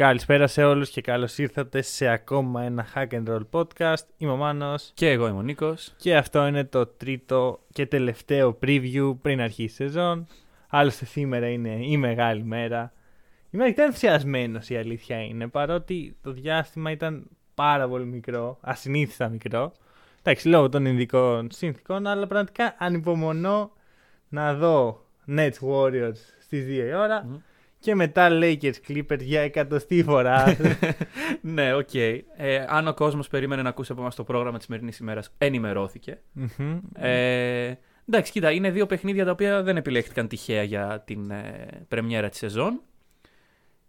Καλησπέρα σε όλους και καλώς ήρθατε σε ακόμα ένα Hack and Roll podcast. Είμαι ο Μάνος Και εγώ είμαι ο Νίκος. και αυτό είναι το τρίτο και τελευταίο preview πριν αρχίσει η σεζόν. Άλλωστε σήμερα είναι η μεγάλη μέρα. Είμαι αρκετά ενθουσιασμένος η αλήθεια είναι, παρότι το διάστημα ήταν πάρα πολύ μικρό, ασυνήθιστα μικρό. Εντάξει, λόγω των ειδικών συνθήκων, αλλά πραγματικά ανυπομονώ να δω Nets Warriors στις 2 η ώρα Μμμ. Και μετά Lakers Clippers για εκατοστή φορά. ναι, οκ. Ε, αν ο κόσμος περίμενε να ακούσει από εμάς το πρόγραμμα της σημερινής ημέρας, ενημερώθηκε. Μμμ. Ε, εντάξει, κοίτα, είναι δύο παιχνίδια τα οποία δεν επιλέχθηκαν τυχαία για την ε, πρεμιέρα της σεζόν.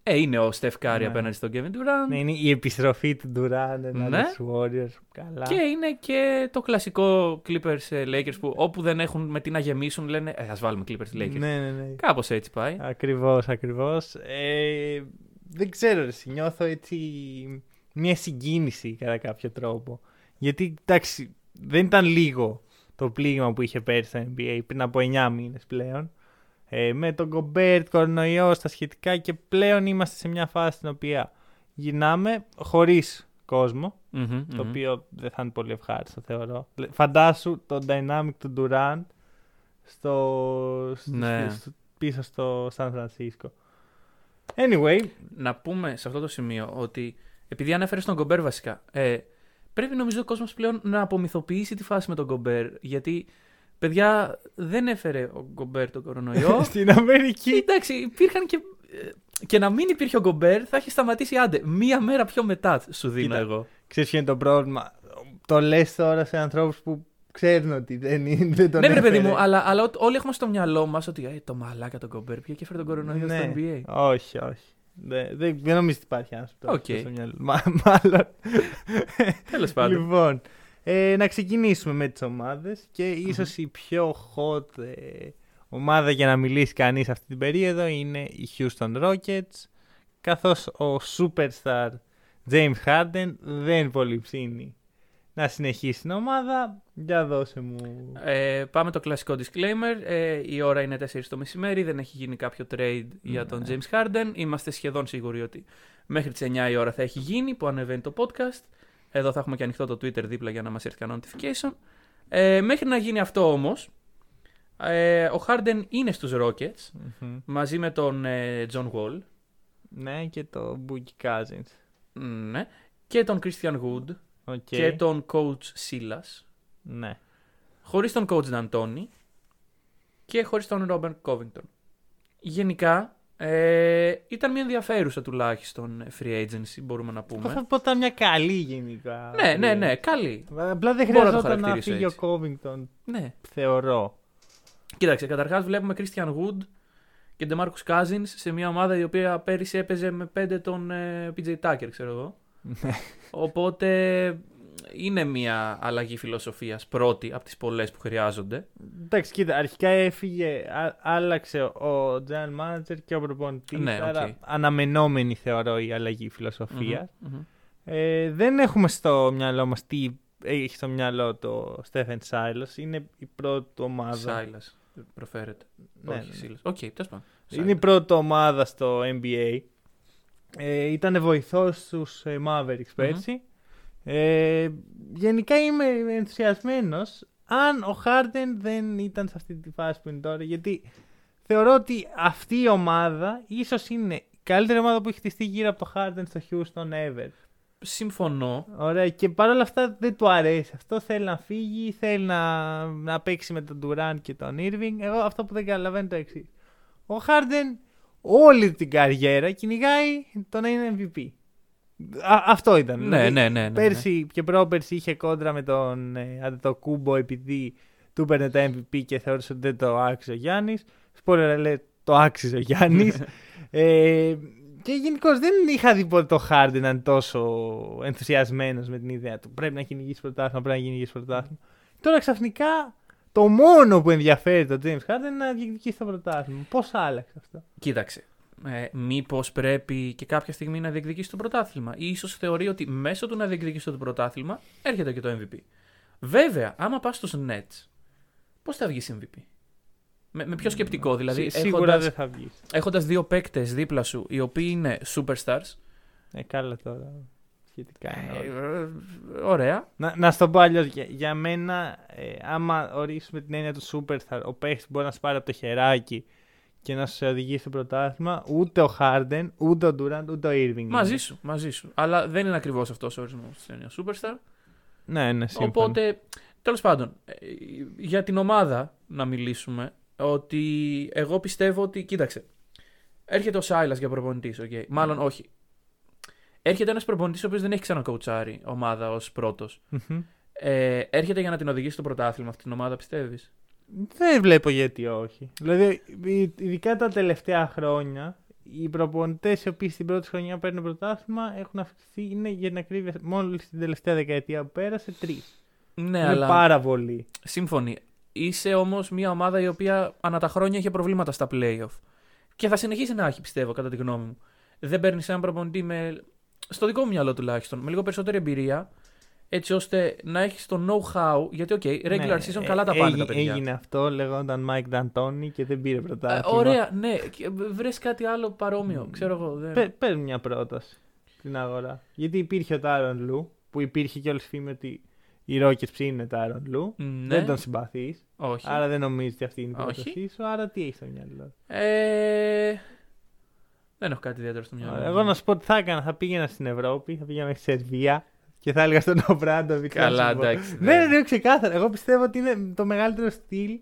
Ε, είναι ο Στεφ Κάρι Ναι. απέναντι στον Kevin Durant. Ναι, είναι η επιστροφή του Durant ενάντια Ναι. στους Warriors. Καλά. Και είναι και το κλασικό Clippers ε, Lakers που όπου δεν έχουν με τι να γεμίσουν λένε ε, ας βάλουμε Clippers Lakers. Ναι, ναι, ναι. Κάπως έτσι πάει. Ακριβώς, ακριβώς. Ε, δεν ξέρω, ρε, νιώθω έτσι μια συγκίνηση κατά κάποιο τρόπο. Γιατί, εντάξει, δεν ήταν λίγο το πλήγμα που είχε πέρυσι στο NBA πριν από 9 μήνες πλέον. Ε, με τον Gobert, κορονοϊός, στα σχετικά και πλέον είμαστε σε μια φάση στην οποία γυρνάμε χωρίς κόσμο. Μμμ, το μμμ. οποίο δεν θα είναι πολύ ευχάριστο θεωρώ. Λε- Φαντάσου το dynamic του Durant στο, στο- Ναι. στο- πίσω στο Σαν Φρανσίσκο. Anyway, να πούμε σε αυτό το σημείο ότι επειδή ανέφερες τον Γκομπέρ βασικά, ε, πρέπει νομίζω ο κόσμος πλέον να απομυθοποιήσει τη φάση με τον Γκομπέρ. Γιατί, παιδιά, δεν έφερε ο Γκομπέρ τον κορονοϊό. στην Αμερική. Εντάξει, υπήρχαν και. ε, Και να μην υπήρχε ο Γκομπέρ, θα είχε σταματήσει άντε. Μία μέρα πιο μετά σου δίνω Κοίτα, εγώ. Ξέρεις ποιο είναι το πρόβλημα; Το λες τώρα σε ανθρώπους που ξέρουν ότι δεν, είναι, δεν τον ναι, βρε παιδί έφερε. μου, αλλά, αλλά ό- όλοι έχουμε στο μυαλό μας ότι ε, το μαλάκα τον Γκομπέρ πήγε και έφερε τον κορονοϊό στο Ναι. NBA. Όχι, όχι. Δεν, δεν, δεν νομίζω ότι υπάρχει άνθρωπος που το Οκ. έχεις στο μυαλό. Μα, μάλλον. Τέλος πάντων. Λοιπόν, ε, να ξεκινήσουμε με τις ομάδες και ίσως η πιο hot ε, ομάδα για να μιλήσει κανείς αυτή την περίοδο είναι οι Houston Rockets καθώς ο superstar James Harden δεν πολύ ψήνει να συνεχίσει την ομάδα. Για δώσε μου. Ε, πάμε το κλασικό disclaimer. Ε, η ώρα είναι 4 το μεσημέρι. Δεν έχει γίνει κάποιο trade για τον Ναι. James Harden. Είμαστε σχεδόν σίγουροι ότι μέχρι τις 9 η ώρα θα έχει γίνει που ανεβαίνει το podcast. Εδώ θα έχουμε και ανοιχτό το Twitter δίπλα για να μας έρθει κανένα notification. Ε, μέχρι να γίνει αυτό όμως, ε, ο Harden είναι στους Rockets Μμμ. μαζί με τον ε, John Wall Ναι και το Boogie Cousins. ναι, και τον Christian Wood Οκ. και τον coach Silas. Ναι. χωρίς τον coach D'Antoni και χωρίς τον Robert Covington. Γενικά, ε, ήταν μια ενδιαφέρουσα τουλάχιστον free agency, μπορούμε να Εγώ πούμε. θα πω ότι ήταν μια καλή γενικά. Ναι, ναι, ναι, καλή. Απλά δεν Μπορώ να το χρειαζόταν να χαρακτηρίσω φύγει ο έτσι. Covington, Ναι. θεωρώ. Κοίταξε, καταρχάς βλέπουμε Christian Wood και DeMarcus Cousins σε μια ομάδα η οποία πέρυσι έπαιζε με πέντε τον ε, PJ Tucker, ξέρω εγώ. Ναι. Οπότε είναι μια αλλαγή φιλοσοφίας πρώτη από τις πολλές που χρειάζονται. Εντάξει, κοίτα, αρχικά έφυγε, α- άλλαξε ο general manager και ο προπονητής, Ναι, άρα οκ. αναμενόμενη θεωρώ η αλλαγή φιλοσοφίας. Μμμ, μμμ. Ε, δεν έχουμε στο μυαλό μας τι έχει στο μυαλό το Stephen Silas. Είναι η πρώτη του ομάδα. Silas προφέρεται. Ναι, Όχι, ναι. Silas. Οκ, τέλος πάντων. Είναι η Silas. πρώτη του ομάδα στο NBA. Ε, ήταν βοηθός στους ε, Mavericks πέρσι Ε, γενικά είμαι ενθουσιασμένος αν ο Harden δεν ήταν σε αυτή τη φάση που είναι τώρα γιατί θεωρώ ότι αυτή η ομάδα ίσως είναι η καλύτερη ομάδα που έχει χτιστεί γύρω από το Harden στο Houston ever. Συμφωνώ. Ωραία, και παρόλα αυτά δεν του αρέσει. Αυτό θέλει να φύγει, θέλει να, να παίξει με τον Durant και τον Irving. Εγώ αυτό που δεν καταλαβαίνω είναι το εξής. Ο Harden όλη την καριέρα κυνηγάει το να είναι MVP. Α, αυτό ήταν. Ναι, Δηλαδή, ναι, ναι, ναι, ναι. Πέρσι και πρόπερσι είχε κόντρα με τον ε, Αντετοκούμπο επειδή του έπαιρνε τα MVP και θεώρησε ότι δεν το άξιζε ο Γιάννης. Spoiler alert, το άξιζε ο Γιάννης. ε, Και γενικώς δεν είχα δει ποτέ το Harden να είναι τόσο ενθουσιασμένος με την ιδέα του. Πρέπει να κυνηγήσει πρωτάθλημα, πρέπει να κυνηγήσει πρωτάθλημα. Τώρα ξαφνικά το μόνο που ενδιαφέρει τον James Harden είναι να διεκδικήσει το πρωτάθλημα. Πώς άλλαξε αυτό; Κοίταξε. Ε, Μήπως πρέπει και κάποια στιγμή να διεκδικήσει το πρωτάθλημα. Ή ίσως θεωρεί ότι μέσω του να διεκδικήσει το πρωτάθλημα έρχεται και το MVP. Βέβαια, άμα πας στους Nets, πώς θα βγεις MVP. Με, με ποιο σκεπτικό, δηλαδή. Σί- Σίγουρα έχοντας, δεν θα βγεις. έχοντας δύο παίκτες δίπλα σου, οι οποίοι είναι superstars. Ε, καλά τώρα. Σχετικά είναι ε, όλα. ε, ωραία. Να, να στο πω αλλιώς. Για, για μένα, ε, άμα ορίσουμε την έννοια του Superstar, ο παίχτη μπορεί να σου πάρει από το χεράκι και να σε οδηγήσει στο πρωτάθλημα. Ούτε ο Harden, ούτε ο Durant, ούτε ο Irving. Μαζί είναι. σου, μαζί σου. Αλλά δεν είναι ακριβώς αυτός ο ορισμός της έννοια superstar. Ναι, ναι, σύμφωνα. Οπότε, τέλος πάντων, ε, για την ομάδα να μιλήσουμε, ότι εγώ πιστεύω ότι. Κοίταξε. Έρχεται ο Σάιλας για προπονητής, οκ. Μάλλον όχι. Έρχεται ένας προπονητής ο οποίος δεν έχει ξανακοουτσάρει ομάδα ως πρώτος. Μμμ. Ε, έρχεται για να την οδηγήσει στο πρωτάθλημα αυτή την ομάδα, πιστεύεις; Δεν βλέπω γιατί όχι. Δηλαδή, υ- ειδικά τα τελευταία χρόνια, οι προπονητές οι οποίοι στην πρώτη χρονιά παίρνουν πρωτάθλημα έχουν αυξηθεί. Είναι για την ακρίβεια, μόλις την τελευταία δεκαετία που πέρασε, τρεις. Ναι, είναι αλλά. πάρα πολύ. Σύμφωνοι. Είσαι όμως μια ομάδα η οποία ανά τα χρόνια είχε προβλήματα στα playoff. Και θα συνεχίσει να έχει, πιστεύω, κατά τη γνώμη μου. Δεν παίρνεις έναν προπονητή με. στο δικό μου μυαλό τουλάχιστον, με λίγο περισσότερη εμπειρία, έτσι ώστε να έχεις το know-how. Γιατί, οκ, regular Ναι, season ε, καλά τα πάνε έγι- τα παιδιά. Έγινε αυτό, λέγονταν Mike D'Antoni και δεν πήρε Ε, πρωτάθλημα. ωραία, ναι. Βρες κάτι άλλο παρόμοιο. Μ, Ξέρω εγώ. Δεν... Πε- Παίρνει μια πρόταση στην αγορά. Γιατί υπήρχε ο Τάρον Λου, που υπήρχε και όλη η φήμη ότι οι Rockets ψήνουν Τάρον Λου. Ναι, Δεν τον συμπαθείς. όχι. Άρα δεν νομίζεις ότι αυτή είναι η Όχι. πρότασή σου. Άρα τι έχεις στο μυαλό. Ε... Δεν έχω κάτι ιδιαίτερο στο μυαλό. μου. Εγώ να σου πω τι θα έκανα. Θα πήγαινα στην Ευρώπη, θα πήγαινα στη Σερβία και θα έλεγα στον Ομπράντοβιτ. Καλά, εντάξει. Ναι, ναι, ναι, ξεκάθαρα. Εγώ πιστεύω ότι είναι το μεγαλύτερο στυλ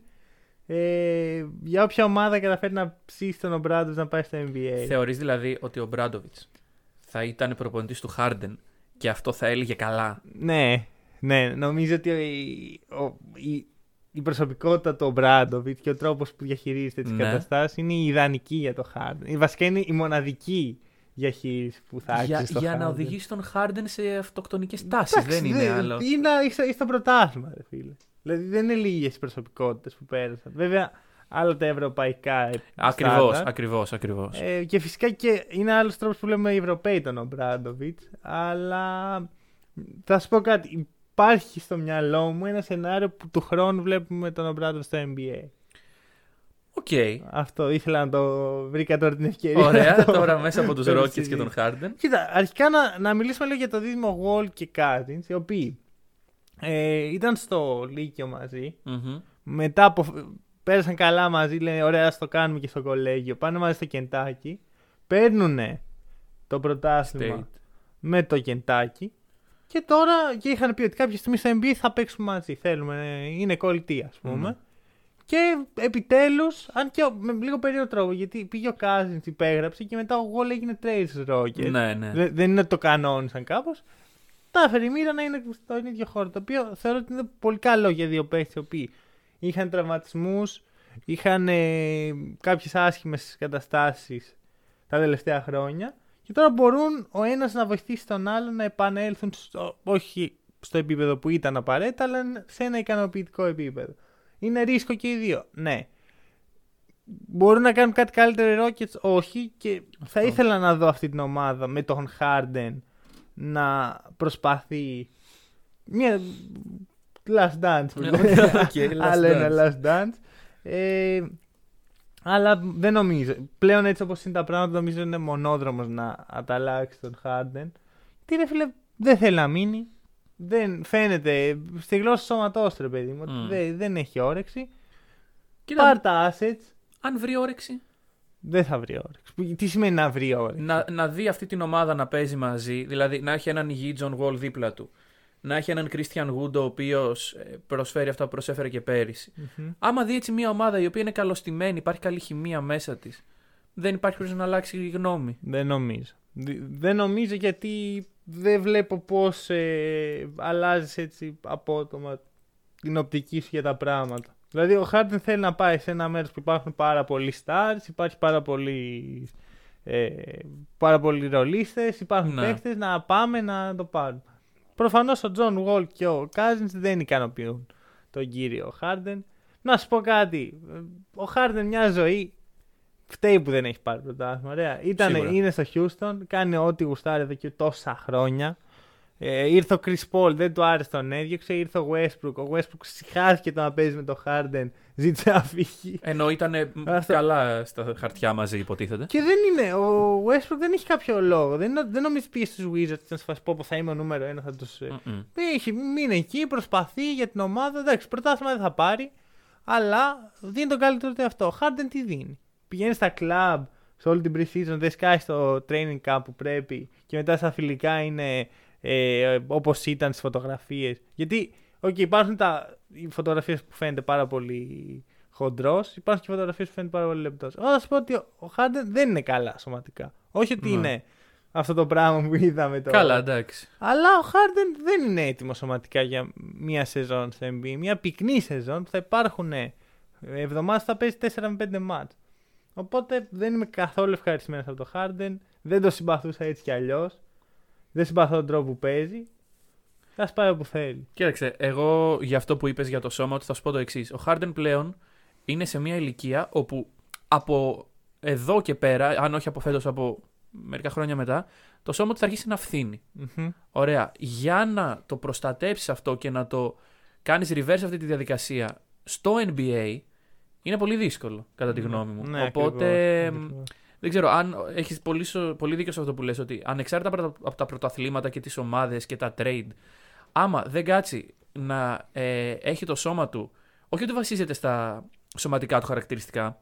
ε, για όποια ομάδα καταφέρει να ψήσει τον Ομπράντοβιτ να πάει στο NBA. Θεωρείς δηλαδή ότι ο Μπράντοβιτ θα ήταν προπονητής του Χάρντεν και αυτό θα έλεγε καλά; Ναι, ναι, νομίζω ότι η, ο- η, η προσωπικότητα του Ομπράντοβιτς και ο τρόπος που διαχειρίζεται τις Ναι. καταστάσεις είναι η ιδανική για το Harden. Βασικά είναι η μοναδική διαχείριση που θα για άξιζε στο για να Harden. οδηγήσει τον Χάρντεν σε αυτοκτονικές τάσεις. Εντάξει, Δεν είναι άλλο. Ή να είσαι είσαι στο πρωτάθλημα, ρε φίλε. Δηλαδή δεν είναι λίγες οι προσωπικότητες που πέρασαν. Βέβαια, άλλα τα ευρωπαϊκά Ακριβώς, στάνταρ. ακριβώς, ακριβώς. Ε, και φυσικά και είναι άλλος τρόπος που λέμε οι Ευρωπαίοι τον Ομπράντοβιτς. Αλλά θα σου πω κάτι. Υπάρχει στο μυαλό μου ένα σενάριο που του χρόνου βλέπουμε τον Ομπράντοβιτς στο NBA. ΟΚ. Αυτό ήθελα να το βρήκα τώρα την ευκαιρία. Ωραία, να το- τώρα μέσα από τους το Rockets και συζητήσω. τον Χάρντεν. Κοίτα, αρχικά να, να μιλήσουμε λίγο για το δίδυμο Wall και Cousins, οι οποίοι ε, ήταν στο Λύκειο μαζί. Μετά από. Πέρασαν καλά μαζί, λένε ωραία, ας το κάνουμε και στο κολέγιο. Πάνε μαζί στο Κεντάκι. Παίρνουν το πρωτάθλημα State. με το Κεντάκι. Και τώρα και είχαν πει ότι κάποια στιγμή στο NBA θα παίξουμε μαζί. Θέλουμε, ε, είναι κολλητή ας πούμε. Μμμ. Και επιτέλους, αν και με λίγο περίεργο τρόπο, γιατί πήγε ο Cousins, υπέγραψε και μετά ο Wall έγινε trade στους Rockets. Ναι, ναι. Δεν, δεν είναι ότι το κανόνισαν κάπως. Τα έφερε η μοίρα να είναι στον ίδιο χώρο. Το οποίο θεωρώ ότι είναι πολύ καλό για δύο παίχτε οι οποίοι είχαν τραυματισμούς, είχαν ε, κάποιες άσχημες καταστάσεις τα τελευταία χρόνια. Και τώρα μπορούν ο ένας να βοηθήσει τον άλλο να επανέλθουν στο, όχι στο επίπεδο που ήταν απαραίτητα, αλλά σε ένα ικανοποιητικό επίπεδο. Είναι ρίσκο και οι δύο. Ναι. Μπορούν να κάνουν κάτι καλύτερο οι Rockets, όχι. Και θα ήθελα να δω αυτή την ομάδα με τον Harden να προσπαθεί. Μια last dance που Ναι, λέμε. οκ, last Άλλο ένα dance. last dance. Ε, αλλά δεν νομίζω. Πλέον έτσι όπως είναι τα πράγματα, νομίζω είναι μονόδρομος να ανταλλάξει τον Harden. Τι ρε φίλε, δεν θέλει να μείνει. Δεν φαίνεται στη γλώσσα σώματός του, ρε παιδί μου. ότι Μμ. Δεν, δεν έχει όρεξη. Κοίτα, Πάρ τα assets. αν βρει όρεξη, Δεν θα βρει όρεξη. Που- Τι σημαίνει να βρει όρεξη; να, να δει αυτή την ομάδα να παίζει μαζί, δηλαδή να έχει έναν υγιή John Wall δίπλα του, να έχει έναν Christian Wood ο οποίος προσφέρει αυτά που προσέφερε και πέρυσι. Μμμ. Άμα δει έτσι μια ομάδα η οποία είναι καλωστημένη, υπάρχει καλή χημεία μέσα της, δεν υπάρχει χωρίς να αλλάξει γνώμη. Δεν νομίζω. Δ- Δεν νομίζω γιατί δεν βλέπω πώς ε, αλλάζεις έτσι απότομα την οπτική σου για τα πράγματα. Δηλαδή ο Χάρντεν θέλει να πάει σε ένα μέρος που υπάρχουν πάρα πολλοί stars, υπάρχει πάρα πολύ ε, πάρα πολλοί ρολίστες, υπάρχουν Ναι. παίχτε να πάμε να το πάρουμε. Προφανώς ο John Wall και ο Cousins δεν ικανοποιούν τον κύριο Χάρντεν. Να σου πω κάτι. Ο Χάρντεν μια ζωή φταίει που δεν έχει πάρει πρωτάθλημα. Ωραία. Ήτανε, Σίγουρα. είναι στο Houston, κάνει ό,τι γουστάρει εδώ και τόσα χρόνια. Ε, ήρθε ο Chris Paul, δεν του άρεσε τον έδιωξε. Ήρθε ο Westbrook. Ο Westbrook συχάθηκε το να παίζει με τον Harden. Ζήτησε να φύγει. Ενώ ήταν Αυτό. καλά στα χαρτιά μαζί, υποτίθεται. Και δεν είναι. Ο Westbrook δεν έχει κάποιο λόγο. Δεν, δεν νομίζει πήγε στους Wizards να σου πω που θα είμαι ο νούμερο ένα. Θα τους... ε, Μμμ. Έχει, μείνει εκεί, προσπαθεί για την ομάδα. Εντάξει, πρωτάθλημα δεν θα πάρει. Αλλά δίνει τον καλύτερο του εαυτό. Ο Harden τι δίνει; Πηγαίνεις στα club σε όλη την pre-season, δεν σκάει στο training camp που πρέπει και μετά στα φιλικά είναι ε, όπως ήταν στις φωτογραφίες. Γιατί, οκ, υπάρχουν τα, οι φωτογραφίες που φαίνεται πάρα πολύ χοντρός, υπάρχουν και φωτογραφίες που φαίνεται πάρα πολύ λεπτός. Εγώ θα σου πω ότι ο Harden δεν είναι καλά σωματικά. Όχι ότι Ναι. είναι αυτό το πράγμα που είδαμε τώρα. Καλά, εντάξει. Αλλά ο Harden δεν είναι έτοιμος σωματικά για μία σεζόν στο NBA. Μία πυκνή σεζόν που θα υπάρχουν εβδομάδες θα παίζει 4 με 5 μάτς. Οπότε δεν είμαι καθόλου ευχαριστημένος από το Harden. Δεν το συμπαθούσα έτσι κι αλλιώς. Δεν συμπαθώ τον τρόπο που παίζει. Θα πάει όπου θέλει. Κοίταξε, εγώ για αυτό που είπες για το σώμα του θα σου πω το εξής. Ο Χάρντεν πλέον είναι σε μια ηλικία όπου από εδώ και πέρα, αν όχι από φέτος, από μερικά χρόνια μετά, το σώμα του θα αρχίσει να φθήνει. Μμμ. Ωραία. Για να το προστατέψεις αυτό και να το κάνεις reverse αυτή τη διαδικασία στο NBA είναι πολύ δύσκολο, κατά τη γνώμη μου. Ναι, Οπότε ακριβώς, ακριβώς. δεν ξέρω αν έχεις πολύ, σο- πολύ δίκιο σε αυτό που λες ότι ανεξάρτητα από τα, από τα πρωταθλήματα και τις ομάδες και τα trade, άμα δεν κάτσει να ε, έχει το σώμα του, όχι ότι βασίζεται στα σωματικά του χαρακτηριστικά,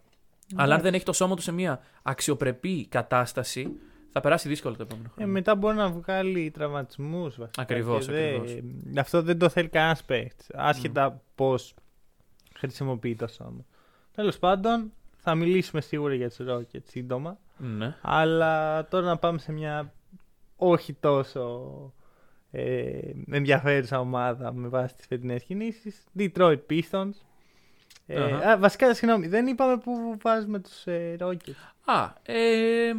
αλλά αν δεν έχει το σώμα του σε μια αξιοπρεπή κατάσταση, θα περάσει δύσκολο το επόμενο Ε, χρόνο. μετά μπορεί να βγάλει τραυματισμούς βασικά. Ακριβώς, και δεν- ακριβώς. Αυτό δεν το θέλει κανένας παίχτη. Άσχετα πώς χρησιμοποιεί το σώμα. Τέλος πάντων, θα μιλήσουμε σίγουρα για τους Rockets σύντομα. Ναι. Αλλά τώρα να πάμε σε μια όχι τόσο ε, ενδιαφέρουσα ομάδα με βάση τις φετινές κινήσεις. Detroit Pistons. Ε, Αχα. α, βασικά, συγγνώμη, δεν είπαμε που βάζουμε τους ε, Rockets. Α, ε,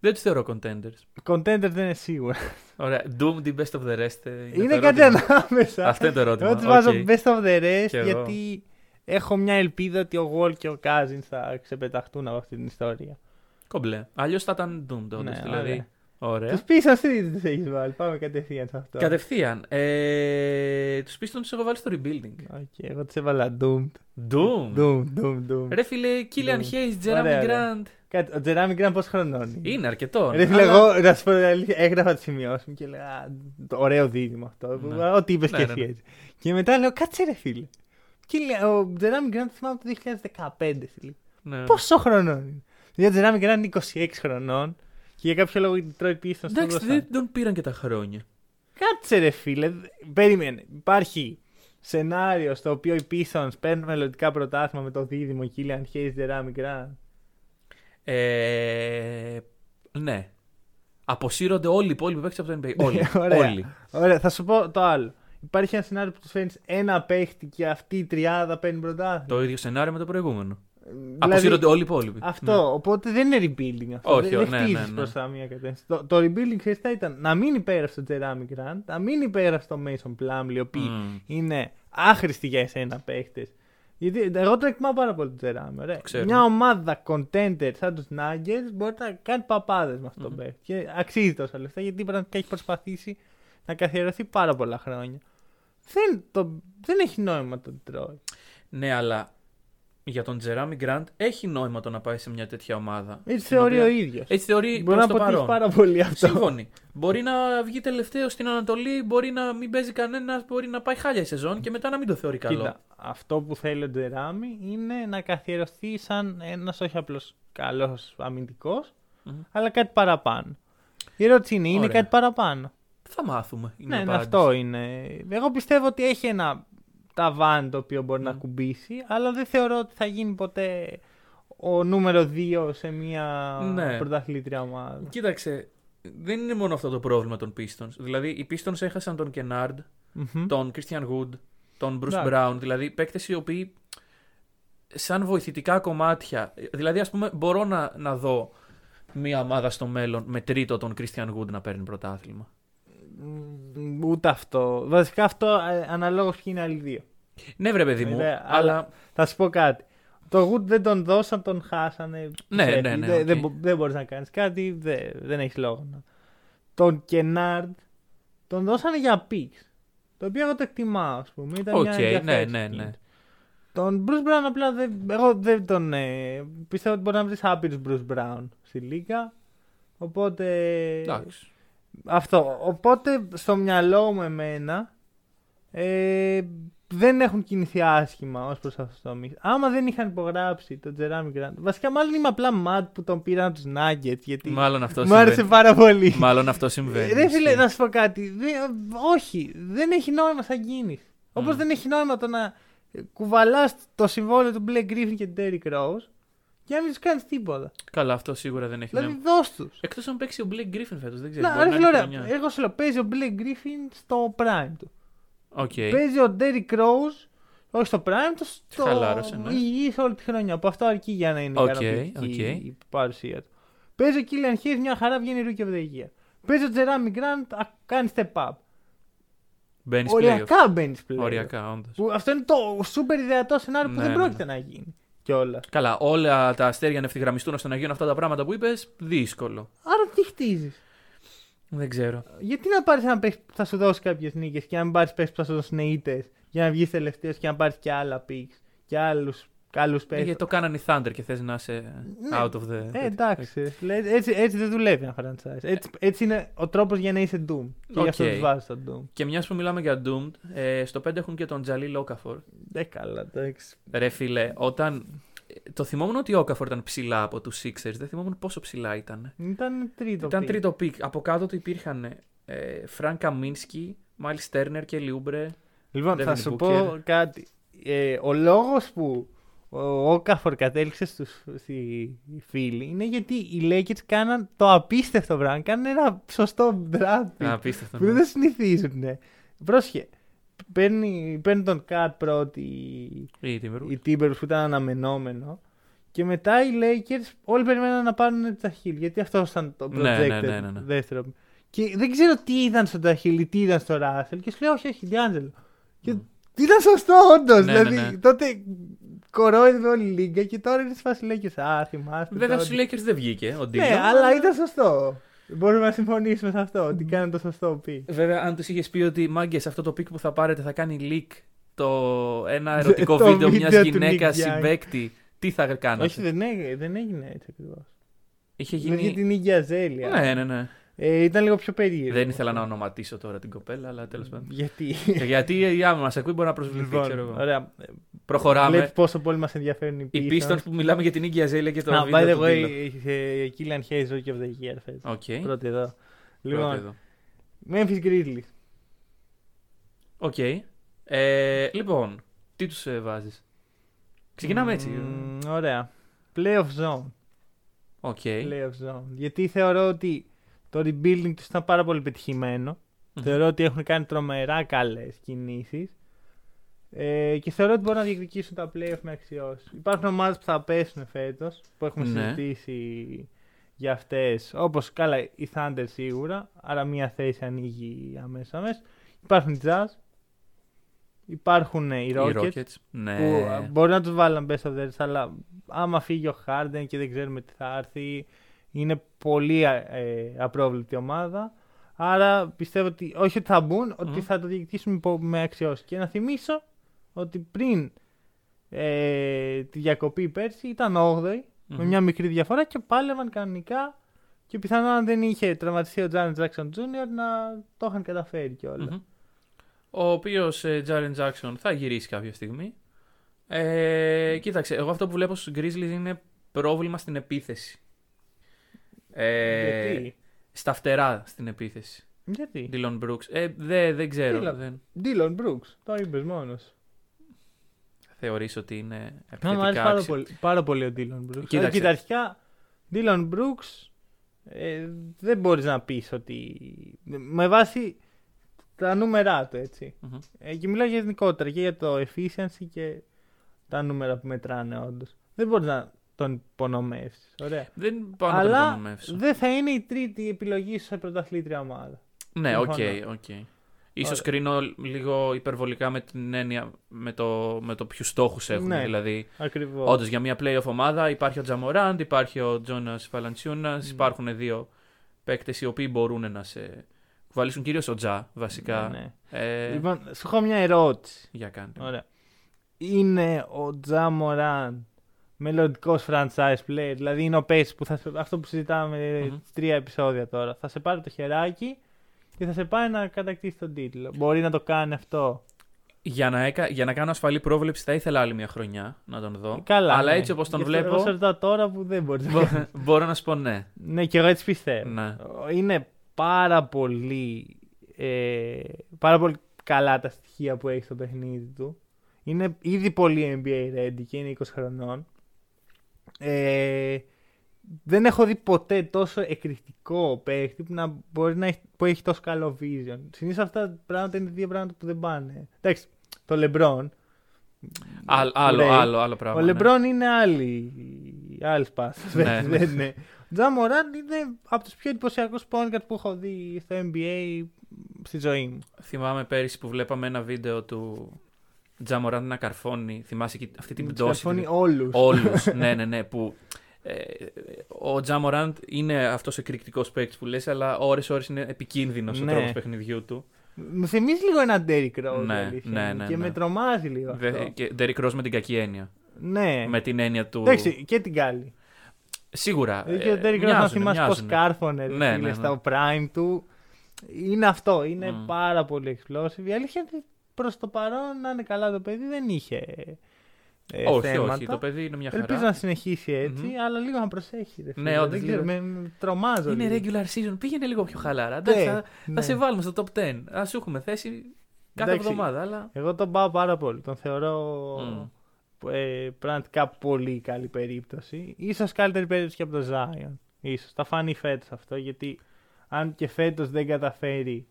δεν τους θεωρώ contenders. Contender δεν είναι σίγουρα. Ωραία. Doomed, the best of the rest. ε, Είναι, το κάτι ερώτημα. ανάμεσα. Αυτό είναι το ερώτημα. Εγώ τους Οκ. βάζω best of the rest Κι εγώ. γιατί έχω μια ελπίδα ότι ο Wall και ο Cousins θα ξεπεταχτούν από αυτή την ιστορία. Κομπλέ. Αλλιώς θα ήταν Doomed τότε. Ναι, δηλαδή. ωραία. Ωραία. Τους Pistons τι τους έχεις βάλει. Πάμε κατευθείαν σε αυτό. Κατευθείαν. Ε, τους Pistons τους έχω βάλει στο rebuilding. Οκ, εγώ τους έβαλα Doomed. Doom. Doom, Doom, Doom. Ρε φίλε, Killian Doomed. Hayes, Ωραία, Jeremy ωραία. Grant. Κάτι, ο Jerami Grant πόσο χρονών είναι. Είναι αρκετό. Ρε φίλε, αλλά- εγώ να σου πω την αλήθεια, έγραφα τις σημειώσεις μου και έλεγα «Α, το ωραίο δίδυμο αυτό. Ναι. Ό,τι είπες Ναι, και ναι, εσύ ναι. έτσι. Και μετά λέω, κάτσε ρε φίλε. Και λέει, ο Τζεράμι Γκραν θυμάμαι το 2015. φίλε. Ναι. Πόσο χρονών είναι. Δηλαδή, ο Τζεράμι Γκραν είναι 26 χρονών και για κάποιο λόγο η Detroit Pistons τον Εντάξει, δώσαν. δεν τον πήραν και τα χρόνια. Κάτσε ρε φίλε. Περίμενε. Υπάρχει σενάριο στο οποίο οι Pistons παίρνουν μελλοντικά πρωτάθλημα με το δίδυμο Killian Hayes Τζεράμι Γκραν. Ε, ναι. Αποσύρονται όλοι οι υπόλοιποι παίκτες από το NBA. Όλοι. Ωραία. όλοι. Ωραία, θα σου πω το άλλο. Υπάρχει ένα σενάριο που τους φέρνει ένα παίχτη και αυτή η τριάδα παίρνει πρωτάθλημα. Το ίδιο σενάριο με το προηγούμενο. Δηλαδή, Αποσύρονται όλοι οι υπόλοιποι. Αυτό. Ναι. Οπότε δεν είναι rebuilding αυτό. Όχι, δεν, ναι, δεν ναι, χτίζεις ναι. προς τα μία κατεύθυνση. Το, το rebuilding ξέρεις τι ήταν να μην υπέγραψε το Τζεράμι Γκραντ, να μην υπέγραψε το Mason Plumlee, οι οποίοι Μμ. είναι άχρηστοι για εσένα παίχτες. Γιατί εγώ τον εκτιμάω πάρα πολύ τον Τζεράμι. Ωραία. ξέρω. Μια ομάδα contender σαν τους Nuggets μπορεί να κάνει παπάδες με αυτόν τον παίχτη. Και αξίζει τόσα λεφτά γιατί πραγματικά έχει προσπαθήσει να καθιερωθεί πάρα πολλά χρόνια. Δεν, το, δεν έχει νόημα το Detroit. Ναι, αλλά για τον Τζεράμι Γκραντ έχει νόημα το να πάει σε μια τέτοια ομάδα. Έτσι στην θεωρεί οποία- ο ίδιος. Έτσι θεωρεί Μπορεί προς να το αποτύχει παρόν. πάρα πολύ αυτό. Σύμφωνοι. Μπορεί να βγει τελευταίο στην Ανατολή, μπορεί να μην παίζει κανένας, μπορεί να πάει χάλια η σεζόν και μετά να μην το θεωρεί καλό. Κοίτα, αυτό που θέλει ο Τζεράμι είναι να καθιερωθεί σαν ένας όχι απλώ καλός αμυντικός, Μμμ. αλλά κάτι παραπάνω. Η ερώτηση είναι, είναι Ωραία. κάτι παραπάνω. Θα μάθουμε. Είναι ναι, η ναι, απάντηση. αυτό είναι. Εγώ πιστεύω ότι έχει ένα ταβάν το οποίο μπορεί να Μμ. κουμπίσει, αλλά δεν θεωρώ ότι θα γίνει ποτέ ο νούμερο 2 σε μια Ναι. πρωταθλήτρια ομάδα. Κοίταξε, δεν είναι μόνο αυτό το πρόβλημα των Pistons. Δηλαδή, οι Pistons έχασαν τον Kennard, Μμμ. τον Christian Wood, τον Bruce Εντάξει. Brown. Δηλαδή, παίκτες οι οποίοι σαν βοηθητικά κομμάτια. Δηλαδή, ας πούμε, μπορώ να, να δω μια ομάδα στο μέλλον με τρίτο τον Christian Wood να παίρνει πρωτάθλημα. Μ, Ούτε αυτό. Βασικά αυτό ε, αναλόγως ποιοι είναι οι άλλοι δύο. Ναι, βρε παιδί μου, Ωραία, αλλά. Θα σου πω κάτι. Το Wood δεν τον δώσαν, τον χάσανε. Ναι, Ξέρεις, ναι, ναι, Δεν, οκ. δεν, μπο- δεν μπορείς να κάνεις κάτι, δεν, δεν έχεις λόγο. να- Τον Kennard τον δώσανε για picks. Το οποίο εγώ το εκτιμάω, ας πούμε. Ήταν Οκ, μια ναι, ενδιαφέρουσα ναι, ναι. κίνηση. Τον Bruce Brown απλά δεν, εγώ δεν τον. Ε, πιστεύω ότι μπορεί να βρεις άπειρους Bruce Brown στη Λίγκα. Οπότε. Εντάξει. Αυτό. Οπότε στο μυαλό μου εμένα ε, δεν έχουν κινηθεί άσχημα ως προς αυτό το τομεί. Άμα δεν είχαν υπογράψει τον Jerami Grant. Βασικά, μάλλον είμαι απλά mad που τον πήραν από τους Nuggets. Γιατί Μάλλον αυτό μου άρεσε συμβαίνει. πάρα πολύ. Μάλλον αυτό συμβαίνει. Ρε φίλε, ισχύει. να σου πω κάτι. Δεν- όχι, δεν έχει νόημα σαν κίνηση. Όπως Μμ. δεν έχει νόημα το να κουβαλάς το συμβόλαιο του Blake Griffin και του Derrick Rose και να μην τους κάνεις τίποτα. Καλά, αυτό σίγουρα δεν έχει Δηλαδή, νόημα. δώσ' τους. Εκτός αν παίξει ο Blake Griffin φέτος, δεν ξέρω. Να, μπορεί ρε να φίλε, είναι ωραία. χρονιά. Εγώ σου λέω, παίζει ο Blake Griffin στο prime του. Οκ. Παίζει ο Derrick Rose, όχι στο prime του, στο Χαλάρωσε, ναι. υγιής όλη τη χρονιά. Που αυτό αρκεί για να είναι Οκ, ικανοποιητική οκ. η παρουσία του. Παίζει ο Killian Hayes, μια χαρά βγαίνει Rookie of the Year. Παίζει ο Jeremy Grant, α, κάνει step up. Μπαίνεις playoff. Οριακά μπαίνεις πλέον. Οριακά, όντως. Που αυτό είναι το super ιδεατό σενάριο που Ναι, δεν ναι, πρόκειται να γίνει. Κιόλα. Καλά, όλα τα αστέρια να ευθυγραμμιστούν ώστε να γίνουν αυτά τα πράγματα που είπες, δύσκολο. Άρα τι χτίζεις; Δεν ξέρω. Γιατί να πάρεις ένα παίχτη που θα σου δώσει κάποιες νίκες και να μην πάρεις παίχτη που θα σου δώσουν ήττε για να βγεις τελευταίος και να πάρεις και άλλα picks και άλλους καλούς Ε, παίχτε. γιατί το κάνανε οι Thunder και θες να είσαι Ναι. out of the. Ε, εντάξει. Λέει, Έτσι, έτσι δεν δουλεύει ένα franchise. Έτσι, έτσι είναι ο τρόπος για να είσαι Doomed. Και γι' αυτό Οκ. τους βάζεις στο Doomed. Και μιας που μιλάμε για Doomed, ε, στο 5 έχουν και τον Jahlil Okafor. Δεν καλά, εντάξει. Ρε φίλε, όταν. ε, Το θυμόμουν ότι ο Okafor ήταν ψηλά από τους Sixers, δεν θυμόμουν πόσο ψηλά ήταν. Ήταν τρίτο. Ήταν pick. τρίτο pick. Από κάτω του υπήρχαν ε, Frank Kaminsky, Myles Turner και Oubre. Λοιπόν, θα Devin σου Booker. πω κάτι. Ε, ο λόγος που ο Όκαφορ κατέληξε στους, στη φίλη είναι γιατί οι Lakers κάναν το απίστευτο πράγμα. Κάναν ένα σωστό draft pick Απίστευτο. που ναι. δεν συνηθίζουν. Πρόσχε. Παίρνει, παίρνει τον Cat πρώτη Η Timberwolves. οι Timberwolves που ήταν αναμενόμενο. Και μετά οι Lakers όλοι περιμέναν να πάρουν τα Hill. Γιατί αυτός ήταν το Ναι, projected ναι, ναι, ναι, ναι. δεύτερο. Και δεν ξέρω τι ήταν στον Ταχίλ ή τι ήταν στο Russell. Και σου λέει, Όχι, όχι, Διάντζελο. Και ήταν σωστό, όντως. Ναι, δηλαδή ναι, ναι. τότε κορόιδευε όλη η Λίγκα και τώρα είναι σφάση Lakers. Α, θυμάστε. Βέβαια τότε. στους Lakers δεν βγήκε ο Ντίλο. Ναι, αλλά ήταν σωστό. Μπορούμε να συμφωνήσουμε σε αυτό. Ότι κάνουν το σωστό πει. Βέβαια, αν τους είχες πει ότι μάγκες αυτό το πικ που θα πάρετε θα κάνει leak το ένα ερωτικό Το βίντεο μιας βίντεο του γυναίκας Nick Young. συμπέκτη, τι θα κάνατε; Όχι, δεν έγινε, δεν έγινε έτσι ακριβώς. Είχε Γίνει... γίνει. την Iggy Azalea. Ναι, ναι, ναι. Ε, ήταν λίγο πιο περίεργο. Δεν ήθελα να ονοματίσω τώρα την κοπέλα, αλλά τέλος πάντων. Γιατί; Γιατί η άμα μας ακούει μπορεί να προσβληθεί, ξέρω λοιπόν, εγώ. ωραία. Προχωράμε. Βλέπεις πόσο πολύ μας ενδιαφέρουν οι Οι Pistons. Pistons που μιλάμε για την Iggy Azalea και το Να, by βίντεο the του way, D'Lo. ε, Killian Hayes Rookie of the Year φέτος. Οκ. Πρώτη εδώ. Πρώτο Λοιπόν, εδώ. Memphis Grizzlies. Οκ. Ε, λοιπόν, τι τους ε, βάζεις; Ξεκινάμε έτσι. Μμμ, ωραία. Playoff zone. ΟΚ. Playoff zone. Γιατί θεωρώ ότι το rebuilding τους ήταν πάρα πολύ πετυχημένο. Μμμ. Θεωρώ ότι έχουν κάνει τρομερά καλές κινήσεις. Ε, και θεωρώ ότι μπορούν να διεκδικήσουν τα playoff με αξιώσεις. Υπάρχουν ομάδες που θα πέσουν φέτος, που έχουμε Ναι. συζητήσει για αυτές. Όπως καλά η Thunder σίγουρα, άρα μία θέση ανοίγει αμέσως αμέσως. Υπάρχουν οι Jazz, υπάρχουν ε, οι Οι Rockets, Rockets. Ναι. που ε, μπορεί να τους βάλουν best of the rest, αλλά άμα φύγει ο Harden και δεν ξέρουμε τι θα έρθει, είναι πολύ ε, απρόβλεπτη ομάδα. Άρα πιστεύω ότι όχι ότι θα μπουν, ότι Μμμ. θα το διεκδικήσουν υπό- με αξιώσεις. Και να θυμίσω ότι πριν ε, τη διακοπή πέρσι ήταν 8η με Μμμ. μια μικρή διαφορά και πάλευαν κανονικά και πιθανόν αν δεν είχε τραυματιστεί ο Τζάνι Jackson Jr. να το είχαν καταφέρει κιόλας. Μμμ. Ο οποίος Τζάρεν Τζάξον θα γυρίσει κάποια στιγμή. Ε, κοίταξε, εγώ αυτό που βλέπω στους Grizzlies είναι πρόβλημα στην επίθεση. Ε, Γιατί; Στα φτερά στην επίθεση. Γιατί; Dylan Brooks. Ε, δεν, δεν ξέρω. Dylan. Δεν Dylan Brooks, το είπες μόνος. θεωρείς ότι είναι Να μου αρέσει επιθετικά πάρα άξιο. πολύ, πάρα πολύ ο Dylan Brooks. Κοίταξε. Ε, Κοίτα, αρχικά, Dylan Brooks ε, δεν μπορείς να πεις ότι... Με βάση τα νούμερά του, έτσι. Μμμ. Ε, και μιλάω γενικότερα και για το efficiency και τα νούμερα που μετράνε όντως. Δεν μπορείς να τον υπονομεύσεις. Ωραία. Δεν πάω να τον Αλλά υπονομεύσω. δεν θα είναι η τρίτη επιλογή σου σε πρωταθλήτρια ομάδα. Ναι, ΟΚ, Συμφωνώ. ΟΚ. Ίσως Ωραία. κρίνω λίγο υπερβολικά με την έννοια με το, με το ποιους στόχους έχουν. Ναι. Δηλαδή, Ακριβώς. όντως για μια playoff ομάδα υπάρχει ο Ja Morant, υπάρχει ο Jonas Βαλαντσιούνας, Mm. υπάρχουν δύο παίκτες οι οποίοι μπορούν να σε κουβαλήσουν κυρίως ο Τζα βασικά. Ναι, Ε, Λοιπόν, σου έχω μια ερώτηση. Για κάντε. Ωραία. Είναι ο Τζα Μωράν μελλοντικός franchise player, δηλαδή είναι ο Pace που θα σε- αυτό που συζητάμε Μμμ. στις τρία επεισόδια τώρα. Θα σε πάρει το χεράκι και θα σε πάει να κατακτήσει τον τίτλο. Μπορεί να το κάνει αυτό. Για να, έκα... για να κάνω ασφαλή πρόβλεψη θα ήθελα άλλη μια χρονιά να τον δω. Καλά. Αλλά ναι. έτσι όπως τον Γι' αυτό Εγώ σε βλέπω ρωτάω τώρα που δεν μπορείς να μπο- μπορώ να σου πω ναι. Ναι, και εγώ έτσι πιστεύω. ναι. Είναι πάρα πολύ, ε, πάρα πολύ καλά τα στοιχεία που έχει στο παιχνίδι του. Είναι ήδη πολύ NBA ready και είναι 20 χρονών. Ε, δεν έχω δει ποτέ τόσο εκρηκτικό παίχτη που, να μπορεί να έχει, που έχει τόσο καλό vision. Συνήθως αυτά τα πράγματα είναι δύο πράγματα που δεν πάνε. Εντάξει, το LeBron. Άλλο, άλλο, Ray. άλλο, άλλο πράγμα. Ο ναι. LeBron είναι άλλη, άλλη σπάση. Ναι, δεν ναι. είναι. Ο Τζα Μωράν είναι από τους πιο εντυπωσιακούς point guard που έχω δει στο NBA στη ζωή μου. Θυμάμαι πέρυσι που βλέπαμε ένα βίντεο του Τζαμοράντ να καρφώνει. Θυμάσαι και αυτή την Τους πτώση. καρφώνει όλους. Όλους. ναι, ναι, ναι. Που, ε, ο Τζαμοράντ είναι αυτός ο εκρηκτικός παίκτης που λες, αλλά ώρες-ώρες είναι επικίνδυνος ο Ναι. τρόπος παιχνιδιού του. Μου θυμίζει λίγο έναν Derrick Rose. Ναι, η αλήθεια ναι, είναι, ναι, και ναι. με τρομάζει λίγο. Δε- αυτό. και Derrick Rose με την κακή έννοια. Ναι. Με την έννοια του. Εντάξει, και την κάλη. Σίγουρα. Δηλαδή ε, και ο Derrick Rose, να μοιάζουνε, θυμάσαι πώς μοιάζουνε. κάρφωνε ρε Ναι, φίλε, ναι, ναι. στα prime του. Είναι αυτό. Είναι Μμ. πάρα πολύ explosive. Η αλήθεια είναι ότι προς το παρόν, να είναι καλά το παιδί, δεν είχε. Ε, όχι, θέματα. όχι. Το παιδί είναι μια χαρά. Ελπίζω να συνεχίσει έτσι, Μμμ. αλλά λίγο να προσέχει. Ρε, Ναι, φίλε. όντως, δεν ξέρω, λίγο. με, με τρομάζω. Είναι λίγο. regular season. Πήγαινε λίγο πιο χαλαρά. Ναι, Εντάξει, θα, ναι. θα σε βάλουμε στο top 10. Α σου έχουμε θέση κάθε Εντάξει. εβδομάδα. Αλλά... Εγώ τον πάω πάρα πολύ. Τον θεωρώ Μμ. ε, πραγματικά πολύ καλή περίπτωση. Ίσως καλύτερη περίπτωση και από το Zion. Ίσως. Θα φανεί φέτος αυτό γιατί αν και φέτος δεν καταφέρει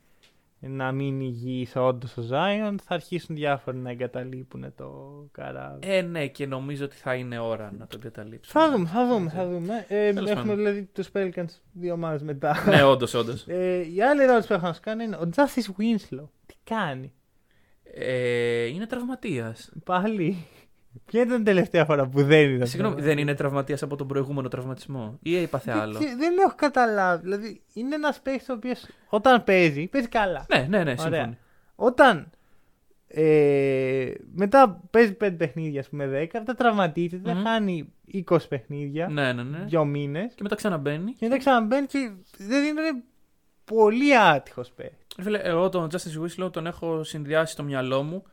να μείνει υγιής όντως ο Zion θα αρχίσουν διάφοροι να εγκαταλείπουν το καράβι. Ε, ναι, και νομίζω ότι θα είναι ώρα να τον καταλήψουμε. θα δούμε, θα δούμε, θα δούμε. Ε, Τέλος έχουμε πάντων. δηλαδή τους Pelicans δύο ομάδες μετά. ναι, όντως, όντως. Ε, η άλλη ερώτηση που έχω να σου κάνω είναι ο Justice Winslow. Τι κάνει; Ε, είναι τραυματίας. Πάλι. Ποια ήταν η τελευταία φορά που δεν ήταν. Συγγνώμη, δεν είναι τραυματίας από τον προηγούμενο τραυματισμό. Ή έπαθε άλλο; Δεν, δεν έχω καταλάβει. Δηλαδή, είναι ένας παίκτης ο οποίος όταν παίζει, παίζει καλά. Ναι, ναι, ναι, Ωραία. σύμφωνοι. Όταν ε, μετά παίζει 5 παιχνίδια, ας πούμε 10, μετά τραυματίζεται, Μμμ. χάνει 20 παιχνίδια, Ναι, ναι, ναι. δύο μήνες Και μετά ξαναμπαίνει. και μετά ξαναμπαίνει και δεν είναι πολύ άτυχος παίκτης. Ρε Φίλε, εγώ τον Justice Winslow τον έχω συνδυάσει στο μυαλό μου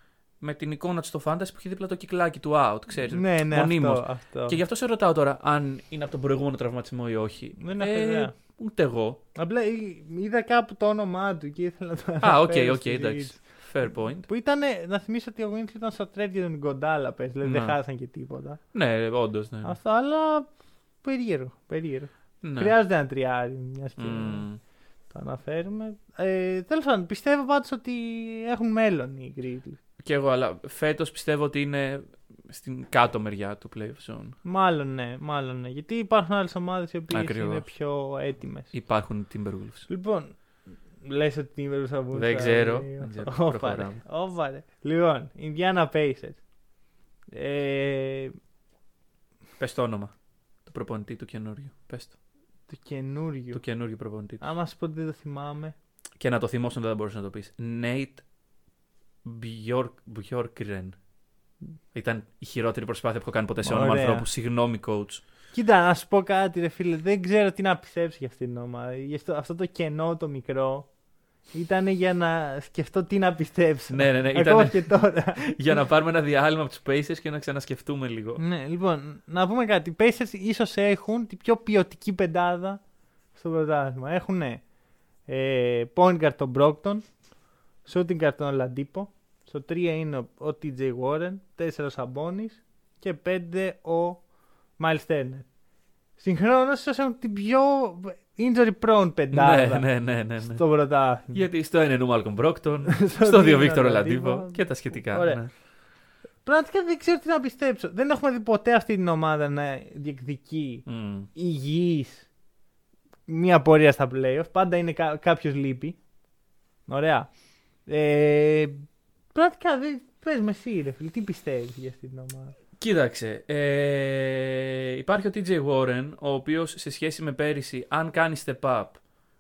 με την εικόνα του στο Fantasy που έχει δίπλα το κυκλάκι του out, ξέρεις. Ναι, ναι, μονίμως. αυτό. αυτό. Και γι' αυτό σε ρωτάω τώρα αν είναι από τον προηγούμενο τραυματισμό ή όχι. Δεν έχω ιδέα. Ούτε εγώ. Απλά εί- είδα κάπου το όνομά του και ήθελα να το Α, ΟΚ, αναφέρω ΟΚ, στη εντάξει. συζήτηση. Fair point. Που ήταν, να θυμίσω ότι ο Winslow ήταν στο trade για τον Ιγκουοντάλα, πες, δηλαδή δεν Ναι. χάσαν και τίποτα. Ναι, όντως. Ναι. Αυτό, αλλά περίεργο. περίεργο. ναι. Χρειάζεται ένα τριάρι, μιας και Μμμ. το αναφέρουμε. Ε, Τέλος πάντων, πιστεύω πάντως ότι έχουν μέλλον οι Grizzlies. Και εγώ, αλλά φέτος πιστεύω ότι είναι στην κάτω μεριά του playoff zone. Μάλλον ναι, μάλλον ναι. Γιατί υπάρχουν άλλες ομάδες οι οποίες Ακριβώς. είναι πιο έτοιμες. Υπάρχουν οι Timberwolves. Λοιπόν, λες ότι την Timberwolves θα βγουν. Δεν στα- ξέρω, δεν ξέρω. Όπα, Προχωράμε. ρε, όπα, ρε. Λοιπόν, Indiana Pacers. Ε, Πες το όνομα του προπονητή του καινούριου. Πες το. του καινούριου. Του καινούριου προπονητή. του. Άμα σου πω ότι δεν το θυμάμαι. Και να το θυμώσουν δεν θα μπορούσες να το πεις. Nate Bjork- Bjorkgren. Ήταν η χειρότερη προσπάθεια που έχω κάνει ποτέ σε όνομα Ωραία. ανθρώπου. Συγγνώμη, coach. Κοίτα, να σου πω κάτι, ρε φίλε. Δεν ξέρω τι να πιστέψω για αυτήν την ομάδα. Γι' αυτό, αυτό το κενό το μικρό ήταν για να σκεφτώ τι να πιστέψω. Ναι, ναι, ναι, Ακόμα ήταν- και τώρα. Για να πάρουμε ένα διάλειμμα από τους Pacers και να ξανασκεφτούμε λίγο. ναι, λοιπόν, να πούμε κάτι. Οι Pacers ίσως έχουν την πιο ποιοτική πεντάδα στο πρωτάθλημα. Έχουν ε, point guard τον Brockton, shooting guard τον Ladipo, στο 3 είναι ο, ο TJ Warren, 4 ο Sabonis και 5 ο Miles Turner. Συγχρόνως ίσως έχουν την πιο injury prone πεντάδα Ναι, ναι, ναι, ναι. ναι. στο πρωτάθλημα. Γιατί στο ένα είναι ο Μάλκον Μπρόκτον, Στο στο δύο δύο Βίκτορο είναι ο Λαντίβο Oladipo. και τα σχετικά. Ωραία. ναι. Πραγματικά δεν ξέρω τι να πιστέψω. Δεν έχουμε δει ποτέ αυτή την ομάδα να διεκδικεί Μμ. υγιής μία πορεία στα playoff. Πάντα είναι κα- κάποιος λείπει. Ωραία. Ε, πραγματικά δεν... Πες με εσύ ρε φίλε, τι πιστεύεις για αυτή την ομάδα; Κοίταξε, ε, υπάρχει ο TJ Warren, ο οποίος σε σχέση με πέρυσι, αν κάνει step up,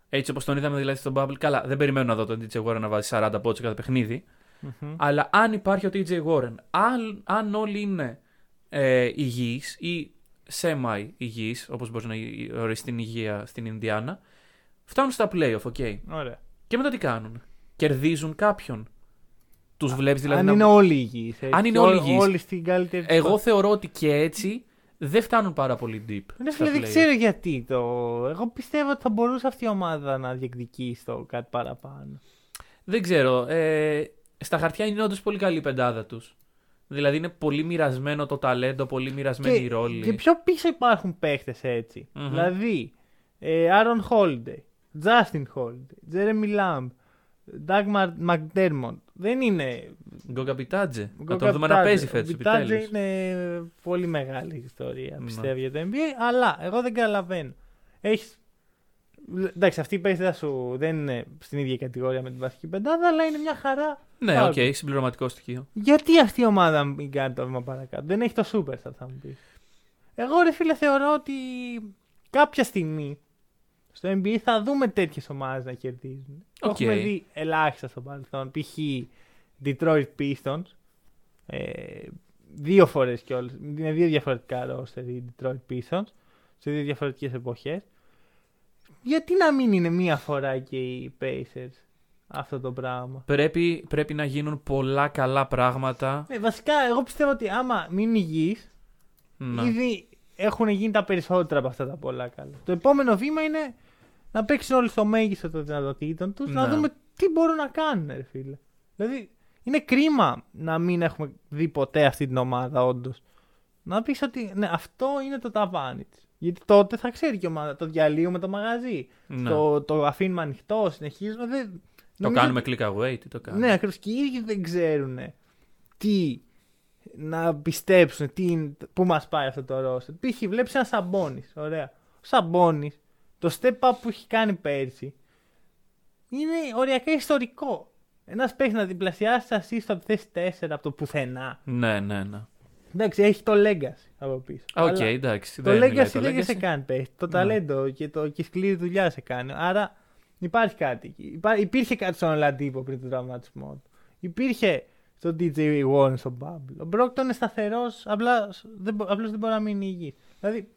έτσι όπως τον είδαμε δηλαδή στον Bubble, καλά, δεν περιμένω να δω τον TJ Warren να βάζει 40 πόντους σε κάθε παιχνίδι, αλλά αν υπάρχει ο TJ Warren, αν, αν όλοι είναι ε, υγιείς ή semi-υγιείς, όπως μπορεί να ορίσει την υγεία στην Ινδιάνα, φτάνουν στα playoff, ok. Ωραία. Και μετά τι κάνουν; Κερδίζουν κάποιον. Τους βλέπεις δηλαδή αν να... είναι όλοι υγιείς. έτσι. Αν είναι όλοι Ό- υγιείς. Όλοι στην καλύτερη Εγώ τους θεωρώ ότι και έτσι δεν φτάνουν πάρα πολύ deep. Ρε στα φίλε, δεν play-off. ξέρω γιατί το. Εγώ πιστεύω ότι θα μπορούσε αυτή η ομάδα να διεκδικήσει το κάτι παραπάνω. Δεν ξέρω. Ε, στα χαρτιά είναι όντως πολύ καλή η πεντάδα τους. Δηλαδή είναι πολύ μοιρασμένο το ταλέντο, πολύ μοιρασμένη η ρόλη. και πιο πίσω υπάρχουν παίχτε έτσι. Μμμ. Δηλαδή, ε, Aaron Holiday, Justin Holiday, Jeremy Lamb, Doug McDermott. Δεν είναι. Γκόγκα Μπιτάτζε. Να Γκόγκα τον δούμε να Μπιτάτζε. παίζει Ο φέτο Μπιτάτζε επιτέλους. είναι πολύ μεγάλη ιστορία, Ναι. πιστεύω για το NBA. Αλλά εγώ δεν καταλαβαίνω. Έχεις... Εντάξει, αυτοί οι παίχτες δεν, σου- δεν είναι στην ίδια κατηγορία με την βασική πεντάδα, αλλά είναι μια χαρά. Ναι, ΟΚ, Πάω. συμπληρωματικό στοιχείο. Γιατί αυτή η ομάδα μην κάνει το βήμα παρακάτω; Δεν έχει το Superstar, θα μου πεις. Εγώ ρε φίλε θεωρώ ότι κάποια στιγμή στο NBA θα δούμε τέτοιες ομάδες να κερδίζουν. Το ΟΚ. έχουμε δει ελάχιστα στο παρελθόν. Π.χ. Detroit Pistons. Ε, δύο φορές κιόλας. Είναι δύο διαφορετικά ρόστερ οι Detroit Pistons. Σε δύο διαφορετικές εποχές. Γιατί να μην είναι μία φορά και οι Pacers αυτό το πράγμα; Πρέπει, πρέπει να γίνουν πολλά καλά πράγματα. Ναι, βασικά, εγώ πιστεύω ότι άμα μην υγιείς, Να. ήδη έχουν γίνει τα περισσότερα από αυτά τα πολλά καλά. Το επόμενο βήμα είναι να παίξουν όλοι στο μέγιστο των δυνατοτήτων τους, να Ναι. δούμε τι μπορούν να κάνουν, ρε φίλε. Δηλαδή, είναι κρίμα να μην έχουμε δει ποτέ αυτή την ομάδα, όντως. Να πεις ότι ναι, αυτό είναι το ταβάνι της. Γιατί τότε θα ξέρει και η ομάδα. Το διαλύουμε το μαγαζί. Ναι. Το, το αφήνουμε ανοιχτό, συνεχίζουμε. Δεν... Το νομίζω κάνουμε click away, τι το κάνουμε. ναι, ακριβώς. Και οι ίδιοι δεν ξέρουν τι να πιστέψουν, τι, είναι- πού μας πάει αυτό το ρόστερ. Π.χ. βλέπεις ένα Σαμπόνι. Ωραία. Ο Σαμπόνι, το step up που έχει κάνει πέρσι, είναι οριακά ιστορικό. Ένας παίχτης να διπλασιάσει τα assist από τη θέση 4 από το πουθενά. Ναι, ναι, ναι. Εντάξει, έχει το legacy από πίσω. ΟΚ, Αλλά εντάξει. το δεν legacy μιλάει το δεν legacy. σε κάνει παίχτη. Το Ναι. ταλέντο και, το, και η σκληρή δουλειά σε κάνει. Άρα υπάρχει κάτι. εκεί. Υπά, υπήρχε κάτι στον Ολαντίπο πριν τον τραυματισμό του. Υπήρχε στον TJ Warren στον Bubble. Ο Μπρόγκτον είναι σταθερός, απλά δεν, μπο- απλώς δεν μπορεί να μείνει υγιής. Δηλαδή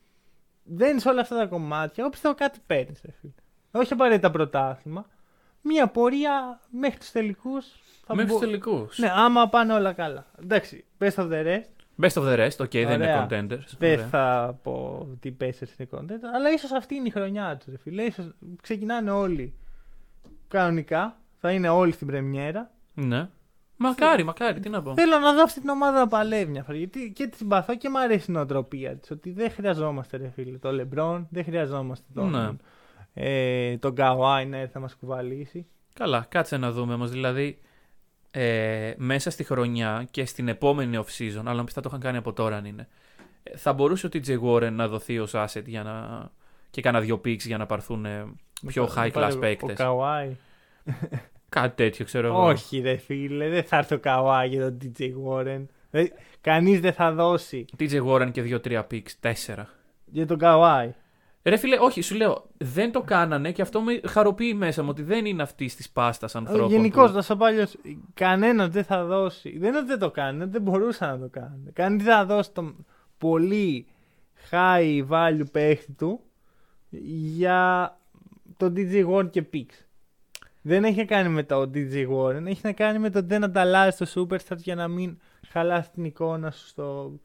δεν σε όλα αυτά τα κομμάτια. Εγώ πιστεύω κάτι παίρνεις, ρε φίλε. Όχι απαραίτητα πρωτάθλημα. Μία πορεία μέχρι τους τελικούς. Μέχρι τους τελικούς. Ναι, άμα πάνε όλα καλά. Εντάξει, best of the rest. Best of the rest, ΟΚ, δεν είναι Ωραία. contenders. Δεν Ωραία. θα πω ότι οι Pacers είναι contend-, αλλά ίσως αυτή είναι η χρονιά τους. Φίλε. Ίσως ξεκινάνε όλοι κανονικά, θα είναι όλοι στην πρεμιέρα. Ναι. Μακάρι, μακάρι, τι να πω. Θέλω να δω αυτή την ομάδα να παλεύει μια φορά. Γιατί και τη συμπαθώ και μου αρέσει η νοοτροπία της. Ότι δεν χρειαζόμαστε, ρε φίλε, το Λεμπρόν, δεν χρειαζόμαστε τον, Ναι. ε, τον Καουάι να έρθει να μας κουβαλήσει. Καλά, κάτσε να δούμε όμως. Δηλαδή, ε, μέσα στη χρονιά και στην επόμενη off-season, αλλά πιστεύω το είχαν κάνει από τώρα αν είναι, ε, θα μπορούσε ο TJ Warren να δοθεί ως asset για να... και κάνα δύο picks για να πάρθουν ε, πιο Θα- high θα class πάρει Ο παίκτες. Καουάι. Κάτι τέτοιο, ξέρω εγώ. Όχι, ρε φίλε, δεν θα έρθει ο Καουάι για τον DJ Warren. Κανείς δεν θα δώσει TJ Warren και δύο-τρία picks, τέσσερα. για τον Καουάι. Ρε φίλε, όχι, σου λέω, δεν το κάνανε και αυτό με χαροποιεί μέσα μου ότι δεν είναι αυτή της πάστας ανθρώπων. Γενικώ, που- το Σαμπάλιο, κανένα δεν θα δώσει. Δεν είναι ότι δεν το κάνει, δεν μπορούσαν να το κάνουν. Κανείς δεν θα δώσει τον πολύ high value παίχτη του για τον DJ Warren και Pix. Δεν έχει να κάνει με το DJ Warren, έχει να κάνει με το δεν ανταλλάσσει το Superstar για να μην χαλάσει την εικόνα σου στο,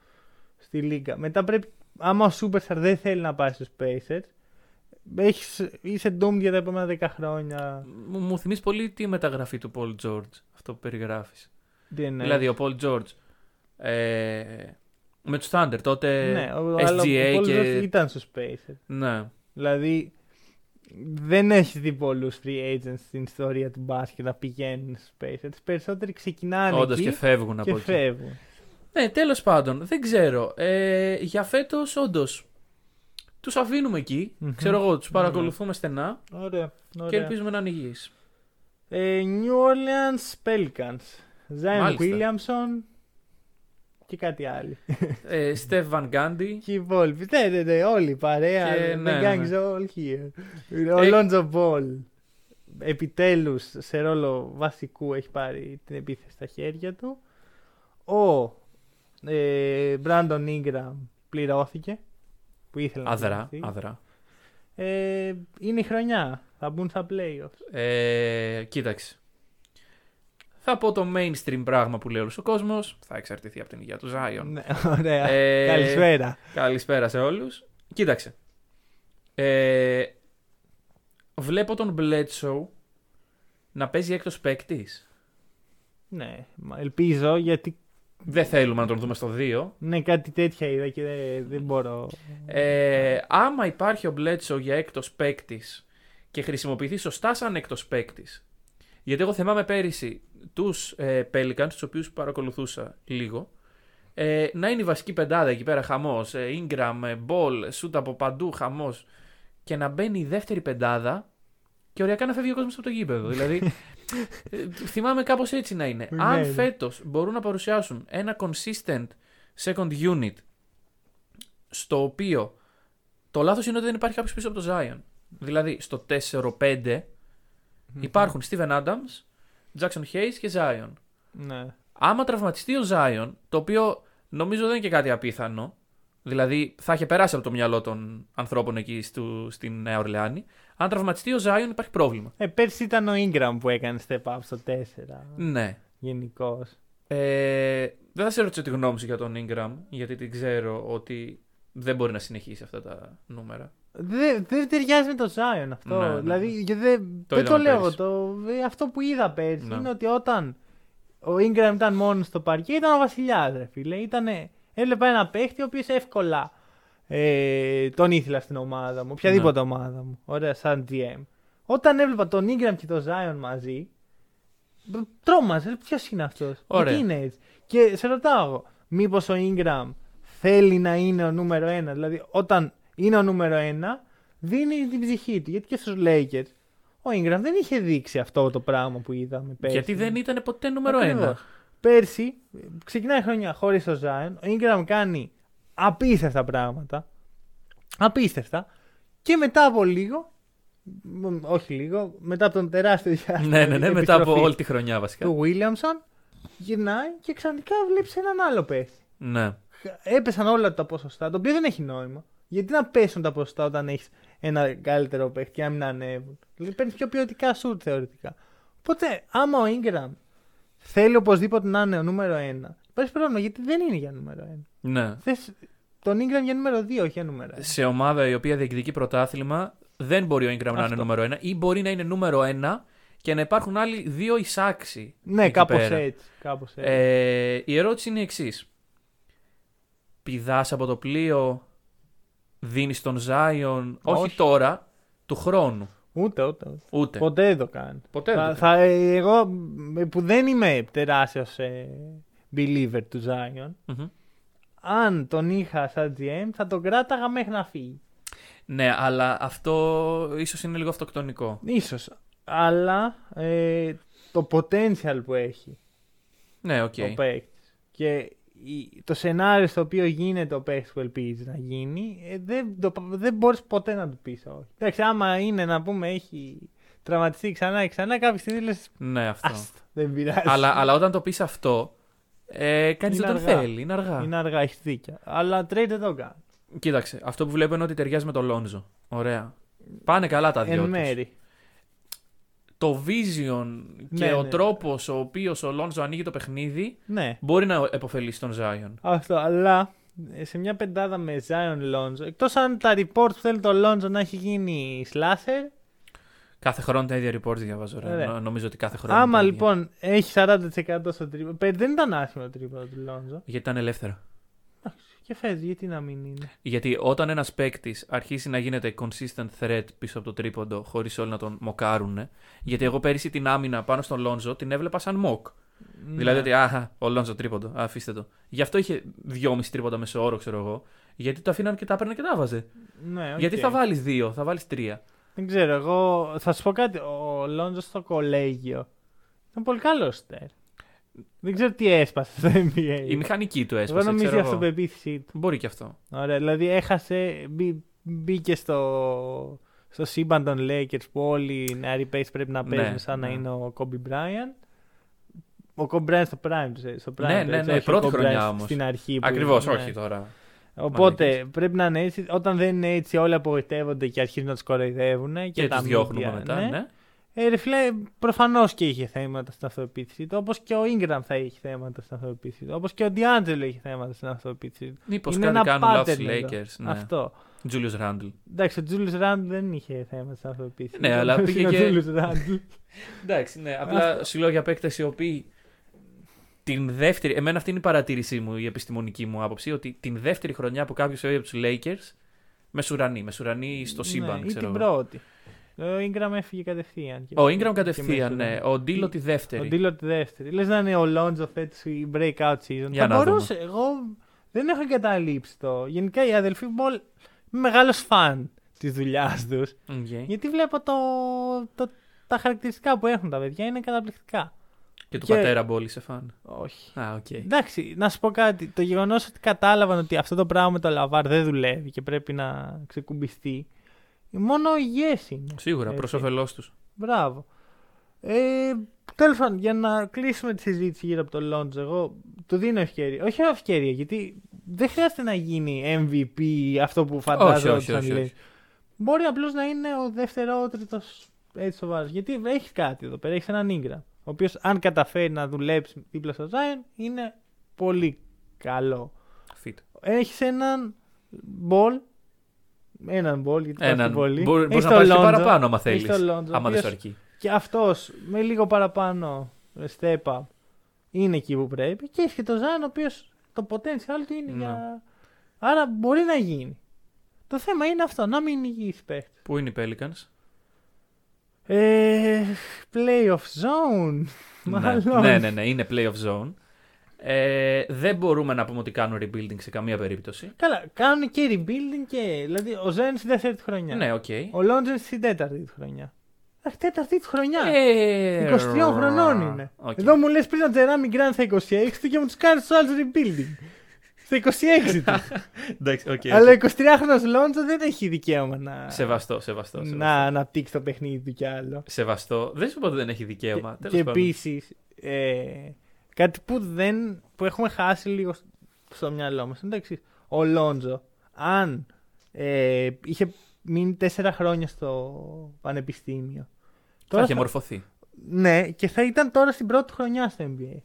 στη λίγα. Μετά πρέπει, άμα ο Superstar δεν θέλει να πάει στους Pacers, έχεις, είσαι doomed για τα επόμενα 10 χρόνια. Μου, μου θυμίζει πολύ τη μεταγραφή του Paul George, αυτό που περιγράφεις. Δεν Δηλαδή ο Paul George ε, με τους Thunder τότε ναι, ο, SGA αλλά ο Paul και... George ήταν στο Spacer. Ναι, Δηλαδή δεν έχεις δει πολλούς free agents στην ιστορία του μπάσκετ να πηγαίνουν στο Spacer. Τις περισσότεροι ξεκινάνε όντως εκεί και φεύγουν και από εκεί. φεύγουν. Ναι, τέλος πάντων, δεν ξέρω. Ε, για φέτος, όντως. Τους αφήνουμε εκεί. Μμμ. Ξέρω εγώ, τους παρακολουθούμε στενά Ωραία. και ελπίζουμε να είναι υγιείς. Ε, New Orleans Pelicans. Zion Μάλιστα. Williamson και κάτι άλλο. ε, Στεφ Βαν Γκάντι. και οι υπόλοιποι. Ναι, ναι, ναι, όλοι η παρέα. Και- The ναι, gang ναι. is all here. Ο Ε, Lonzo Ball. Επιτέλους σε ρόλο βασικού έχει πάρει την επίθεση στα χέρια του. Ο ε, Brandon Ingram πληρώθηκε. Που ήθελε να Αδρά, πληρωθεί. αδρά. Ε, είναι η χρονιά. Θα μπουν στα playoffs. Ε, κοίταξε. Θα πω το mainstream πράγμα που λέει όλος ο κόσμος. Θα εξαρτηθεί από την υγεία του Zion. Ναι, ωραία. Ε, Καλησπέρα. Καλησπέρα σε όλους. Κοίταξε. Ε, βλέπω τον Bledsoe να παίζει έκτος παίκτης. Ναι, μα ελπίζω γιατί Δεν θέλουμε να τον δούμε στο 2. ναι, κάτι τέτοια είδα και δεν, δεν μπορώ. Ε, άμα υπάρχει ο Bledsoe για έκτος παίκτης και χρησιμοποιηθεί σωστά σαν έκτος παίκτης. Γιατί εγώ θυμάμαι πέρυσι τους ε, Pelicans, τους οποίους παρακολουθούσα λίγο, ε, να είναι η βασική πεντάδα εκεί πέρα χαμός, ε, Ingram, ε, Ball, σούτ από παντού χαμός και να μπαίνει η δεύτερη πεντάδα και οριακά να φεύγει ο κόσμος από το γήπεδο. δηλαδή, ε, θυμάμαι κάπως έτσι να είναι. Ναι, Αν ναι. φέτος μπορούν να παρουσιάσουν ένα consistent second unit στο οποίο το λάθος είναι ότι δεν υπάρχει κάποιος πίσω από το Zion. Δηλαδή, στο 4-5 υπάρχουν Steven Adams, Jackson Hayes και Zion. Ναι. Άμα τραυματιστεί ο Zion, το οποίο νομίζω δεν είναι και κάτι απίθανο, δηλαδή θα είχε περάσει από το μυαλό των ανθρώπων εκεί στου, στην Νέα Ορλεάνη, αν τραυματιστεί ο Zion υπάρχει πρόβλημα. Ε, πέρσι ήταν ο Ingram που έκανε step up στο 4. Ναι. Γενικώ. Ε, δεν θα σε ρωτήσω τη γνώμη σου για τον Ingram, γιατί την ξέρω ότι δεν μπορεί να συνεχίσει αυτά τα νούμερα. Δεν δεν ταιριάζει με το Zion αυτό. Ναι, ναι, δηλαδή, ναι. και δεν Το δεν το είδαμε λέω. πέρυσι. Το, ε, αυτό που είδα πέρσι Ναι. είναι ότι όταν ο Ingram ήταν μόνος στο παρκέ ήταν ο Βασιλιάς, ρε φίλε. Ήτανε, έβλεπα ένα παίχτη ο οποίος εύκολα ε, τον ήθελα στην ομάδα μου, οποιαδήποτε Ναι. ομάδα μου. Ωραία, σαν GM. Όταν έβλεπα τον Ingram και τον Zion μαζί, μπ- τρόμαζε. Ποιος είναι αυτός; Ωραία. Γιατί είναι έτσι; Και σε ρωτάω εγώ, μήπως ο Ingram θέλει να είναι ο νούμερο ένα; Δηλαδή, όταν είναι ο νούμερο ένα, δίνει την ψυχή του. Γιατί και στους Lakers ο Ingram δεν είχε δείξει αυτό το πράγμα που είδαμε πέρσι. Γιατί δεν ήταν ποτέ νούμερο Ακριβώς. ένα. Πέρσι, ξεκινάει η χρονιά χωρίς το Zion. Ο Ingram κάνει απίστευτα πράγματα. Απίστευτα. Και μετά από λίγο, μ, όχι λίγο, μετά από τον τεράστιο διάστημα ναι, ναι, ναι, μετά από επιστροφή όλη τη χρονιά βασικά. του Williamson, γυρνάει και ξαφνικά βλέπεις έναν άλλο παίχτη. Ναι. Έπεσαν όλα τα ποσοστά, το οποίο δεν έχει νόημα. Γιατί να πέσουν τα ποσοστά όταν έχεις ένα καλύτερο παίχτη και να μην ανέβουν; Δηλαδή παίρνεις πιο ποιοτικά σουτ θεωρητικά. Οπότε, άμα ο Ingram θέλει οπωσδήποτε να είναι ο νούμερο 1, υπάρχει πρόβλημα γιατί δεν είναι για νούμερο 1. ναι. Θες τον Ingram για νούμερο 2, όχι για νούμερο 1. Σε ομάδα η οποία διεκδικεί πρωτάθλημα, δεν μπορεί ο Ingram να είναι Αυτό. νούμερο ένα ή μπορεί να είναι νούμερο ένα και να υπάρχουν άλλοι δύο εισάξιοι. Ναι, εκεί κάπως πέρα. έτσι. Κάπως έτσι. Ε, η ερώτηση είναι η εξής. Πηδάς από το πλοίο, δίνεις τον Zion, όχι, Όχι. τώρα, του χρόνου. Ούτε, ούτε. ούτε. Ούτε. Ποτέ δεν το κάνει. Ποτέ δεν Θα, το θα, ε, εγώ ε, που δεν είμαι τεράστιος ε, believer του Zion, Μμμ. αν τον είχα σαν GM θα τον κράταγα μέχρι να φύγει. Ναι, αλλά αυτό ίσως είναι λίγο αυτοκτονικό. Ίσως. Αλλά ε, το potential που έχει Ναι, ΟΚ. ο παίκτης και η- το σενάριο στο οποίο γίνεται ο παίκτης που ελπίζει να γίνει, ε, δεν, το, δεν μπορείς ποτέ να του πεις όχι. Εντάξει, άμα είναι να πούμε έχει τραυματιστεί ξανά και ξανά, κάποια στιγμή λες. Ναι, αυτό. Άστα, δεν πειράζει. αλλά, αλλά όταν το πεις αυτό, ε, κανείς Είναι δεν τον αργά. θέλει. Είναι αργά. Είναι αργά, έχεις δίκιο. Αλλά trade δεν το κάνει. Κοίταξε, αυτό που βλέπω είναι ότι ταιριάζει με τον Λόνζο. Ωραία. Πάνε καλά τα δυο Εν τους. μέρη. Το vision και Ναι, ο ναι. τρόπος ο οποίος ο Λόνζο ανοίγει το παιχνίδι Ναι, μπορεί να επωφελήσει τον Zion. αυτό. Αλλά ε, σε μια πεντάδα με Zion Lonzo, εκτός αν τα reports που θέλει το Lonzo να έχει γίνει slasher, Κάθε χρόνο τα ίδια reports διαβάζω. Ρε. Ωραία. Νο- Νομίζω ότι κάθε χρόνο. άμα είναι τα ίδια. λοιπόν έχει 40% στο τρίπο. Δεν ήταν άσχημο το τρίπο του Lonzo. Γιατί ήταν ελεύθερα. Και φες, γιατί να μην είναι; Γιατί όταν ένας παίκτης αρχίσει να γίνεται consistent threat πίσω από το τρίποντο, χωρίς όλοι να τον μοκάρουν. Γιατί εγώ πέρυσι την άμυνα πάνω στον Λόνζο την έβλεπα σαν mock. Ναι. Δηλαδή ότι, αχ, ο Λόντζο τρίποντο, α, αφήστε το. Γι' αυτό είχε 2,5 τρίποντα μέσο όρο, ξέρω εγώ. Γιατί το αφήναν και τα έπαιρνε και τα 'βαζε. Ναι, ΟΚ. Γιατί θα βάλεις δύο, θα βάλεις τρία. Δεν ξέρω, εγώ θα σου πω κάτι. Ο Λόντζο στο κολέγιο ήταν πολύ καλός σουτέρ. Δεν ξέρω τι έσπασε στο NBA. Η μηχανική του Εγώ έσπασε. νομίζω η ξέρω εγώ. αυτοπεποίθησή του. Μπορεί και αυτό. Ωραία, δηλαδή έχασε, μπή- μπήκε στο, στο σύμπαν των Lakers που όλοι οι νεαροί παίκτες πρέπει να Ναι, παίζουν σαν να ναι. είναι ο Kobe Bryant. Ο Kobe Bryant στο prime του, ε, στο prime Ναι, του, ναι, έτσι, ναι, όχι πρώτη ο Kobe χρονιά Bryant όμως. Στην αρχή. που Ακριβώς, είναι, ναι. όχι τώρα. Οπότε Μαλάκες. πρέπει να είναι έτσι. Όταν δεν είναι έτσι, όλοι απογοητεύονται και αρχίζουν να τους κοροϊδεύουν. Και, Και τα τους διώχνουμε media, μετά, ναι. Ε, ρε φίλε, προφανώς και είχε θέματα στην αυτοπεποίθησή του. Όπως και ο Ingram θα είχε θέματα στην αυτοπεποίθησή του. Όπως και ο D'Angelo είχε θέματα στην αυτοπεποίθησή του. Μήπως Είναι κάτι ένα κάνουν λάθος pattern οι εδώ. Lakers. Ναι. Αυτό. Julius Randle. Εντάξει, ο Julius Randle δεν είχε θέμα στην αυτοπεποίθηση. Ναι, αλλά Ήταν πήγε ο και- Julius Randle. Εντάξει, ναι. Απλά σου λέω για παίκτες οι οποίοι την δεύτερη. Εμένα αυτή είναι η παρατήρησή μου, η επιστημονική μου άποψη, ότι την δεύτερη χρονιά που κάποιος φεύγει από τους Lakers. Μεσουρανή, μεσουρανή στο σύμπαν, ναι, ή ξέρω την εγώ. πρώτη. Ο Ingram έφυγε κατευθείαν. και- Ο Ingram και κατευθείαν, μέσα. ναι. Ο Ντίλο τη Ο δεύτερη. Ντίλο τη δεύτερη. Λες να είναι ο Lonzo φέτος η breakout season. Για θα να μπορούσε. Εγώ δεν έχω εγκαταλείψει το. Γενικά οι αδελφοί Μπολ είμαι μεγάλος φαν της δουλειάς τους. ΟΚ. Γιατί βλέπω το, το, τα χαρακτηριστικά που έχουν τα παιδιά είναι καταπληκτικά. Και του και- πατέρα Μπόλ είσαι φαν. Όχι. Α, ΟΚ. Εντάξει, να σου πω κάτι. Το γεγονός ότι κατάλαβαν ότι αυτό το πράγμα με το Λαβάρ δεν δουλεύει και πρέπει να ξεκουμπιστεί. Μόνο υγιές είναι. Σίγουρα, Έτσι. προς όφελός τους. Μπράβο. Ε, Τέλος πάντων, για να κλείσουμε τη συζήτηση γύρω από το Λόντζο, εγώ του δίνω ευκαιρία. Όχι ευκαιρία, γιατί δεν χρειάζεται να γίνει MVP αυτό που Όχι, φαντάζομαι. όχι, όχι, όχι. Μπορεί απλώς να είναι ο δεύτερο τρίτος έτσι σοβαρός. Γιατί έχει κάτι εδώ πέρα, έχει έναν Ingram. Ο οποίος, αν καταφέρει να δουλέψει δίπλα στο Zion, είναι πολύ καλό. Fit. Έχεις έναν Ball. Έναν Ball, γιατί Έναν. Έναν... πολύ. Μπορείς Έχεις να το πάρεις και Lonzo, παραπάνω, άμα έχεις θέλει. το Lonzo, ο Άμα δεν σου οποίος- αρκεί. και αυτός με λίγο παραπάνω step up είναι εκεί που πρέπει. Και έχει και το Zion, ο οποίος το potential του είναι Ναι. για. Άρα μπορεί να γίνει. Το θέμα είναι αυτό, να μην είναι υγιής παίχτης. Πού είναι οι Pelicans; Ε, playoff zone. ναι. Μάλλον. ναι, ναι, ναι, είναι playoff zone. Ε, δεν μπορούμε να πούμε ότι κάνουν rebuilding σε καμία περίπτωση. Καλά, κάνουν και rebuilding και. Δηλαδή, ο Zion στη δεύτερη του χρονιά. Ναι, ΟΚ. Ο Λόντζο στην τέταρτη του χρονιά. Αχ, τέταρτη του χρονιά. Ε, 23 χρονών είναι. ΟΚ. Εδώ μου λες πριν ο Τζεράμι Γκραντ στα 26 του και μου τους κάνεις τους άλλους rebuilding. Στα 26 τους. Εντάξει, ΟΚ, ΟΚ. Αλλά ο 23χρονο Λόντζο δεν έχει δικαίωμα να, Σεβαστό, σεβαστό. να σεβαστό. αναπτύξει το παιχνίδι του κι άλλο. Σεβαστό. Δεν σου πω ότι δεν έχει δικαίωμα. και Τέλος πάντων. επίσης, ε, κάτι που, δεν, που έχουμε χάσει λίγο στο μυαλό μας είναι το εξής. Ο Λόντζο, αν ε, είχε μείνει τέσσερα χρόνια στο πανεπιστήμιο. Θα είχε μορφωθεί. Ναι, και θα ήταν τώρα στην πρώτη του χρονιά στο NBA.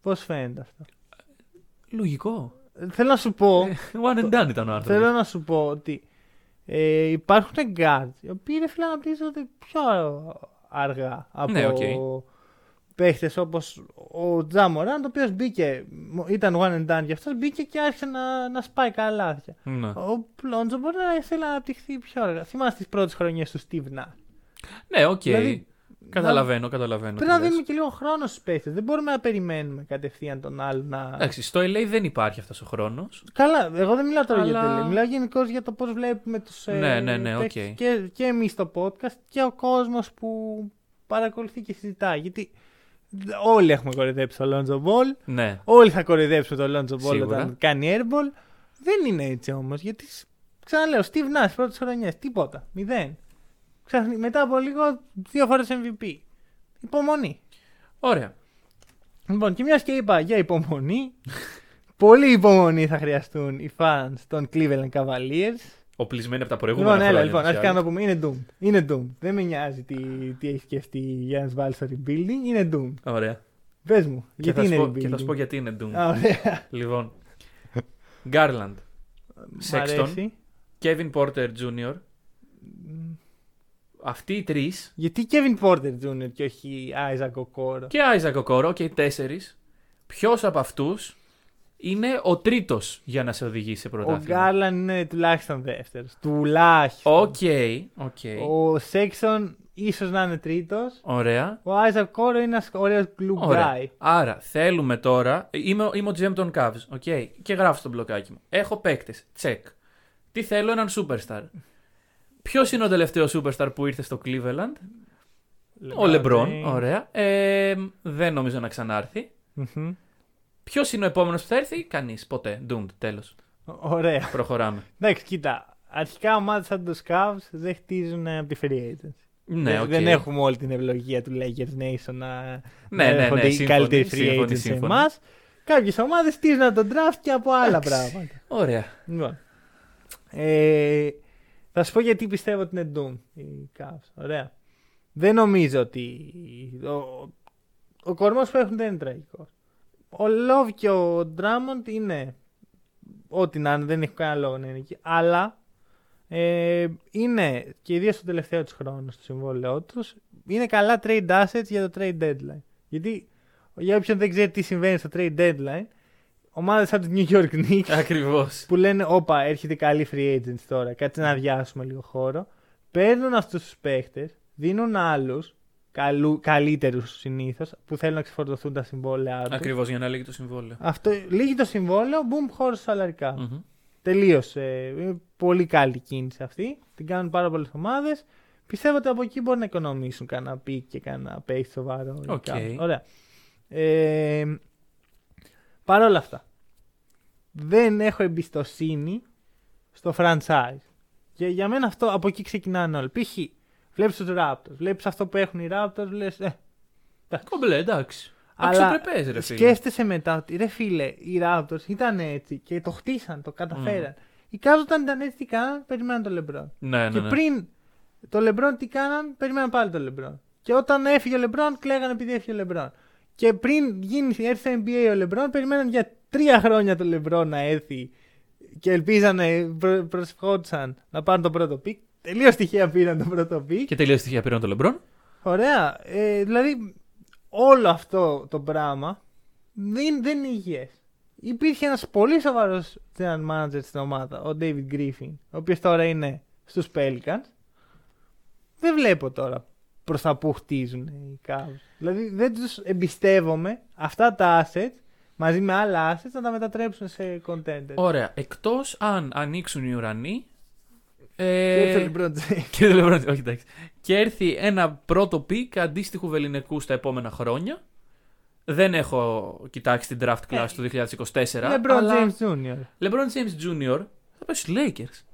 Πώς φαίνεται αυτό; Λογικό. Θέλω να σου πω. Ε, One and done ήταν ο άνθρωπος. Θέλω να σου πω ότι ε, υπάρχουν guards οι οποίοι είναι φίλοι αναπτύσσονται πιο αργά από Ναι, ΟΚ. Παίχτες όπως ο Ja Morant, ο οποίος μπήκε, ήταν one and done για αυτός, μπήκε και άρχισε να, να σπάει καλάθια. Ναι. Ο Lonzo μπορεί να θέλει να αναπτυχθεί πιο αργά. Θυμάστε τις πρώτες χρονιές του Steve Nash. Ναι, οκ. Δηλαδή, Καταλαβαίνω, καταλαβαίνω. Πρέπει τι να λες. δίνουμε και λίγο χρόνο στους παίχτες. Δεν μπορούμε να περιμένουμε κατευθείαν τον άλλο να... Εντάξει, στο LA δεν υπάρχει αυτός ο χρόνος. Καλά, εγώ δεν μιλάω τώρα για LA- τελεία. Μιλάω γενικώς για το πώς βλέπουμε τους. Ναι, ναι, ναι, οκ. Και, και εμείς το podcast και ο κόσμος που παρακολουθεί και συζητάει. Γιατί όλοι έχουμε κοροϊδέψει το Lonzo Ball. Ναι. Όλοι θα κοροϊδέψουμε το Lonzo Ball Σίγουρα. όταν κάνει airball. Δεν είναι έτσι όμως. Γιατί ξαναλέω, Steve Nash πρώτες χρονιές. Τίποτα. Μηδέν. Ξαφνι- μετά από λίγο δύο φορές MVP. Υπομονή. Ωραία. Λοιπόν, και μιας και είπα για υπομονή, πολύ υπομονή θα χρειαστούν οι fans των Cleveland Cavaliers. Οπλισμένοι από τα προηγούμενα Λοιπόν, έλα, χρόνια. λοιπόν, τους αρχικά άλλους. να πούμε, είναι Doom. Είναι Doom. Δεν με νοιάζει τι, τι έχει σκεφτεί για να βάλει στο rebuilding, είναι Doom. Ωραία. Πες μου, Και γιατί θα, σου είναι πω, rebuilding; και θα σου πω γιατί είναι Doom. Α, ωραία. Λοιπόν. Garland. Μ' Sexton. αρέσει. Kevin Porter Jr. Αυτοί οι τρεις. Γιατί Kevin Porter Jr. και όχι Isaac Okoro; Και Isaac Okoro και οι τέσσερις. Ποιος από αυτούς είναι ο τρίτος για να σε οδηγήσει σε Ο πρωτάθλημα. Garland είναι τουλάχιστον δεύτερος. Τουλάχιστον. OK, OK. Ο Sexton ίσως να είναι τρίτος. Ωραία. Ο Isaac Okoro είναι ένας ωραίος glue Ωραία. guy. Άρα θέλουμε τώρα. Είμαι, είμαι ο GM των Cavs, okay? Και γράφω στο μπλοκάκι μου. Έχω παίκτες. Τσεκ. Τι θέλω, έναν superstar. Ποιος είναι ο τελευταίος superstar που ήρθε στο Cleveland, Ο LeBron. James. Ωραία. Ε, δεν νομίζω να ξανάρθει. Μμμ. Ποιος είναι ο επόμενος που θα έρθει, κανείς. Ποτέ. Doomed. Τέλος. Ωραία. Προχωράμε. Εντάξει, κοίτα. Αρχικά ομάδες σαν τους Cavs δεν χτίζουν ε, από τη free agency. Ναι, δεν, οκ. δεν έχουμε όλη την ευλογία του Lakers Nation να, Ναι, να ναι, ναι, έρχονται οι σύμφωνοι, καλύτεροι free σύμφωνοι, agents σε σύμφωνοι. εμάς. Κάποιες ομάδες χτίζουν τον draft και από άλλα πράγματα. Ωραία. Λοιπόν. Ε, θα σου πω γιατί πιστεύω ότι είναι doomed οι Cavs. Ωραία. Δεν νομίζω ότι. Ο, ο κορμός που έχουν δεν είναι τραγικός. Ο Love και ο Drummond είναι. Ό,τι να είναι, δεν έχει κανένα λόγο να είναι εκεί. Αλλά ε, είναι και ιδίω στο τελευταίο του χρόνο στο συμβόλαιό τους. Είναι καλά trade assets για το trade deadline. Γιατί για όποιον δεν ξέρει τι συμβαίνει στο trade deadline, ομάδες σαν του New York Knicks Ακριβώς. που λένε Όπα, έρχεται καλή free agents τώρα. Κάτσε να αδειάσουμε λίγο χώρο. Παίρνουν αυτούς τους παίχτες, δίνουν άλλους καλύτερους συνήθως που θέλουν να ξεφορτωθούν τα συμβόλαιά τους. Ακριβώς για να λήγει το συμβόλαιο. Αυτό λήγει το συμβόλαιο, boom, χώρος salary cap. Μμμ. Τελείωσε. Είναι πολύ καλή κίνηση αυτή. Την κάνουν πάρα πολλές ομάδες. Πιστεύω ότι από εκεί μπορεί να οικονομήσουν κανένα pick και κανένα παίχτη σοβαρό. ή Οκ. κάτι. Ωραία. Ε, Παρ' όλα αυτά, δεν έχω εμπιστοσύνη στο franchise. Και για μένα αυτό από εκεί ξεκινάνε όλοι. Π.χ. βλέπεις τους Raptors, βλέπεις αυτό που έχουν οι Raptors, λες. Ε, Κομπλέ, εντάξει. Αλλά Αξιοπρεπές, ρε φίλε. σκέφτεσαι μετά ότι ρε φίλε, οι Raptors ήταν έτσι και το χτίσαν, το καταφέραν. Οι Cavs όταν ήταν έτσι τι κάναν, περιμέναν το LeBron. Ναι, ναι, Και ναι. πριν το LeBron τι κάναν, περιμέναν πάλι το LeBron. Και όταν έφυγε ο LeBron, κλαίγανε επειδή έφυγε ο LeBron. Και πριν γίνει, έρθει στο NBA ο LeBron, περιμέναν για τρία χρόνια το LeBron να έρθει και ελπίζανε, προ, προσευχόντουσαν να πάρουν το πρώτο pick. Τελείως τυχαία πήραν το πρώτο pick. Και τελείως τυχαία πήραν τον Λεμπρόν. Ωραία. Ε, δηλαδή, όλο αυτό το πράγμα δεν, δεν είναι υγιές. Υπήρχε ένας πολύ σοβαρός general manager στην ομάδα, ο David Griffin, ο οποίος τώρα είναι στους Pelicans. Δεν βλέπω τώρα προς τα που χτίζουν οι Cavs. Δηλαδή, δεν τους εμπιστεύομαι αυτά τα assets μαζί με άλλα assets να τα μετατρέψουν σε contenders. Ωραία. Εκτός αν ανοίξουν οι ουρανοί. Και Ε, ήρθε ο LeBron James. και δεν λέω, όχι, εντάξει. Και έρθει ένα πρώτο pick αντίστοιχου βεληνεκούς στα επόμενα χρόνια. Δεν έχω κοιτάξει την draft class του 2024. LeBron αλλά James Jr. LeBron James Jr. θα πάει στους Lakers.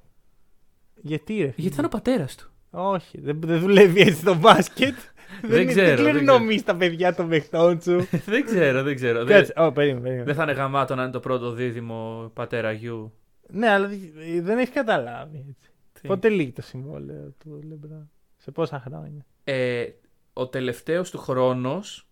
Γιατί ρε φίλε; Γιατί θα είναι ο πατέρας του. Όχι, δεν, δεν δουλεύει έτσι το μπάσκετ. Δεν ξέρω, Δεν δεν κληρονομείς τα παιδιά των παιχτών σου. δεν ξέρω, δεν ξέρω. δεν, Κάτσε, ω, περίμενε, περίμενε. δεν θα είναι γαμάτο να είναι το πρώτο δίδυμο πατέρα γιου. Ναι, αλλά ε, δεν έχει καταλάβει έτσι. Τι; Πότε λήγει το συμβόλαιο του Λεμπρόν; Σε πόσα χρόνια; Ε, ο τελευταίος του χρόνος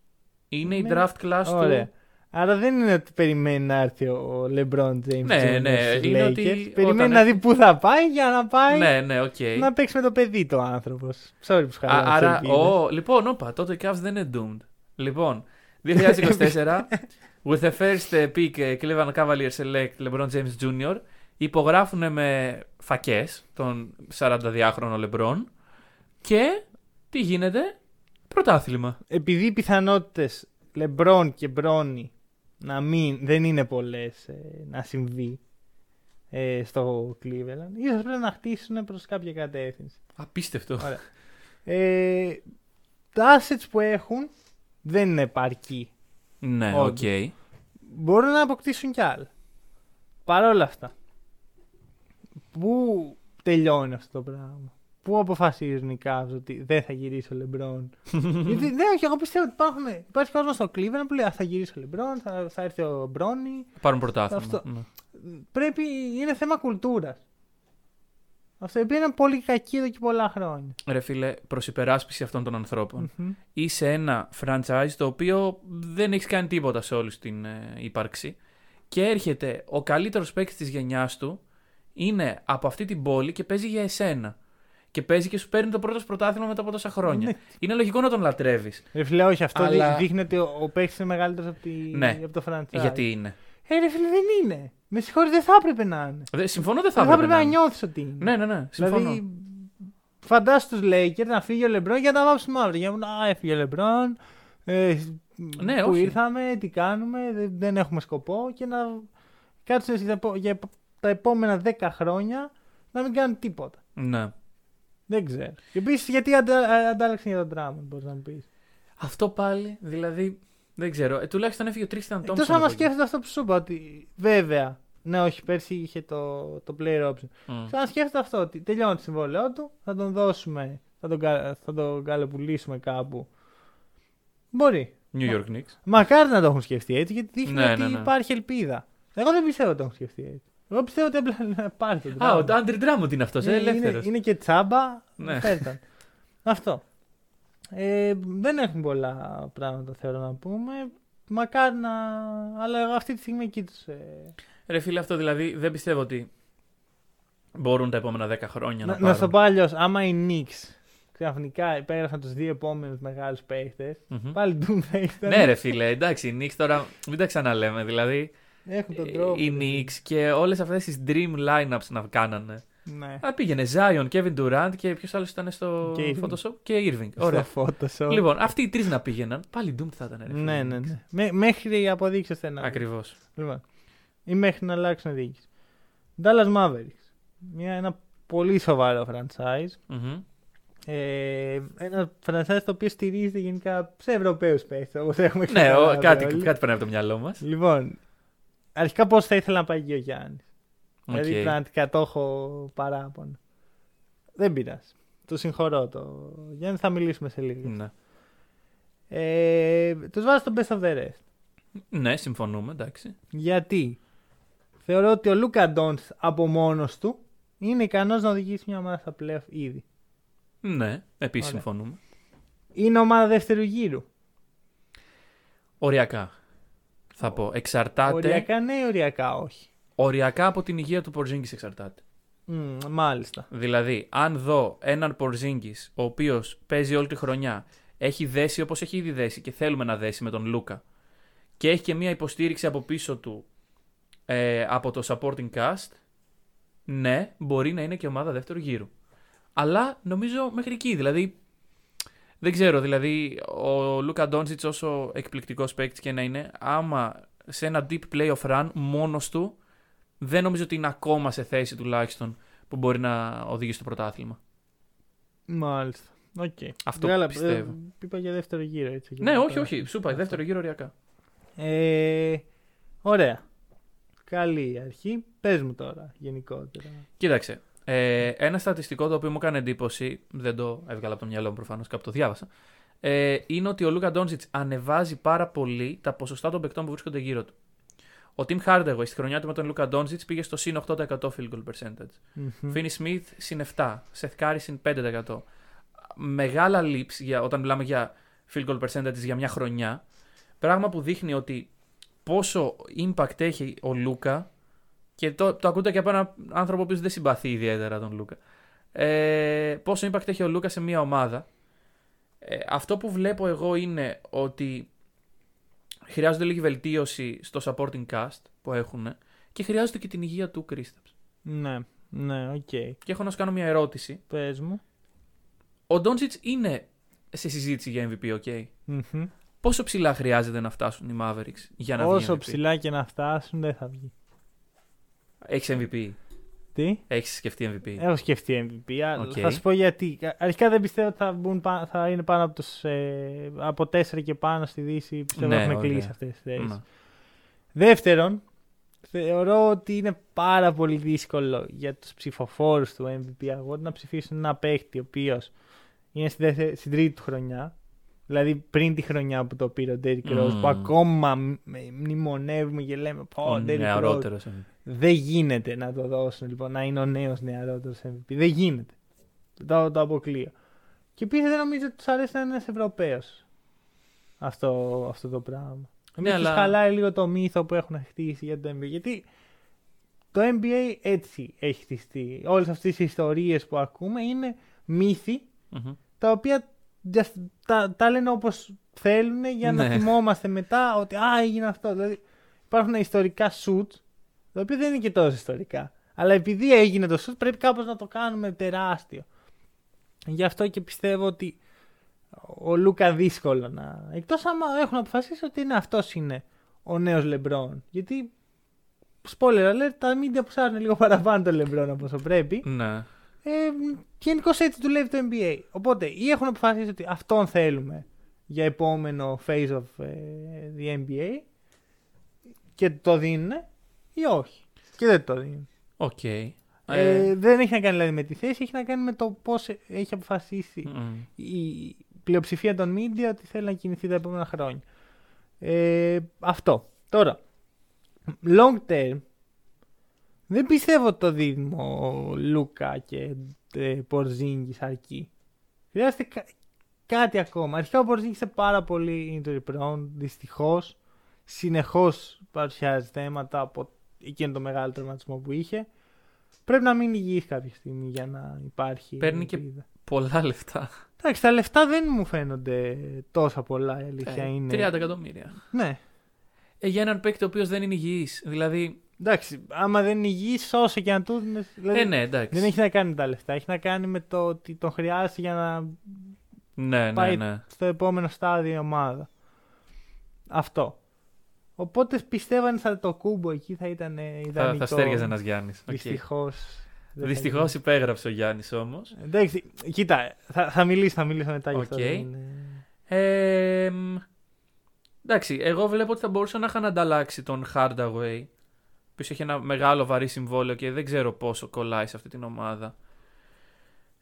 είναι η Ναι. draft class Ωραία. του. Άρα δεν είναι ότι περιμένει να έρθει ο LeBron James Ναι, Jr. ναι, στους είναι Lakers. ότι Περιμένει όταν να έρθει- δει πού θα πάει για να πάει Ναι, ναι, οκ. να παίξει με το παιδί του άνθρωπος. Sorry που σου χαλάω Α, τις άρα, ελπίδες. ο, λοιπόν, όπα, τότε οι Cavs δεν είναι doomed. Λοιπόν, 2024, with the first uh, pick uh, Cleveland Cavaliers select LeBron James Jr. Υπογράφουν με φακές τον 42χρονο LeBron και τι γίνεται, πρωτάθλημα. επειδή οι πιθανότητες Λεμπρόν και Μπρόνι να μην, δεν είναι πολλές να συμβεί ε, στο Cleveland, ίσως πρέπει να χτίσουν προς κάποια κατεύθυνση. Απίστευτο. Ωραία. Ε, τα assets που έχουν δεν είναι επαρκή. Ναι, οκ. Όντως. Μπορούν να αποκτήσουν κι άλλα. Παρ' όλα αυτά, πού τελειώνει αυτό το πράγμα; Πού αποφασίζουν οι Cavs ότι δεν θα γυρίσει ο Λεμπρόν. Γιατί δεν, όχι, εγώ πιστεύω ότι υπάρχουν, υπάρχει κόσμος στο Cleveland που λέει «Α, θα γυρίσει ο Λεμπρόν, θα, θα έρθει ο Bronny. Πάρουν πρωτάθλημα. Αυτό. Ναι. Πρέπει, είναι θέμα κουλτούρας. Αυτό επειδή είναι πολύ κακή εδώ και πολλά χρόνια. Ρε φίλε, προς υπεράσπιση αυτών των ανθρώπων. Μμμ. είσαι ένα franchise το οποίο δεν έχεις κάνει τίποτα σε όλη την ε, ύπαρξη και έρχεται ο καλύτερος παίκτης της γενιάς του είναι από αυτή την πόλη και παίζει για εσένα. Και παίζει και σου παίρνει το πρώτο σου πρωτάθλημα μετά από τόσα χρόνια. Ναι. Είναι λογικό να τον λατρεύεις. Ρε φίλε, όχι, αυτό Αλλά- δείχνει ότι ο, ο παίκτης είναι μεγαλύτερος από, τη, Ναι. από το franchise. Γιατί είναι; Ε, ρε φίλε, δεν είναι. Με συγχωρείτε, δεν θα έπρεπε να είναι. Δε, συμφωνώ, δεν θα Δεν θα έπρεπε έπρεπε να να είναι. νιώθεις ότι είναι. Ναι, ναι, ναι. Συμφωνώ. Δηλαδή, φαντάσου του Lakers να φύγει ο Λεμπρόν για να βάψουν μαύρη. Για να πούνε, Α, έφυγε ο Λεμπρόν. Ε, Ναι, που όχι. ήρθαμε, τι κάνουμε, δεν, δεν έχουμε σκοπό και να κάτσουν για, για τα επόμενα 10 χρόνια να μην κάνουν τίποτα. Ναι. Δεν ξέρω. Και επίσης γιατί αντα, αντάλλαξαν για τον Drummond, μπορείς να μου πεις. Αυτό πάλι, δηλαδή. Δεν ξέρω. Ε, τουλάχιστον έφυγε ο Τρίσταν Εκτό Τόμψον. άμα από εκεί. σκέφτεται αυτό που σου είπα, ότι βέβαια, ναι, όχι, πέρσι είχε το, το player option. Μμ. Σαν να σκέφτεται αυτό, ότι τελειώνει το συμβόλαιό του, θα τον δώσουμε, θα τον, κα- θα τον καλοπουλήσουμε κάπου. Μπορεί. New York Knicks. Μακάρι να το έχουν σκεφτεί έτσι, γιατί δείχνει Ναι, ότι ναι, ναι. υπάρχει ελπίδα. Εγώ δεν πιστεύω ότι το έχουν σκεφτεί έτσι. Εγώ πιστεύω ότι απλά να πάρει τον Α, ο Drummond. Άντρι Ντράμοντ είναι αυτός, είναι, ε, ελεύθερος. είναι, είναι και τσάμπα. Ναι. φέρταν. Αυτό. Ε, δεν έχουμε πολλά πράγματα θέλω να πούμε. Μακάρι να. Αλλά εγώ αυτή τη στιγμή εκεί του. Ε... Ρε φίλε, αυτό δηλαδή δεν πιστεύω ότι μπορούν τα επόμενα 10 χρόνια να, Να, να στο πάρουν. πω αλλιώς, άμα οι Knicks ξαφνικά υπέγραφαν τους δύο επόμενους μεγάλους παίχτε, Μμμ. πάλι Doom θα ήταν. Ναι, ρε φίλε, εντάξει, οι Knicks τώρα μην τα ξαναλέμε. Δηλαδή, Έχουν τον τρόπο. οι Knicks και όλες αυτές τις dream lineups να κάνανε. Ναι. Α, πήγαινε Zion, Kevin Durant και ποιος άλλος ήταν στο Και Irving. Photoshop; Και Irving. Ωραία. Στο Photoshop. Λοιπόν, αυτοί οι τρεις να πήγαιναν, πάλι Doom θα ήταν. Ρε, φίλε, ναι, οι ναι, Knicks. ναι. Μέ- μέχρι αποδείξει στενά. Ακριβώς. Λοιπόν. Ή μέχρι να αλλάξουν διοίκηση. Dallas Mavericks. Μια, ένα πολύ σοβαρό franchise. Ε, ένα franchise το οποίο στηρίζεται γενικά σε Ευρωπαίους παίχτε. Όπως έχουμε Ναι, ο- καταλάβει κάτι, όλοι. κάτι περνάει από το μυαλό μας. Λοιπόν, αρχικά πώς θα ήθελα να πάει και ο Γιάννης. Δηλαδή πραγματικά το έχω παράπονο. Δεν πειράζει. Το συγχωρώ το Γιάννη, θα μιλήσουμε σε λίγο. Ναι. Ε, τους βάζω στο best of the rest. ναι, συμφωνούμε, εντάξει. Γιατί θεωρώ ότι ο Λούκα Ντόντς από μόνος του είναι ικανός να οδηγήσει μια ομάδα στα playoff ήδη. Ναι, επίσης Ωραία. συμφωνούμε. Είναι ομάδα δεύτερου γύρου. Οριακά. Θα πω. Εξαρτάται. Οριακά ναι, οριακά όχι. Οριακά από την υγεία του Πορζίνγκη εξαρτάται. Μμ, μάλιστα. Δηλαδή, αν δω έναν Πορζίνγκη, ο οποίος παίζει όλη τη χρονιά, έχει δέσει όπως έχει ήδη δέσει και θέλουμε να δέσει με τον Λούκα, και έχει και μια υποστήριξη από πίσω του ε, από το supporting cast, ναι, μπορεί να είναι και ομάδα δεύτερου γύρου. Αλλά νομίζω μέχρι εκεί. Δηλαδή, δεν ξέρω, δηλαδή, ο Λούκα Ντόντζιτ, όσο εκπληκτικός παίκτης και να είναι, άμα σε ένα deep playoff run μόνος του, δεν νομίζω ότι είναι ακόμα σε θέση τουλάχιστον που μπορεί να οδηγήσει στο πρωτάθλημα. Μάλιστα. Οκ. Αυτό Καλά, πιστεύω. ε, είπα για δεύτερο γύρο έτσι. Ναι, για όχι, τώρα. όχι. Σου είπα, δεύτερο γύρο οριακά. Ε, ωραία. Καλή αρχή. Πες μου τώρα γενικότερα. Κοίταξε. Ε, ένα στατιστικό το οποίο μου έκανε εντύπωση, δεν το έβγαλα από το μυαλό μου προφανώς, κάπου το διάβασα. Ε, είναι ότι ο Λούκα Ντόντσιτς ανεβάζει πάρα πολύ τα ποσοστά των παικτών που βρίσκονται γύρω του. Ο Tim Hardaway στη χρονιά του με τον Λούκα Ντόντσιτς πήγε στο συν 8% field goal percentage. Μμμ. Finney Smith συν 7%. Seth Curry συν 5%. Μεγάλα leaps για, όταν μιλάμε για field goal percentage για μια χρονιά. Πράγμα που δείχνει ότι πόσο impact έχει ο Λούκα και το, το ακούτε και από έναν άνθρωπο που δεν συμπαθεί ιδιαίτερα τον Λούκα. Ε, πόσο impact έχει ο Λούκα σε μια ομάδα. Ε, αυτό που βλέπω εγώ είναι ότι χρειάζονται λίγη βελτίωση στο supporting cast που έχουν και χρειάζεται και την υγεία του Kristaps. Ναι, ναι, οκ. Και έχω να σου κάνω μια ερώτηση. Πες μου. Ο Ντόντσιτς είναι σε συζήτηση για MVP, ok. Μμμ. Πόσο ψηλά χρειάζεται να φτάσουν οι Mavericks για να Όσο βγει MVP? ψηλά και να φτάσουν δεν θα βγει. Έχεις MVP. Τι; Έχεις σκεφτεί MVP. Έχω σκεφτεί MVP. αλλά Οκ. Θα σου πω γιατί. Αρχικά δεν πιστεύω ότι θα, μπουν, πα- θα είναι πάνω από, τους, ε, από 4 και πάνω στη Δύση. Πιστεύω Ναι, ότι έχουν ωραία. κλείσει αυτές τις θέσεις. Ναι. Δεύτερον, θεωρώ ότι είναι πάρα πολύ δύσκολο για τους ψηφοφόρους του MVP Award να ψηφίσουν ένα παίχτη ο οποίος είναι στη δεύτερη- στην τρίτη του χρονιά. Δηλαδή πριν τη χρονιά που το πήρε ο Derrick Rose, Μμμ. που ακόμα μ- μνημονεύουμε και λέμε Πω, Ο ο Derrick Rose. Νεαρότερος MVP. Δεν γίνεται να το δώσουν λοιπόν, να είναι ο νέος νεαρότερος MVP. Δεν γίνεται. Το, το αποκλείω. Και επίσης δεν νομίζω ότι τους αρέσει να είναι ένας Ευρωπαίος αυτό, αυτό το πράγμα. Ναι, Ναι, τους αλλά- χαλάει λίγο το μύθο που έχουν χτίσει για το NBA. Γιατί το NBA έτσι έχει χτιστεί. Όλες αυτές οι ιστορίες που ακούμε είναι μύθοι Μμμ. τα οποία just τα, τα λένε όπως θέλουν για να Ναι. θυμόμαστε μετά ότι α, έγινε αυτό. Δηλαδή υπάρχουν ιστορικά shoots, τα οποία δεν είναι και τόσο ιστορικά. Αλλά επειδή έγινε το shoot πρέπει κάπως να το κάνουμε τεράστιο. Γι' αυτό και πιστεύω ότι ο Λούκα δύσκολο να. Εκτός άμα έχουν αποφασίσει ότι είναι αυτός είναι ο νέος Λεμπρόν. Γιατί. Spoiler alert, τα media ψάχνουν λίγο παραπάνω το Λεμπρόν από όσο πρέπει. Ναι. Ε, Γενικώς έτσι δουλεύει το NBA. Οπότε ή έχουν αποφασίσει ότι αυτόν θέλουμε για επόμενο phase of ε, the NBA και το δίνουν ή όχι. Και δεν το δίνουν. Οκ. Ε, δεν έχει να κάνει δηλαδή με τη θέση, έχει να κάνει με το πώς έχει αποφασίσει μμ. η πλειοψηφία των media ότι θέλει να κινηθεί τα επόμενα χρόνια. Ε, αυτό. Τώρα, long term, δεν πιστεύω ότι το δίδυμο Λούκα και ε, Πορζίνγκης αρκεί. Χρειάζεται κα- κάτι ακόμα. Αρχικά ο Πορζίνγκης είναι πάρα πολύ injury prone, δυστυχώς. Συνεχώς παρουσιάζει θέματα από εκείνο το μεγάλο τραυματισμό που είχε. Πρέπει να μείνει υγιής κάποια στιγμή για να υπάρχει Παίρνει και- ελπίδα. Πολλά λεφτά. Εντάξει, τα λεφτά δεν μου φαίνονται τόσα πολλά, η αλήθεια Ε, είναι. 30 εκατομμύρια. Ναι. Ε, για έναν παίκτη ο οποίος δεν είναι υγιής. Δηλαδή. Εντάξει, άμα δεν είναι υγιής, όσο και αν του δίνεις, δηλαδή, Ε, ναι, εντάξει. Δεν έχει να κάνει με τα λεφτά. Έχει να κάνει με το ότι τον χρειάζεται για να Ναι, ναι, πάει ναι. στο επόμενο στάδιο η ομάδα. Αυτό. Οπότε πιστεύω ένας Αντετοκούνμπο εκεί θα ήταν ε, Θα, ιδανικό. θα στέργαζε ένας Γιάννης. Δυστυχώς. Δυστυχώς υπέγραψε ο Γιάννης όμως. Εντάξει, κοίτα, θα, θα μιλήσω, θα μιλήσω μετά γι' αυτό. Οκ. δεν είναι- Ε, μ, εντάξει, εγώ βλέπω ότι θα μπορούσαν να είχαν ανταλλάξει τον Hardaway. Ο οποίος έχει ένα μεγάλο βαρύ συμβόλαιο και δεν ξέρω πόσο κολλάει σε αυτή την ομάδα.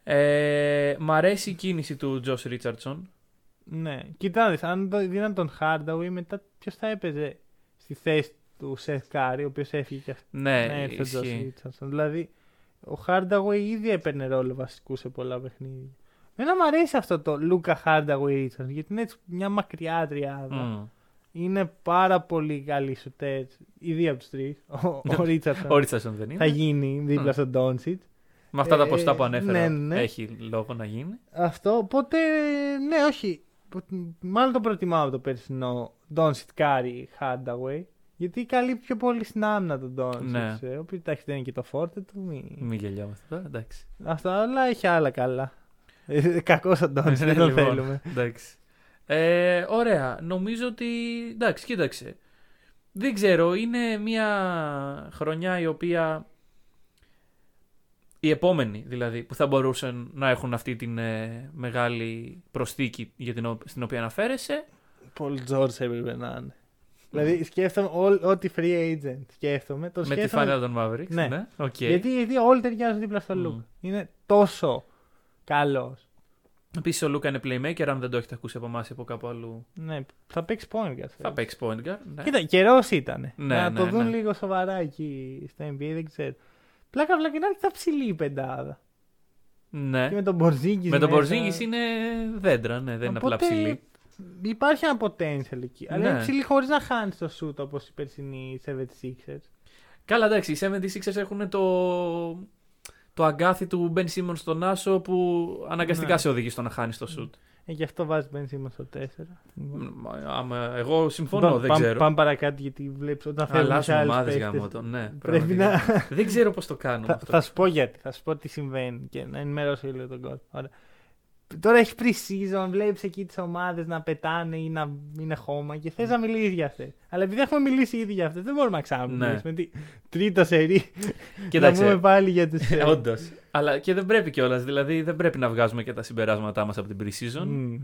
Ε, μ' αρέσει η κίνηση του Josh Richardson. Ναι, κοιτάξτε, αν το- δίναν τον Hardaway, μετά ποιος θα έπαιζε στη θέση του Seth Curry, ο οποίος έφυγε και αυτός. Ναι, να έρθει ο Josh ισχύει. Richardson. Δηλαδή, ο Hardaway ήδη έπαιρνε ρόλο βασικού σε πολλά παιχνίδια. Εμένα μου αρέσει αυτό το Luca Hardaway Richardson, γιατί είναι έτσι μια μακριά τριάδα. Μμ. Είναι πάρα πολύ καλή σου οι δύο από τους τρεις. Ο, ο Richardson Ο Richardson δεν θα είναι. γίνει δίπλα Μμ. στον Doncic. Με αυτά τα Ε, ποστά που ανέφερα ναι, ναι. έχει λόγο να γίνει. Αυτό, οπότε, ναι, όχι. Μάλλον το προτιμάω από το περσινό Doncic Curry Hardaway. Γιατί καλύπτει πιο πολύ στην άμυνα τον Doncic. Ναι. Ε, ο οποίο εντάξει δεν είναι και το φόρτε του. Μη... Μην γελιόμαστε τώρα, εντάξει. Αυτά όλα έχει άλλα καλά. Ε, Κακό ο Doncic, δεν τον Λοιπόν, θέλουμε. Εντάξει. Ε, ωραία. Νομίζω ότι. Εντάξει, κοίταξε. Δεν ξέρω. Είναι μια χρονιά η οποία. Η επόμενη δηλαδή που θα μπορούσαν να έχουν αυτή την ε, μεγάλη προσθήκη για την, ο- στην οποία αναφέρεσαι. Paul George έπρεπε να είναι. Δηλαδή σκέφτομαι ό,λ- ό,τι free agent σκέφτομαι. Το με τη σκέφτομαι φανέλα των Mavericks. Ναι. Ναι. Οκ. γιατί, γιατί όλοι ταιριάζουν δίπλα στο Μμ. Λουκ. Είναι τόσο καλός. Επίσης ο Λούκα είναι playmaker. Αν δεν το έχετε ακούσει από εμάς ή από κάπου αλλού, Ναι, θα παίξει point guard. θα παίξει point guard. Ναι. Κοίτα, καιρός ήταν. Ναι, να ναι, το δουν ναι. λίγο σοβαρά εκεί στο NBA, δεν ξέρω. Πλάκα πλάκα είναι αρκετά ψηλή η πεντάδα. ναι. Και με τον Μπορζίνγκης. Με τον Porzingis είναι δέντρα, ναι, δεν είναι απλά ψηλή. Υπάρχει ένα potential εκεί. Αλλά Ναι. είναι ψηλή χωρίς να χάνεις το shoot όπως η περσινή 76ers. Καλά, εντάξει, οι 76ers έχουν το, το αγκάθι του Ben Simmons στον Άσο που αναγκαστικά Ναι. σε οδηγεί στο να χάνεις το shoot. Ε, γι' αυτό βάζεις Ben Simmons στο 4. Μα, άμα, εγώ συμφωνώ, Πάμε- δεν πάμε- ξέρω. Πάμε παρακάτω γιατί βλέπεις όταν φεύγουν σε Αλλάζουν άλλους ομάδες παίκτες, γάμο το. Ναι, Πρέπει πραγματικά. να. Δεν ξέρω πώς το κάνουμε θα, αυτό. θα σου πω γιατί. Θα σου πω τι συμβαίνει και να ενημερώσω λίγο τον κόσμο. Ωραία. Τώρα έχει pre-season, βλέπεις εκεί τις ομάδες να πετάνε ή να είναι χώμα και θες να μιλήσεις για αυτές. Αλλά επειδή έχουμε μιλήσει ήδη για αυτές, δεν μπορούμε να ξαναμιλήσουμε. Τι, τρίτο σερί. να Κοίταξε. πούμε πάλι για τους. Όντως. Αλλά και δεν πρέπει κιόλας. Δηλαδή δεν πρέπει να βγάζουμε και τα συμπεράσματά μας από την pre-season. Δηλαδή-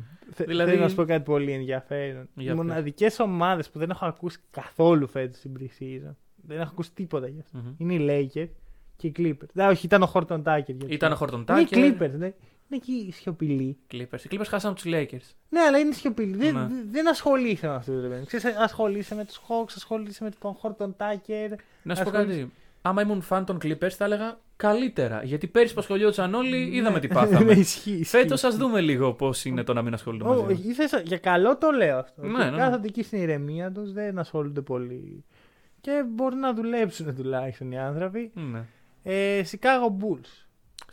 Δηλαδή... Θέλω να σου πω κάτι πολύ ενδιαφέρον. Για Οι πες. μοναδικές ομάδες που δεν έχω ακούσει καθόλου φέτος στην pre-season. Δεν έχω ακούσει τίποτα γι' αυτό. Μμμ. Είναι οι Lakers και οι Clippers. Δεν, όχι, ήταν ο Horton Tucker. γιατί- Ήταν ο Horton Είναι οι Tucker. Clippers. ναι. Είναι εκεί σιωπηλοί. Clippers. Οι Clippers χάσαν τους Lakers. Ναι, αλλά είναι σιωπηλοί. Δεν, Ναι. δεν- δεν ασχολείσαι με αυτούς. Ξέρεις, ασχολείσαι με τους Hawks, ασχολείσαι με τον Horton Tucker. Να σου πω Ασχολείσαι- κάτι. Άμα ήμουν φαν των Clippers θα έλεγα καλύτερα. Γιατί πέρυσι που ασχολιόντουσαν όλοι είδαμε τι Ναι, πάθαμε. ισχύει, ισχύει. Φέτος ας δούμε λίγο πώς είναι το να μην ασχολούνται μαζί. Ω, μας. ήθελα- για καλό το λέω αυτό. Ναι, Και ναι, ναι. Κάθονται εκεί στην ηρεμία τους, δεν ασχολούνται πολύ. Και μπορούν να δουλέψουν τουλάχιστον οι άνθρωποι. Ναι. Ε, Chicago Bulls.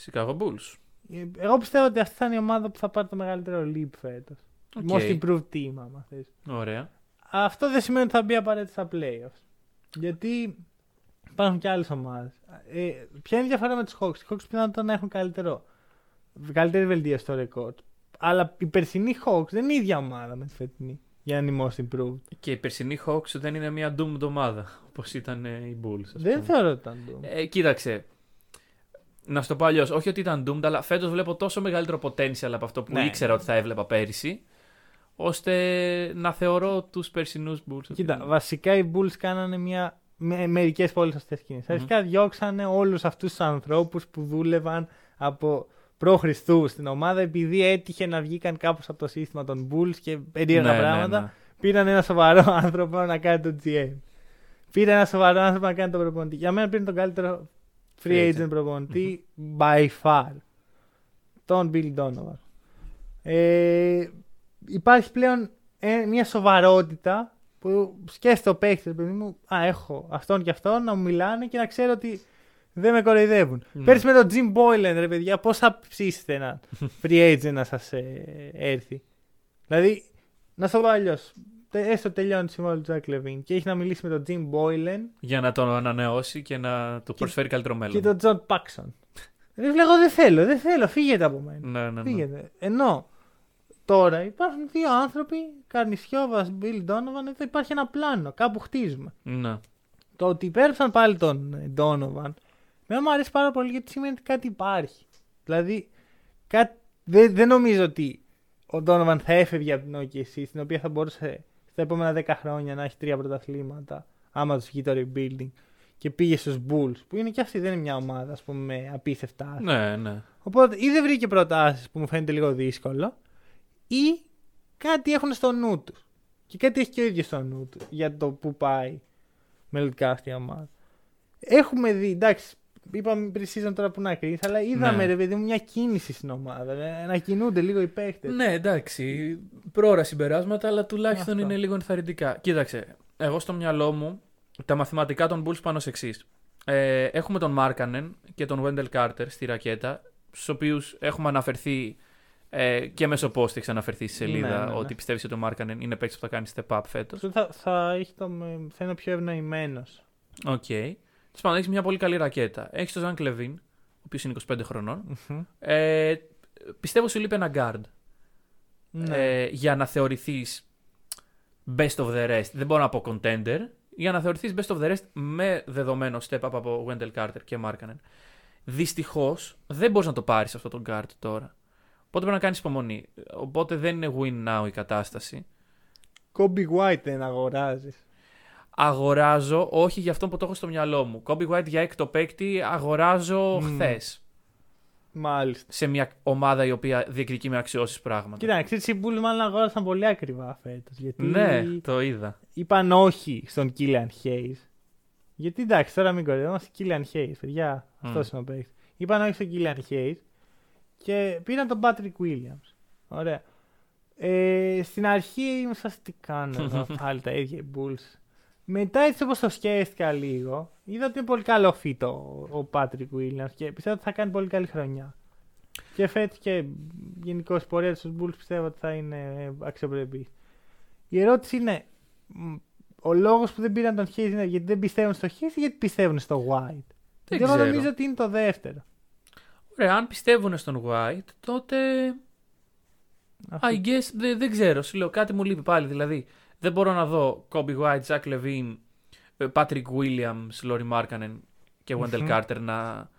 Chicago Bulls. Ε, Εγώ πιστεύω ότι αυτή θα είναι η ομάδα που θα πάρει το μεγαλύτερο leap φέτος. Οκ. Most improved team, άμα θες. Ωραία. Αυτό δεν σημαίνει ότι θα μπει απαραίτητα στα playoffs. Γιατί υπάρχουν και άλλες ομάδες. Ε, ποια είναι η διαφορά με τους Hawks; Οι Hawks πιθανότατα να έχουν καλύτερο Καλύτερη βελτίωση στο ρεκόρ. Αλλά η περσινή Hawks δεν είναι η ίδια ομάδα με τη φετινή. Για να είναι most improved. Και η περσινή Hawks δεν είναι μια doomed ομάδα όπως ήταν ε, οι Bulls. ας Δεν πούμε. θεωρώ ότι ήταν doomed. Ε, κοίταξε. Να σου το πω αλλιώς. Όχι ότι ήταν doomed, αλλά φέτος βλέπω τόσο μεγαλύτερο potential από αυτό που Ναι. ήξερα ότι θα έβλεπα πέρυσι. ώστε να θεωρώ τους περσινούς Bulls. ότι Κοίτα, είναι- βασικά οι Bulls κάνανε μια, με, μερικές πολύ σωστές κινήσεις. Αρχικά διώξανε όλους αυτούς τους ανθρώπους που δούλευαν από προ-Χριστού στην ομάδα επειδή έτυχε να βγήκαν κάπως από το σύστημα των Bulls και περίεργα Ναι, ναι, πράγματα. ναι. Πήραν ένα σοβαρό άνθρωπο να κάνει το GM. Πήραν ένα σοβαρό άνθρωπο να κάνει τον προπονητή. Για μένα πήραν τον καλύτερο free Free agent agent. προπονητή by far. Τον Bill Donovan. Ε, υπάρχει πλέον ε, μια σοβαρότητα που σκέφτεται ο παίκτης, παιδί μου, Α, έχω αυτόν και αυτόν να μου μιλάνε και να ξέρω ότι δεν με κοροϊδεύουν. Ναι. Πέρσι με τον Jim Boylan, ρε παιδιά, πώς θα ψήσετε ένα free agent να σας έρθει. Δηλαδή, να στο πω αλλιώς. Έστω τελειώνει τη συμβόλαια του Jack Levine και έχει να μιλήσει με τον Jim Boylan Για να τον ανανεώσει και να του προσφέρει καλύτερο μέλλον. και τον John Paxson. Ρε φίλε, εγώ δεν θέλω, δεν θέλω, φύγετε από μένα. Ναι, ναι, ναι. Φύγετε. Ενώ τώρα υπάρχουν δύο άνθρωποι, Καρνισιόβα, Bill Donovan, εδώ υπάρχει ένα πλάνο, κάπου χτίζουμε. Ναι. Το ότι υπέρεψαν πάλι τον ε, Donovan, με μου αρέσει πάρα πολύ γιατί σημαίνει ότι κάτι υπάρχει. Δηλαδή, κάτι, δεν, δεν νομίζω ότι ο Donovan θα έφευγε από την OKC, στην οποία θα μπορούσε στα επόμενα 10 χρόνια να έχει τρία πρωταθλήματα, άμα τους βγει το rebuilding, και πήγε στους Bulls, που είναι και αυτή δεν είναι μια ομάδα, ας πούμε, με απίστευτα άθλια. Ναι, ναι. Οπότε ή δεν βρήκε προτάσεις που μου φαίνεται λίγο δύσκολο, ή κάτι έχουν στο νου τους. Και κάτι έχει και ο ίδιος στο νου τους για το που πάει μελλοντικά αυτή η ομάδα. Έχουμε δει, εντάξει, είπαμε πριν season τώρα που να κρίνει, αλλά είδαμε Ναι. ρε παιδί μου μια κίνηση στην ομάδα. ε, Να κινούνται λίγο οι παίχτε. Ναι, εντάξει. Πρόωρα συμπεράσματα, αλλά τουλάχιστον Αυτό. είναι λίγο ενθαρρυντικά. Κοίταξε, εγώ στο μυαλό μου τα μαθηματικά των Bulls πάνε ως εξής. Ε, έχουμε τον Μάρκανεν και τον Wendell Carter στη ρακέτα, στους οποίους έχουμε αναφερθεί ε, και μέσω post έχεις αναφερθεί στη σελίδα Ναι, ναι, ναι. ότι πιστεύεις ότι ο Μάρκανεν είναι παίκτης που θα κάνει step up φέτος. Θα, θα, έχει το, με- θα είναι πιο ευνοημένος. Οκ. Τέλος πάντων, έχεις μια πολύ καλή ρακέτα. Έχεις τον Ζακ Λεβίν, ο οποίος είναι 25 χρονών. Ε, πιστεύω σου λείπει ένα guard. Ναι. ε, για να θεωρηθείς best of the rest. Δεν μπορώ να πω contender. Για να θεωρηθείς best of the rest με δεδομένο step up από Wendell Carter και Markkanen. Δυστυχώς δεν μπορείς να το πάρεις αυτό τον guard τώρα. Οπότε πρέπει να κάνεις υπομονή. Οπότε δεν είναι win now η κατάσταση. Kobe White δεν αγοράζεις. Αγοράζω, όχι για αυτό που το έχω στο μυαλό μου. Kobe White για έκτο παίκτη αγοράζω Μμμ. χθες. Μάλιστα. Σε μια ομάδα η οποία διεκδικεί με αξιώσεις πράγματα. Κοίτα, να ξέρεις, οι Bulls μάλλον αγόρασαν πολύ ακριβά φέτος. Γιατί Ναι, το είδα. είπαν όχι στον Killian Hayes. Γιατί εντάξει, τώρα μην κορυδεύομαστε. Killian Hayes, παιδιά. Μμ. Αυτός είναι ο παίκτης. Είπαν όχι στον Killian Hayes και πήραν τον Patrick Williams. Ωραία. Ε, στην αρχή μου σας τι κάνω εδώ, πάλι τα ίδια οι Bulls. Μετά έτσι όπως το σκέφτηκα λίγο, είδα ότι είναι πολύ καλό fit ο, ο Patrick Williams και πιστεύω ότι θα κάνει πολύ καλή χρονιά. Και φέτος και γενικώ η πορεία τους στους Bulls πιστεύω ότι θα είναι αξιοπρεπή. Η ερώτηση είναι, μ, ο λόγος που δεν πήραν τον Hayes είναι γιατί δεν πιστεύουν στο Hayes ή γιατί πιστεύουν στο White; Δεν εγώ ξέρω. νομίζω ότι είναι το δεύτερο. Ωραία, αν πιστεύουν στον White, τότε Αυτό. I guess δεν, δεν ξέρω. Σου λέω κάτι μου λείπει πάλι. Δηλαδή, δεν μπορώ να δω Kobe White, Zach Levine, ε, Patrick Williams, Lauri Markkanen και Wendell Μμμ. Carter να,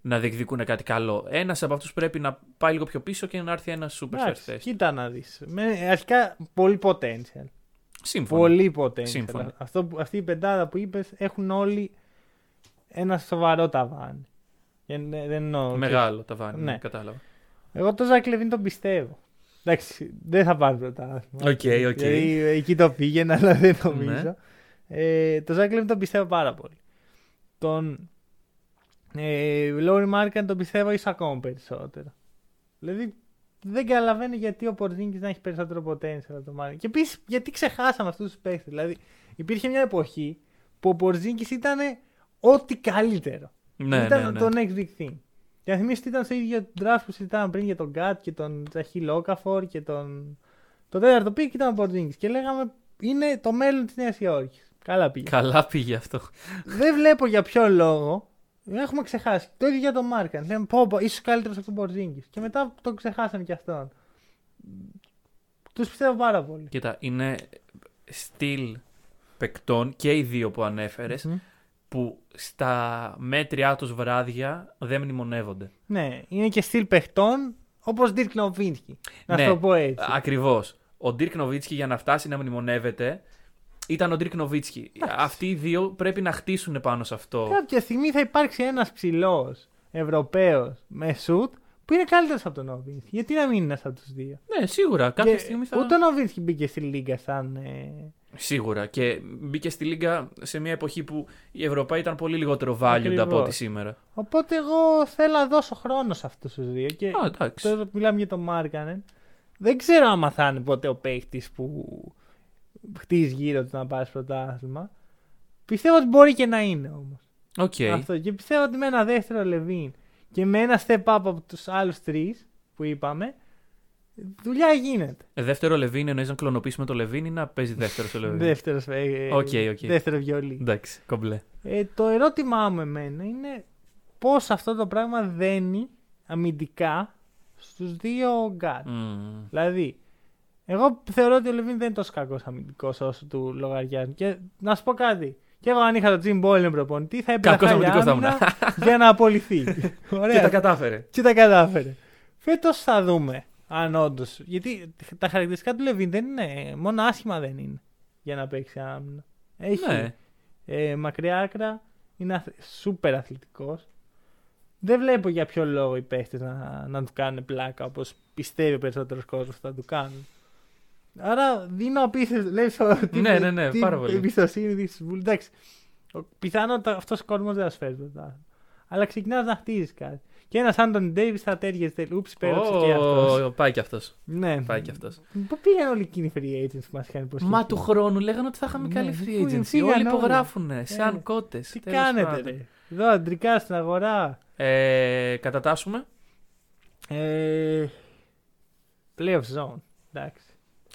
να διεκδικούν κάτι καλό. Ένας από αυτούς πρέπει να πάει λίγο πιο πίσω και να έρθει ένας superstar Εντάξει, θέση. κοίτα να δεις. Με, αρχικά πολύ potential. Σύμφωνω. Πολύ potential. Σύμφωνω. Αυτό, που- αυτή η πεντάδα που είπες έχουν όλοι ένα σοβαρό ταβάνι. Και δεν, δεν εννοώ- Μεγάλο ταβάνι, Ναι. ναι. κατάλαβα. Εγώ τον Ζακ Λεβίν τον πιστεύω. Εντάξει, δεν θα πάρει πρωτάθλημα. Οκ, οκ. Δηλαδή, εκεί το πήγαινε, αλλά δεν νομίζω. Ναι. Ε, τον Ζακ Λεβίν τον πιστεύω πάρα πολύ. Τον ε, Λόρι Μάρκανεν τον πιστεύω ίσως ακόμα περισσότερο. Δηλαδή, δεν καταλαβαίνω γιατί ο Πορζίνγκις να έχει περισσότερο potential από τον Μάρκανεν. Και επίσης, γιατί ξεχάσαμε αυτούς τους παίχτε. Δηλαδή, υπήρχε μια εποχή που ο Πορζίνγκις ήταν ό,τι καλύτερο. Ναι, ήταν ναι, ναι. το next big thing. Και να θυμίσετε ήταν στο ίδιο draft που συζητάμε πριν για τον Κατ και τον Τζαλίλ Όκαφορ και τον. Το τέταρτο pick ήταν ο Πορζίνγκις. Και λέγαμε είναι το μέλλον της Νέας Υόρκης. Καλά πήγε. Καλά πήγε αυτό. Δεν βλέπω για ποιο λόγο Έχουμε ξεχάσει. Το ίδιο για τον Μάρκανεν. Λέμε πω, πω ίσως καλύτερος από τον Πορζίνγκις. Και μετά τον ξεχάσανε κι αυτόν. Τους πιστεύω πάρα πολύ. Κοίτα, είναι στυλ παικτών και οι δύο που ανέφερες Μμμ. Που στα μέτριά τους βράδια δεν μνημονεύονται. Ναι, είναι και στυλ παιχτών όπως Dirk Nowitzki. Να Ναι, σου το πω έτσι. Ακριβώς. Ο Ντίρκ Νοβίτσκι για να φτάσει να μνημονεύεται ήταν ο Ντίρκ Νοβίτσκι. Αυτοί οι δύο πρέπει να χτίσουν πάνω σε αυτό. Κάποια στιγμή θα υπάρξει ένας ψηλός Ευρωπαίος με σουτ που είναι καλύτερος από τον Nowitzki. Γιατί να μην είναι ένα από τους δύο; Ναι, σίγουρα. Κάποια Και στιγμή θα. Ούτε ο Nowitzki μπήκε στη Λίγκα σαν. ε, Σίγουρα. Και μπήκε στη Λίγκα σε μια εποχή που η Ευρωπαϊκή ήταν πολύ λιγότερο valued Ακριβώς. από ό,τι σήμερα. Οπότε εγώ θέλω να δώσω χρόνο σε αυτούς τους δύο. Και Α, εντάξει. τώρα που μιλάμε για τον Μάρκανεν, δεν ξέρω αν θα είναι ποτέ ο παίχτης που χτίζει γύρω του να πάρει πρωτάθλημα. Πιστεύω ότι μπορεί και να είναι όμως. Οκ. Αυτό. Και πιστεύω ότι με ένα δεύτερο Λεβίν και με ένα step up από τους άλλους τρεις που είπαμε, δουλειά γίνεται. Ε, δεύτερο Λεβίν εννοείς να κλωνοποιήσουμε το Λεβίν ή να παίζει δεύτερο ο Λεβίν. Δεύτερο, ε, Οκ, οκ. δεύτερο βιολί. Εντάξει, κομπλέ. Ε, το ερώτημά μου εμένα είναι πώς αυτό το πράγμα δένει αμυντικά στους δύο γκάρ. Μμμ. Δηλαδή, εγώ θεωρώ ότι ο Λεβίν δεν είναι τόσο κακός αμυντικός όσο τον λογαριάζουν. Και να σου πω κάτι. Και εγώ αν είχα τον Jim Boylan προπονητή θα έπαιρνα Κακός χάλια αμυντικός θα άμυνα για να απολυθεί. Ωραία. Και τα κατάφερε. Και τα κατάφερε. Φέτος θα δούμε αν όντως. Γιατί τα χαρακτηριστικά του Λεβίν δεν είναι. Μόνο άσχημα δεν είναι για να παίξει άμυνα. Έχει Ναι. ε, μακριά άκρα, είναι αθ- σούπερ αθλητικός. Δεν βλέπω για ποιο λόγο οι παίχτες να, να του κάνουν πλάκα όπως πιστεύει ο περισσότερος κόσμος θα του κάνουν. Άρα δίνω απίστευτο. Λέει ότι. Ναι, ναι, ναι, πάρα πολύ. Εμπιστοσύνη της Βουλή. Εντάξει. ο- Πιθανόν αυτός ο κόσμος δεν θα σου φέρει το τάχα. Αλλά ξεκινάς να χτίζεις κάτι. Και ένας Άντων Ντέιβις θα τέριαζε. Ούψ, πέραψε και αυτός. Ω, Πάει κι αυτός. Ναι. Πάει κι αυτός. Πού πήγαν όλοι εκείνοι οι free agents που μας είχαν υποσχεθεί; Μα του χρόνου λέγανε ότι θα είχαμε Ναι, καλή πού free είναι, agency. φύγαν Όλοι όλοι. υπογράφουν. Ε, Σαν κότες. Τι κάνετε, ρε. Εδώ αντρικά στην αγορά. Ε, κατατάσσουμε. Ε, playoff zone. Εντάξει.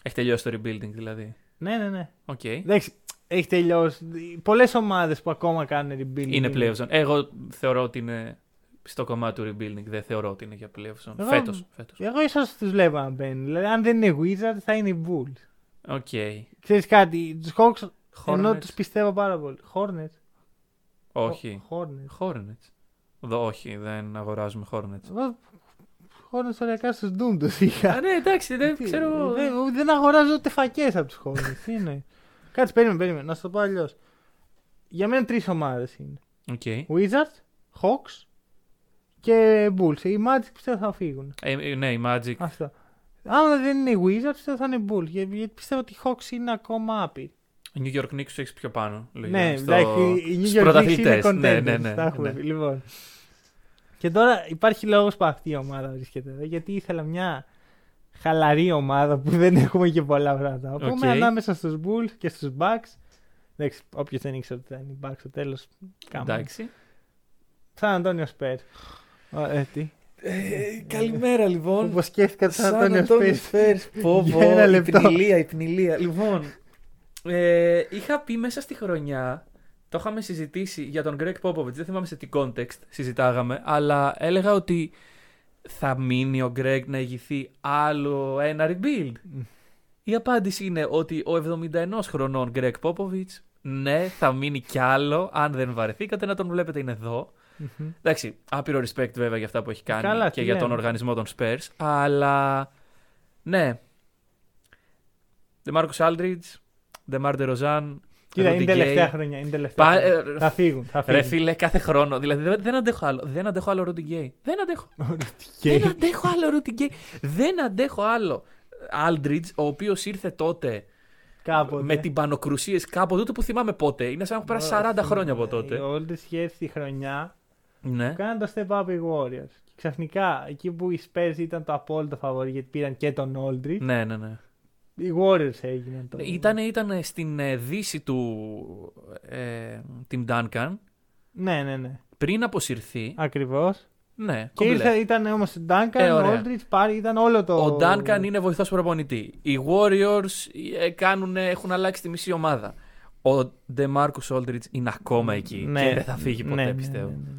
Έχει τελειώσει το rebuilding δηλαδή. Ναι, ναι, ναι. Οκ. Εντάξει. Έχει τελειώσει. Πολλές ομάδες που ακόμα κάνουν rebuilding. Είναι playoff zone. Εγώ θεωρώ ότι είναι στο κομμάτι του rebuilding. Δεν θεωρώ ότι είναι για playoff zone. Εγώ- Φέτος. Φέτος. Εγώ ίσως τους βλέπω να μπαίνουν. Δηλαδή, αν δεν είναι Wizards, θα είναι οι Bulls. Οκ. Ξέρεις κάτι, τους Hawks ενώ Hornets. τους πιστεύω πάρα πολύ. Hornets. Όχι. Hornets. Hornets. Εδώ, όχι, δεν αγοράζουμε Hornets. Εγώ Hornets ωριακά στους Doom τους είχα. Α, ναι, εντάξει, δεν Τι, ξέρω. Δεν, δεν αγοράζω ούτε φακές από τους Hornets. Τι είναι. Κάτσε, περίμενε, περίμενε. Να σου το πω αλλιώς. Για μένα τρεις ομάδες είναι. Οκ. Wizards, Hawks και Bulls. Οι Magic πιστεύω θα φύγουν. Ε, ε, ναι, οι Magic. Αυτό. Αν δεν είναι οι Wizards, πιστεύω θα είναι οι Bulls. Για- Γιατί πιστεύω ότι οι Hawks είναι ακόμα άπειροι. Οι New York Knicks τους έχει πιο πάνω. λογικά, Ναι, στο- εντάξει, οι στους New York Knicks είναι πρωταθλητές. contenders. Ναι, ναι, ναι, τα έχουμε ναι. πει. Λοιπόν. Και τώρα υπάρχει λόγος που αυτή η ομάδα βρίσκεται εδώ. Γιατί ήθελα μια χαλαρή ομάδα που δεν έχουμε και πολλά πράγματα. Οπότε Οκ. ανάμεσα στους Bulls και στους Bucks. Εντάξει, όποιος δεν ήξερε ότι θα είναι οι Bucks στο τέλος. Κάμα. Εντάξει. Σαν Αντώνιο Σπέρ. Ω, Ε, τι; καλημέρα λοιπόν. Όπως σκέφτηκα σαν Αντώνιο Σπέρ. Πω, Για πω, ένα η λεπτό. πνηλία, η πνηλία. Λοιπόν, ε, είχα πει μέσα στη χρονιά, το είχαμε συζητήσει για τον Greg Popovich, δεν θυμάμαι σε τι context συζητάγαμε, αλλά έλεγα ότι θα μείνει ο Greg να ηγηθεί άλλο ένα rebuild. Η απάντηση είναι ότι ο 71 χρονών Greg Popovich, ναι, θα μείνει κι άλλο, αν δεν βαρεθήκατε να τον βλέπετε είναι εδώ. Μμμ. Εντάξει, άπειρο respect βέβαια για αυτά που έχει κάνει Καλά, και τι για τον λέμε. οργανισμό των Spurs. Αλλά ναι. DeMarcus Aldridge, DeMar DeRozan, Κοίτα, Rudy είναι τελευταία Gay. χρονιά. Είναι τελευταία Πα- χρονιά. ε, Θα φύγουν. Θα Ρε φύγουν. φίλε, κάθε χρόνο. Δηλαδή δεν, δεν αντέχω άλλο. Δεν αντέχω άλλο Rudy Gay. Δεν αντέχω. Και- Δεν αντέχω άλλο Rudy Gay. Δεν αντέχω άλλο. Aldridge, ο οποίος ήρθε τότε Κάποτε. με την πανοκρουσίες κάποτε, ούτε που θυμάμαι πότε. Είναι σαν να έχουν περάσει 40 χρόνια από τότε. Οι Όλτε είχε τη χρονιά Ναι. κάναν το step up οι Warriors. Και ξαφνικά εκεί που οι Spurs ήταν το απόλυτο φαβορή γιατί πήραν και τον Aldridge, Ναι, ναι, ναι. οι Warriors έγιναν το. Ήταν, ήταν στην ε, δύση του ε, Tim Duncan Ναι, ναι, ναι. πριν αποσυρθεί. Ακριβώς. Ναι, Και κομπλέ. ήρθε, ήταν όμως ο Duncan, Ε, ο ωραία. Aldridge, πάρει, ήταν όλο το. Ο Duncan είναι βοηθός προπονητή. Οι Warriors ε, κάνουν, έχουν αλλάξει τη μισή ομάδα. Ο LaMarcus Aldridge είναι ακόμα εκεί Ναι. και δεν θα φύγει ποτέ, Ναι, ναι, πιστεύω. ναι, ναι, ναι.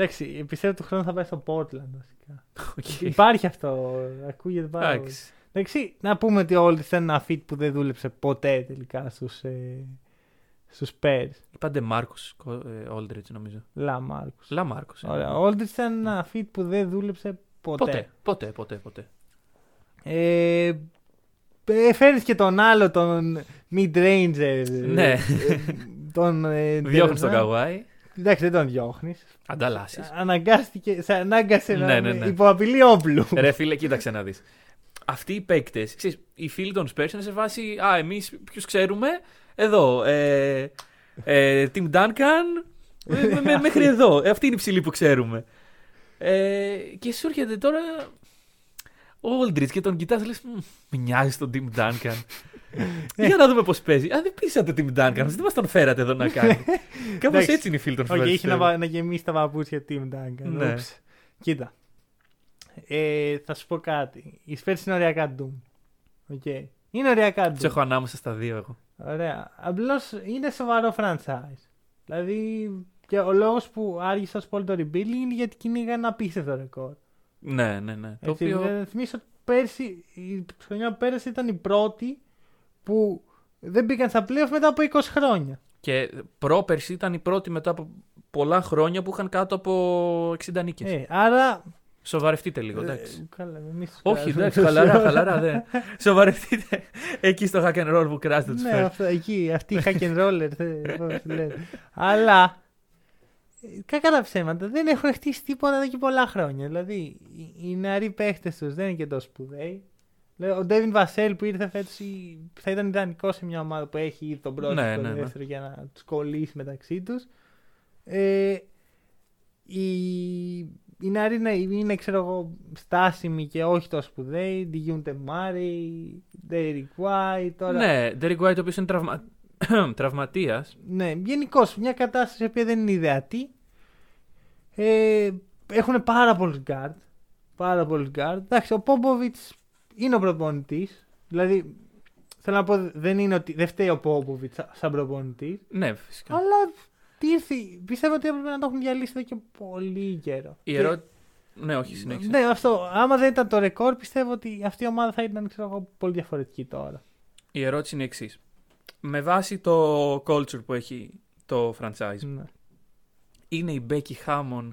Εντάξει, πιστεύω του χρόνου θα πάει στο Portland βασικά. Οκ. Υπάρχει αυτό. Ακούγεται πάρα πολύ. Εντάξει. Εντάξει, να πούμε ότι όλοι ήταν ένα fit που δεν δούλεψε ποτέ τελικά στους, ε, στους Spurs. Είπατε Μάρκος Όλτριτ, νομίζω. Λα Μάρκους. Λα Μάρκος. Ωραία. Ο Aldridge ήταν ένα fit που δεν δούλεψε ποτέ. Ποτέ, ποτέ, ποτέ, ποτέ. Ε, ε, φέρεις και τον άλλο, τον mid-ranger. Ναι. ε, τον, ε, Διώχνεις τον Ντέρζαν. Καουάι. Εντάξει, δεν τον διώχνει. Ανταλλάσσει. Αναγκάστηκε, σε ανάγκασε Ναι, να ναι, ναι. υπό απειλή όπλου. Ρε φίλε, κοίταξε να δει. Αυτοί οι παίκτε, οι φίλοι των Spurs είναι σε φάση. Α, εμεί ποιου ξέρουμε. Εδώ. Ε, ε, Tim Duncan. με- με- με- μέχρι εδώ. Ε, αυτή είναι η ψηλή που ξέρουμε. Ε, και σου έρχεται τώρα ο Aldridge και τον κοιτάς λες «Μμ, μοιάζει στον Tim Duncan. Για να δούμε πώς παίζει. Α, δεν πείσατε Tim Duncan, δεν μας τον φέρατε εδώ να κάνει. Κάπως Εντάξει. έτσι είναι η φίλη των Όχι, Spurs. είχε να, πιστεύω. βα- να γεμίσει τα παπούτσια Team Duncan. Ναι. Ούψ. Κοίτα. Ε, θα σου πω κάτι. Οι Spurs είναι ωριακά Doom. Okay. Είναι ωριακά Τους Doom. έχω ανάμεσα στα δύο εγώ. Ωραία. Απλώς είναι σοβαρό franchise. Δηλαδή, και ο λόγος που άργησε τόσο πολύ το rebuilding είναι γιατί κυνήγα ένα απίστευτο ρεκόρ. Ναι, ναι, ναι. Το Έτσι, οποίο... Να θυμίσω ότι πέρσι, η χρονιά που πέρασε ήταν η πρώτη που δεν μπήκαν στα playoff μετά από 20 χρόνια. Και πρόπερση ήταν η πρώτη μετά από πολλά χρόνια που είχαν κάτω από 60 νίκες. Ε, άρα. Σοβαρευτείτε λίγο, εντάξει. Ε, καλά, μην τους Όχι, κράζουμε εντάξει, τόσο. χαλαρά, χαλαρά, δεν. Σοβαρευτείτε εκεί στο hack and roll που κράζετε τους Ναι, Spurs. αυτό, εκεί, αυτοί οι hack and roller, θε- πώς λένε. Αλλά, ε, κακά τα ψέματα, δεν έχουν χτίσει τίποτα εδώ και πολλά χρόνια. Δηλαδή, οι, οι νεαροί παίχτες τους δεν είναι και τόσο σπουδαίοι. Δηλαδή, ο Ντέβιν Βασέλ που ήρθε φέτος θα ήταν ιδανικός σε μια ομάδα που έχει ήδη τον πρώτο Ναι, και τον ναι, ναι. δεύτερο για να τους κολλήσει μεταξύ τους. Ε, οι, οι νεαροί να είναι, ξέρω εγώ, στάσιμοι και όχι τόσο σπουδαίοι. Dejounte Murray, Derrick White. Τώρα, Ναι, Derrick White, ο οποίος είναι τραυμα... τραυματίας. ναι, γενικώς μια κατάσταση η οποία δεν είναι ιδεατή. Ε, έχουν πάρα πολλούς guard. Πάρα πολλούς guard. Εντάξει, ο Πόποβιτς είναι ο προπονητής. Δηλαδή, θέλω να πω, δεν, είναι ότι, δεν φταίει ο Πόποβιτς σαν προπονητής. Ναι, φυσικά. Αλλά τι ήρθε, πιστεύω ότι έπρεπε να το έχουν διαλύσει εδώ και πολύ καιρό. Η Και- ερώτηση... Ναι, όχι, συνέχισε. Ναι, αυτό. Άμα δεν ήταν το ρεκόρ, πιστεύω ότι αυτή η ομάδα θα ήταν ξέρω, εγώ, πολύ διαφορετική τώρα. Η ερώτηση είναι η εξής. Με βάση το culture που έχει το franchise, Ναι. είναι η Becky Hammond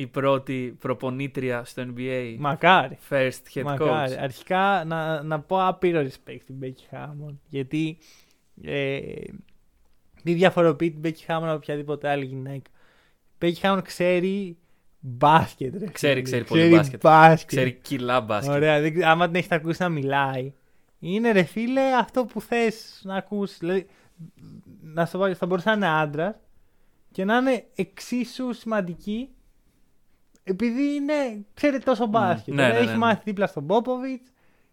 η πρώτη προπονήτρια στο NBA Μακάρι. first head Μακάρι. coach. Αρχικά να, να πω άπειρο respect στην Becky Hammond. Γιατί ε, τι διαφοροποιεί την Becky Hammond από οποιαδήποτε άλλη γυναίκα. Η Becky Hammond ξέρει μπάσκετ. Ρε, Ξέρει, φίλε. ξέρει πολύ μπάσκετ. μπάσκετ. Ξέρει κιλά μπάσκετ. Ωραία. Δεν, ξέ- άμα την έχετε ακούσει να μιλάει, είναι ρε φίλε αυτό που θες να ακούσεις. Δηλαδή, να σου πω, θα μπορούσε να είναι άντρας και να είναι εξίσου σημαντική επειδή είναι, ξέρει τόσο μπάσκετ. Ναι, Δηλαδή, ναι, έχει ναι, ναι. μάθει δίπλα στον Πόποβιτ.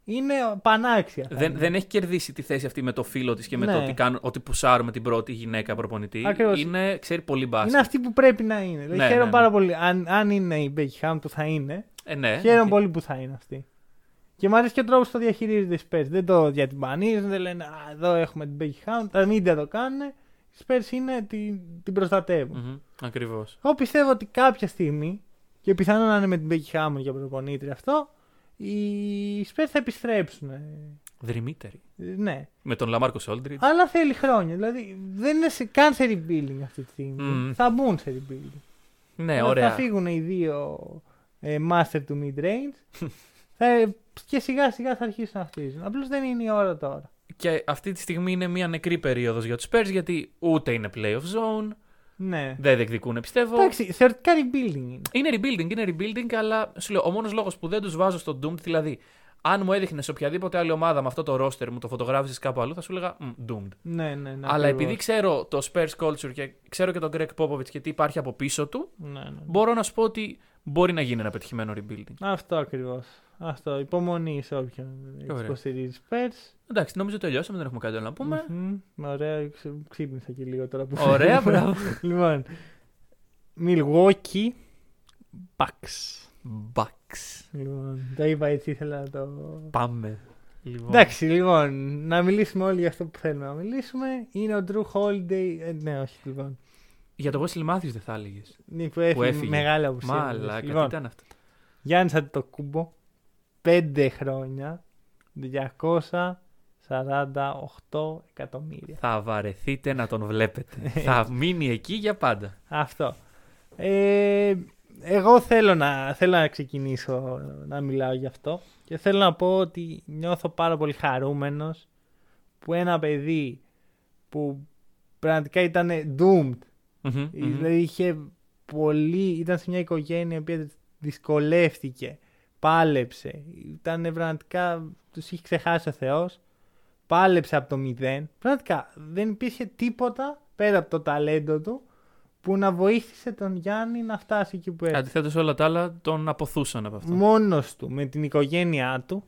Είναι πανάξια. θα Δεν, είναι. δεν έχει κερδίσει τη θέση αυτή με το φύλο της και με Ναι. το ότι, κάνουν, ότι πουσάρουμε την πρώτη γυναίκα προπονητή. Ακριβώς. Είναι, ξέρει πολύ μπάσκετ. Είναι αυτή που πρέπει να είναι. Δηλαδή, Ναι, χαίρομαι ναι, πάρα ναι. πολύ. Αν, αν είναι η Becky Hammon που θα είναι, Ε, ναι. Χαίρομαι οκ. πολύ που θα είναι αυτή. Και μου αρέσει και ο τρόπος που το διαχειρίζεται οι Spurs. Δεν το διατυμπανίζουν, δεν λένε Α, εδώ έχουμε την Becky Hammon. Τα media το κάνουν. Οι Spurs είναι την, την προστατεύουν. Μμμ, Ακριβώς. Εγώ πιστεύω ότι κάποια στιγμή, και πιθανόν να είναι με την Becky Hammond για προπονήτρια αυτό, οι Spurs θα επιστρέψουν. Ε, Δρυμύτερη. Ναι. Με τον Λαμάρκο Όλτριτ. Αλλά θέλει χρόνια. Δηλαδή δεν είναι σε, καν σε rebuilding αυτή τη στιγμή. Μμμ. Θα μπουν σε rebuilding. Ναι, Θα- ωραία. Θα φύγουν οι δύο ε, master του mid range. θα, και σιγά σιγά θα αρχίσουν να χτίζουν. Απλώς δεν είναι η ώρα τώρα. Και αυτή τη στιγμή είναι μια νεκρή περίοδος για τους Spurs γιατί ούτε είναι playoff zone, Ναι. δεν διεκδικούν πιστεύω. Εντάξει, θεωρητικά rebuilding είναι. Είναι rebuilding, είναι rebuilding, αλλά σου λέω, ο μόνος λόγος που δεν τους βάζω στο Doomed, δηλαδή, αν μου έδειχνε σε οποιαδήποτε άλλη ομάδα με αυτό το roster μου το φωτογράφησες κάπου αλλού, θα σου έλεγα «Μμ, Doomed. Ναι, ναι, ναι. αλλά ακριβώς. επειδή ξέρω το Spurs culture και ξέρω και τον Greg Popovich και τι υπάρχει από πίσω του, Ναι, ναι. μπορώ να σου πω ότι μπορεί να γίνει ένα πετυχημένο rebuilding. Αυτό ακριβώς. Αυτό. Υπομονή σε όποιον έτσι Ωραία. υποστηρίζει Spurs. Εντάξει, νομίζω τελειώσαμε, δεν έχουμε κάτι άλλο να πούμε. Μμμ. Ωραία, ξε- ξύπνησα και λίγο τώρα που Ωραία, μπράβο. λοιπόν. Milwaukee Bucks. Bucks. Λοιπόν, το είπα έτσι, ήθελα να το. Πάμε. Λοιπόν. Εντάξει, λοιπόν, να μιλήσουμε όλοι για αυτό που θέλουμε να μιλήσουμε. Είναι ο Drew Holiday. ε, ναι, όχι, λοιπόν. Για το Wesley Matthews δεν θα έλεγες. Ναι, που έφυγε, έφυγε. μεγάλη απουσία. Μαλάκα, τι Λοιπόν, ήταν αυτό. Γιάννης Αντιτοκούμπο, 5 χρόνια, 248 εκατομμύρια. Θα βαρεθείτε να τον βλέπετε. θα μείνει εκεί για πάντα. Αυτό. Ε, εγώ θέλω να, θέλω να ξεκινήσω να μιλάω γι' αυτό και θέλω να πω ότι νιώθω πάρα πολύ χαρούμενος που ένα παιδί που πραγματικά ήταν doomed, Μμμ, μμμ. δηλαδή είχε πολύ, ήταν σε μια οικογένεια που δυσκολεύτηκε, πάλεψε, ήταν πραγματικά, τους είχε ξεχάσει ο Θεός, πάλεψε από το μηδέν, πραγματικά δεν υπήρχε τίποτα πέρα από το ταλέντο του που να βοήθησε τον Γιάννη να φτάσει εκεί που έφτασε. Αντιθέτως, όλα τα άλλα τον αποθούσαν από αυτό. Μόνος του, με την οικογένειά του,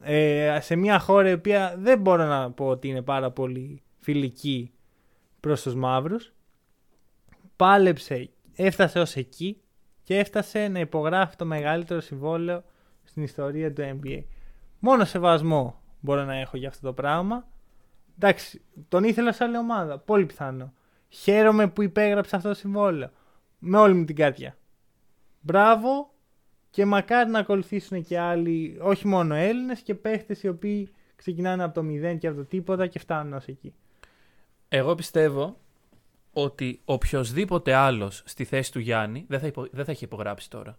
ε, σε μια χώρα η οποία δεν μπορώ να πω ότι είναι πάρα πολύ φιλική προς τους μαύρους, πάλεψε, έφτασε ως εκεί και έφτασε να υπογράφει το μεγαλύτερο συμβόλαιο στην ιστορία του NBA. Μόνο σεβασμό μπορώ να έχω για αυτό το πράγμα. Εντάξει, τον ήθελα σε άλλη ομάδα. Πολύ πιθανό. Χαίρομαι που υπέγραψε αυτό το συμβόλαιο. Με όλη μου την καρδιά. Μπράβο και μακάρι να ακολουθήσουν και άλλοι, όχι μόνο Έλληνες και παίχτες οι οποίοι ξεκινάνε από το μηδέν και από το τίποτα και φτάνουν ως εκεί. Εγώ πιστεύω ότι οποιοδήποτε άλλος στη θέση του Γιάννη δεν θα, υπο... δεν θα είχε υπογράψει τώρα.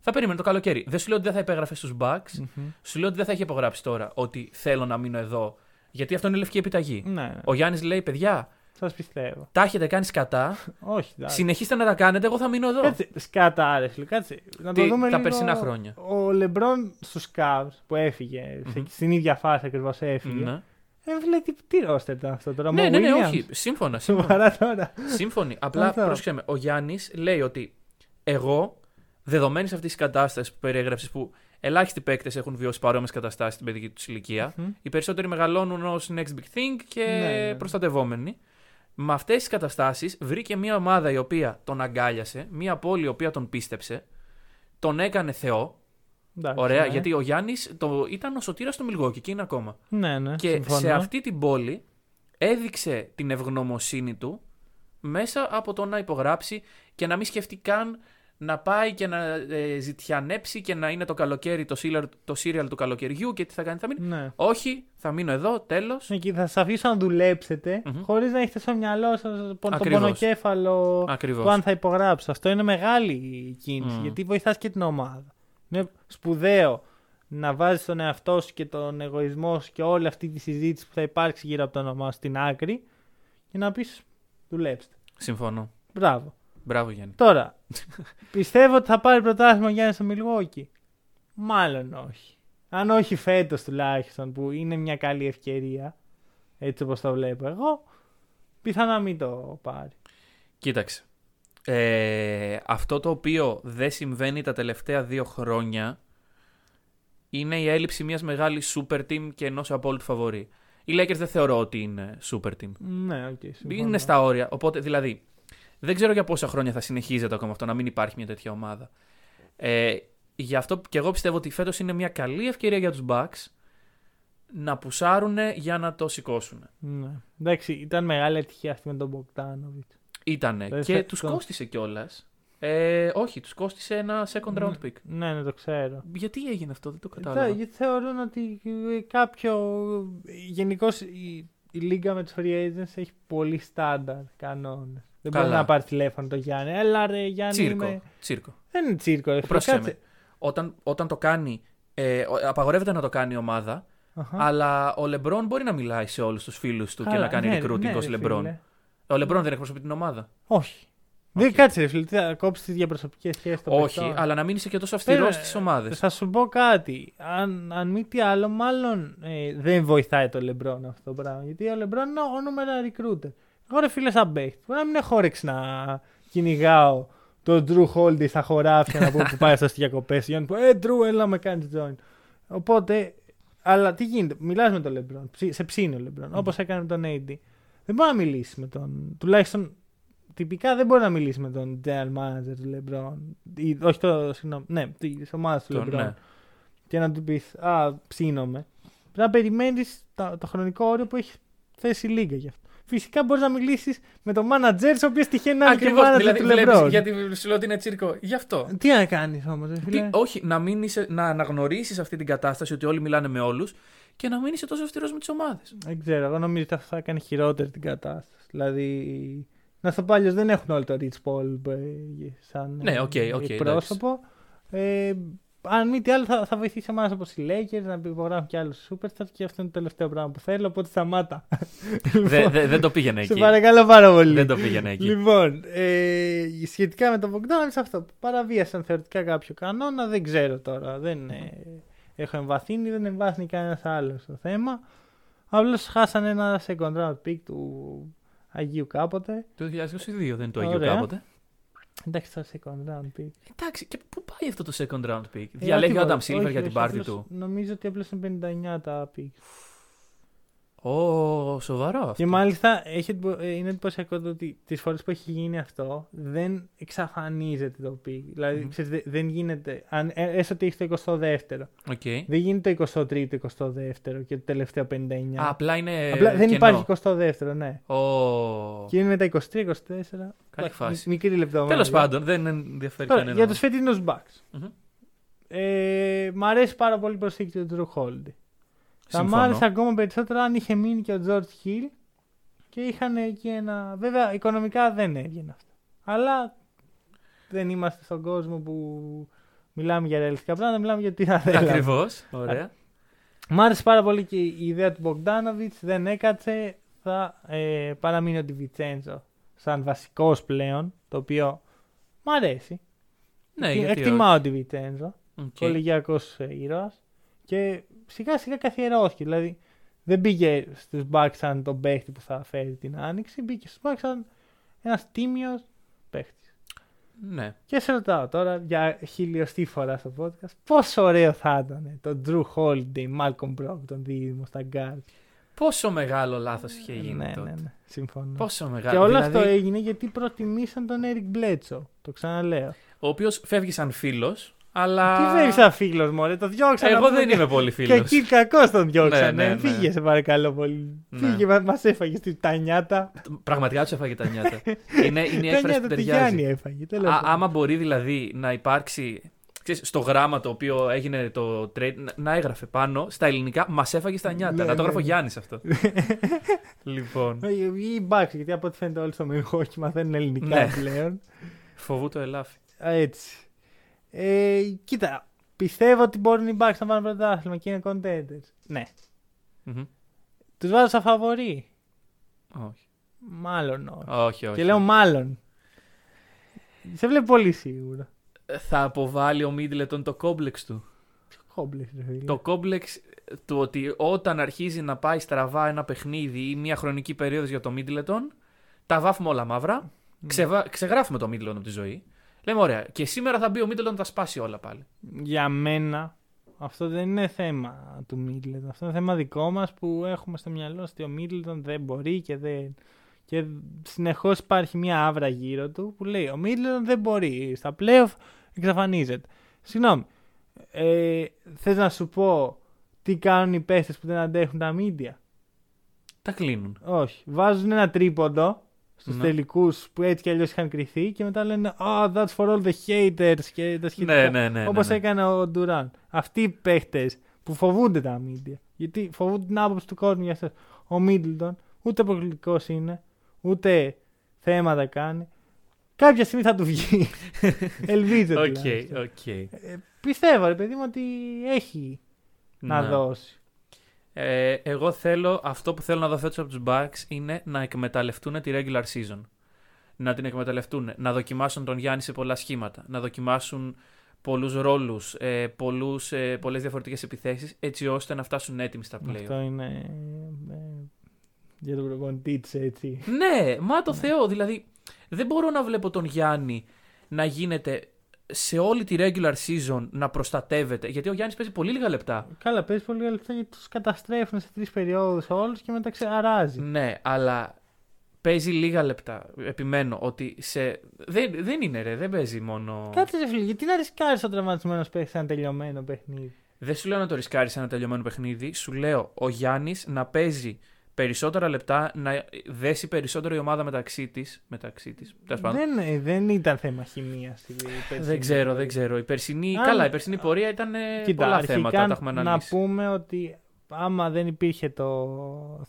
Θα περίμενε το καλοκαίρι. Δεν σου λέω ότι δεν θα υπέγραφε στους Bucks. Σου λέω ότι δεν θα είχε υπογράψει τώρα ότι θέλω να μείνω εδώ. Γιατί αυτό είναι λευκή επιταγή. Ναι, ναι. Ο Γιάννης λέει: Παιδιά, Σας πιστεύω. τα έχετε κάνει σκατά. Όχι, εντάξει. Συνεχίστε να τα κάνετε. Εγώ θα μείνω εδώ. Κάτσε, σκάτα άρεσε, κάτσε. Να το Τι, δούμε τα λίγο... περσινά χρόνια. Ο Λεμπρόν στους Cavs που έφυγε, σε- Μμμ. στην ίδια φάση ακριβώς έφυγε. Ναι. Έβγαλε τι, τι ρόστερ ήταν αυτό τώρα. Ναι, Mo ναι, ναι, Williams. όχι. Σύμφωνα. σύμφωνα. Σοβαρά τώρα. Σύμφωνοι. Απλά Αυτό. πρόσεξε με. Ο Γιάννης λέει ότι εγώ, δεδομένης αυτής της κατάστασης που περιέγραψες, που ελάχιστοι παίκτες έχουν βιώσει παρόμοιες καταστάσεις στην παιδική τους ηλικία, Μμμ. οι περισσότεροι μεγαλώνουν ως next big thing και Ναι, ναι. προστατευόμενοι. Με αυτές τις καταστάσεις βρήκε μια ομάδα η οποία τον αγκάλιασε, μια πόλη η οποία τον πίστεψε, τον έκανε Θεό. Εντάξει, Ωραία, ναι. γιατί ο Γιάννης ήταν ο σωτήρας του Μιλγόκη και είναι ακόμα. Ναι, ναι, Και συμφωνώ. σε αυτή την πόλη έδειξε την ευγνωμοσύνη του μέσα από το να υπογράψει και να μην σκεφτεί καν να πάει και να ε, ζητιανέψει και να είναι το καλοκαίρι, το σύριαλ, το σύριαλ του καλοκαιριού και τι θα κάνει, θα μείνει. Ναι. Όχι, θα μείνω εδώ, τέλος. Ναι, και θα σας αφήσω να δουλέψετε Μμμ. χωρίς να έχετε στο μυαλό σας το Ακριβώς. πονοκέφαλο Ακριβώς. του αν θα υπογράψω. Αυτό είναι μεγάλη κίνηση Μμ. γιατί βοηθάς και την ομάδα. Είναι σπουδαίο να βάζεις τον εαυτό σου και τον εγωισμό σου και όλη αυτή τη συζήτηση που θα υπάρξει γύρω από το όνομά σου στην άκρη και να πεις δουλέψτε. Συμφωνώ. Μπράβο. Μπράβο Γιάννη. Τώρα, πιστεύω ότι θα πάρει πρωτάθλημα ο Γιάννης στο Μιλγόκι. Μάλλον όχι. Αν όχι φέτος τουλάχιστον, που είναι μια καλή ευκαιρία, έτσι όπως το βλέπω εγώ, πιθανά να μην το πάρει. Κοίταξε. Ε, αυτό το οποίο δεν συμβαίνει τα τελευταία δύο χρόνια είναι η έλλειψη μιας μεγάλης super team και ενός απόλυτου φαβορή. Οι Lakers δεν θεωρώ ότι είναι super team. Ναι, οκ. συμφωνώ. Είναι στα όρια. Οπότε, δηλαδή, δεν ξέρω για πόσα χρόνια θα συνεχίζεται ακόμα αυτό να μην υπάρχει μια τέτοια ομάδα. Ε, γι' αυτό και εγώ πιστεύω ότι φέτος είναι μια καλή ευκαιρία για τους Bucks να πουσάρουν για να το σηκώσουν. Ναι. Εντάξει, ήταν μεγάλη ατυχία αυτή με τον Μποκτάνοβιτ. Ήτανε. Δεν και θε- τους το- κόστησε κιόλας. Ε, όχι, τους κόστησε ένα second round pick. Ναι, ναι, το ξέρω. Γιατί έγινε αυτό, δεν το Ε, κατάλαβα. γιατί θεωρούν ότι ε, κάποιο. Γενικώς η, η λίγα με τους free agents έχει πολύ στάνταρ κανόνες. Δεν μπορεί Καλά. να πάρει τηλέφωνο το Γιάννη. Έλα ρε Γιάννη. Τσίρκο. Είμαι... τσίρκο. Δεν είναι τσίρκο, ρε φίλε, Πρόσεξε κάτσε. με. Όταν, όταν το κάνει. Ε, ο- απαγορεύεται να το κάνει η ομάδα, Αχα. αλλά ο Λεμπρόν μπορεί να μιλάει σε όλους τους φίλους του και Καλά, να κάνει ναι, recruiting ναι, ως ρε Λεμπρόν. Φίλε. Ο Λεμπρόν δεν εκπροσωπεί την ομάδα. Όχι. Δεν κάτσε, ρε φίλε, τι θα κόψεις τις διαπροσωπικές σχέσεις των Όχι, παιχτών. αλλά να μην είσαι και τόσο αυστηρός Πέρα, στις ομάδες. Θα σου πω κάτι. Αν, αν μη τι άλλο, μάλλον ε, δεν βοηθάει το Λεμπρόν αυτό το πράγμα. Γιατί ο Λεμπρόν είναι ο νούμερο ένα recruiter. Εγώ ρε φίλε, σαν παίχτη, μπορεί να μην έχω όρεξη να κυνηγάω τον Jrue Holiday στα χωράφια να πω που πάει στις διακοπές. Για να πω, Ε, Drew, έλα με κάνεις join. Οπότε, αλλά τι γίνεται, μιλάς με τον Λεμπρόν. Σε ψήνει ο Λεμπρόν, Μμμ. όπως έκανε με τον AD. Δεν μπορεί να μιλήσει με τον. Τουλάχιστον τυπικά δεν μπορεί να μιλήσει με τον general manager του LeBron. Ή, όχι το, συγγνώμη, ναι, τη ομάδα του Το- LeBron. ναι. Και να του πεις, Α, ψήνομαι. Πρέπει να περιμένεις το, το χρονικό όριο που έχεις θέσει η λίγα γι' αυτό. Φυσικά μπορείς να μιλήσεις με τον manager, ο οποίος τυχαίνει να είναι και Ακριβώς. manager Δηλαδή, του βλέπεις, LeBron. γιατί σου λέω ότι είναι τσίρκο. Γι' αυτό. Τι να κάνεις όμως, Τι- όχι, να, μην είσαι, να αναγνωρίσεις αυτή την κατάσταση ότι όλοι μιλάνε με όλους και να μην είσαι τόσο αυστηρός με τις ομάδες. Δεν ξέρω, εγώ νομίζω ότι αυτό θα έκανε χειρότερη την κατάσταση. Δηλαδή, να στο πάλι δεν έχουν όλοι το Rich Paul ε, σαν Ναι, ε, OK, OK, εκπρόσωπο. Ε, αν μη τι άλλο, θα, θα βοηθήσει εμάς όπως οι Lakers να υπογράφουν και άλλους superstars και αυτό είναι το τελευταίο πράγμα που θέλω. Οπότε σταμάτα. Δε- δε- δεν το πήγαινε Σε εκεί. παρακαλώ πάρα πολύ. Δεν το πήγαινε εκεί. Λοιπόν, ε, σχετικά με τον Bogdanovic αυτό. Παραβίασαν θεωρητικά κάποιο κανόνα. Δεν ξέρω τώρα. Δεν ε, έχω εμβαθύνει, δεν εμβάθυνει κανένας άλλος στο θέμα. Απλώς χάσαν ένα second round pick του Αγίου κάποτε. Το 2022 δεν είναι το Αγίου Ωραία. κάποτε. Εντάξει, το second round pick. Εντάξει, και πού πάει αυτό το second round pick; Ε, Διαλέγει ο όχι, Adam όχι, Silver όχι, για την όχι, πάρτη απλώς του. Νομίζω ότι απλώς είναι 59 τα pick. Ω, σοβαρό αυτό. Και μάλιστα έχει, εντυπω- ε, είναι εντυπωσιακό το ότι τις φορές που έχει γίνει αυτό δεν εξαφανίζεται το pick. Δηλαδή, Μμμ. ξέρεις, δε- δεν γίνεται. Αν, ε, έστω ότι έχεις το 22ο. Οκ. Δεν γίνεται το 23ο, 22ο και το τελευταίο 59. Α, απλά είναι. Απλά δεν κενό. υπάρχει 22ο, ναι. Ω. Και είναι με τα 23-24. Καλή φάση. Μικρή λεπτομέρεια. Τέλος πάντων, δεν ενδιαφέρει Τώρα, κανένα. για τους φετινούς Bucks. Μμμ. Ε, μ' αρέσει πάρα πολύ η προσθήκη του Drew Holiday. Θα μ' Συμφωνώ. άρεσε ακόμα περισσότερο αν είχε μείνει και ο George Hill και είχαν εκεί ένα. Βέβαια, οικονομικά δεν έβγαινε αυτό. Αλλά δεν είμαστε στον κόσμο που μιλάμε για ρεαλιστικά πράγματα, μιλάμε για τι θα θέλαμε. Ακριβώς. Ωραία. Μ' άρεσε πάρα πολύ και η ιδέα του Bogdanovic, δεν έκατσε. Θα ε, παραμείνει ο Ντιβιντσέντζο σαν βασικός πλέον, το οποίο μ' αρέσει. Ναι, Εκτι- γιατί Εκτιμάω ο Ντιβιντσέντζο, όχι. Οκ. κολεγιακός ήρωας. Και σιγά σιγά καθιερώθηκε. Δηλαδή δεν πήγε στους Bucks σαν τον παίχτη που θα φέρει την άνοιξη, μπήκε στους Bucks σαν ένας τίμιος παίχτης. Ναι. Και σε ρωτάω τώρα για χιλιοστή φορά στο podcast, πόσο ωραίο θα ήταν το Jrue Holiday, Malcolm Brogdon δίδυμο στα guard; Πόσο μεγάλο λάθος είχε γίνει ναι, τότε. ναι, ναι, συμφωνώ. Πόσο μεγάλο. Και όλο δηλαδή, αυτό έγινε γιατί προτιμήσαν τον Eric Bledsoe. Το ξαναλέω. Ο οποίος φεύγει σαν φίλος, αλλά. Τι φεύγει σαν φίλο, Μωρέ, το διώξαν. Εγώ από δεν το- είμαι πολύ Και φίλο. εκεί κακός τον διώξανε. Ναι, ναι, ναι. Φύγε, σε παρακαλώ πολύ. Ναι. Φύγε, μα έφαγες στη τανιάτα. Πραγματικά τους έφαγε τα νιάτα. είναι είναι η έκφραση Τανιάτα που τη ταιριάζει. Γιάννη έφαγε. τέλος Α, πάντων. άμα μπορεί δηλαδή να υπάρξει. Ξέρεις, στο γράμμα το οποίο έγινε το trade να, να έγραφε πάνω στα ελληνικά Μας έφαγες στα νιάτα. Ναι, να το έγραφε ο ναι. Γιάννης αυτό. λοιπόν. Ε, Ή Bucks, γιατί από ό,τι φαίνεται όλοι στο Milwaukee μαθαίνουν ελληνικά Ναι. πλέον. Φοβού το ελάφι. Α, Έτσι. Ε, κοίτα, πιστεύω ότι μπορούν οι Bucks να πάρουν πρωτάθλημα και είναι contenders. Ναι. Μμμ. Τους βάζω σαν φαβορή. Όχι. Μάλλον όχι. Όχι, όχι. Και λέω μάλλον. Σε βλέπω πολύ σίγουρα. Θα αποβάλει ο Μίτλετον το κόμπλεξ του. Ποιο κόμπλεξ, ρε φίλε. Το κόμπλεξ του ότι όταν αρχίζει να πάει στραβά ένα παιχνίδι ή μια χρονική περίοδος για το Μίτλετον, τα βάφουμε όλα μαύρα, ξεβα... ξεγράφουμε το Μίτλετον από τη ζωή. Λέμε ωραία, και σήμερα θα μπει ο Μίτλετον, θα σπάσει όλα πάλι. Για μένα αυτό δεν είναι θέμα του Μίτλετον. Αυτό είναι θέμα δικό μας που έχουμε στο μυαλό ότι ο Μίτλετον δεν μπορεί και δεν... Και συνεχώς υπάρχει μια άβρα γύρω του που λέει ο Μίτλετον δεν μπορεί. Στα playoff εξαφανίζεται. Συγγνώμη. Ε, θες να σου πω τι κάνουν οι παίχτες που δεν αντέχουν τα μίντια. Τα κλείνουν. Όχι. Βάζουν ένα τρίποντο στους Ναι. τελικούς που έτσι κι αλλιώς είχαν κρυθεί και μετά λένε Oh, that's for all the haters και τα σχετικά. Ναι, ναι, ναι. Όπως ναι, ναι. έκανε ο Ντουράν. Αυτοί οι παίχτες που φοβούνται τα media. Γιατί φοβούνται την άποψη του κόσμου για αυτό. Ο Μίτλτον ούτε προκλητικός είναι, ούτε θέματα κάνει. Κάποια στιγμή θα του βγει. Ελπίζω Οκ, τουλάχιστον. οκ. Ε, Πιστεύω, ρε παιδί μου, ότι έχει να Ναι. δώσει. Ε, εγώ θέλω, αυτό που θέλω να δω φέτος από τους Bucks είναι να εκμεταλλευτούν τη regular season. Να την εκμεταλλευτούν, να δοκιμάσουν τον Γιάννη σε πολλά σχήματα, να δοκιμάσουν πολλούς ρόλους, ε, πολλούς, ε, πολλές διαφορετικές επιθέσεις, έτσι ώστε να φτάσουν έτοιμοι στα play. Αυτό είναι. ε, για τον προπονητή της, έτσι. Ναι, μα το Θεό, δηλαδή δεν μπορώ να βλέπω τον Γιάννη να γίνεται σε όλη τη regular season να προστατεύεται, γιατί ο Γιάννης παίζει πολύ λίγα λεπτά. Καλά, παίζει πολύ λεπτά γιατί τους καταστρέφουν σε τρεις περιόδους όλους και μετά ξεαράζει. Ναι, αλλά παίζει λίγα λεπτά. Επιμένω ότι σε. Δεν, δεν είναι ρε, δεν παίζει μόνο. Κάτσε ρε φίλε, γιατί να ρισκάρεις ο τραυματισμένος παίχτη σε ένα τελειωμένο παιχνίδι; Δεν σου λέω να το ρισκάρεις σε ένα τελειωμένο παιχνίδι. Σου λέω ο Γιάννης να παίζει περισσότερα λεπτά, να δέσει περισσότερο η ομάδα μεταξύ της. Μεταξύ της, τέλος πάντων. Δεν, ε, δεν ήταν θέμα χημίας. Δεν ξέρω, δεν ξέρω. Η περσινή, Αν- καλά, η περσινή πορεία ήταν ε, Κοίτα, πολλά αρχικά θέματα, τα έχουμε να αναλύσει. πούμε ότι άμα δεν υπήρχε το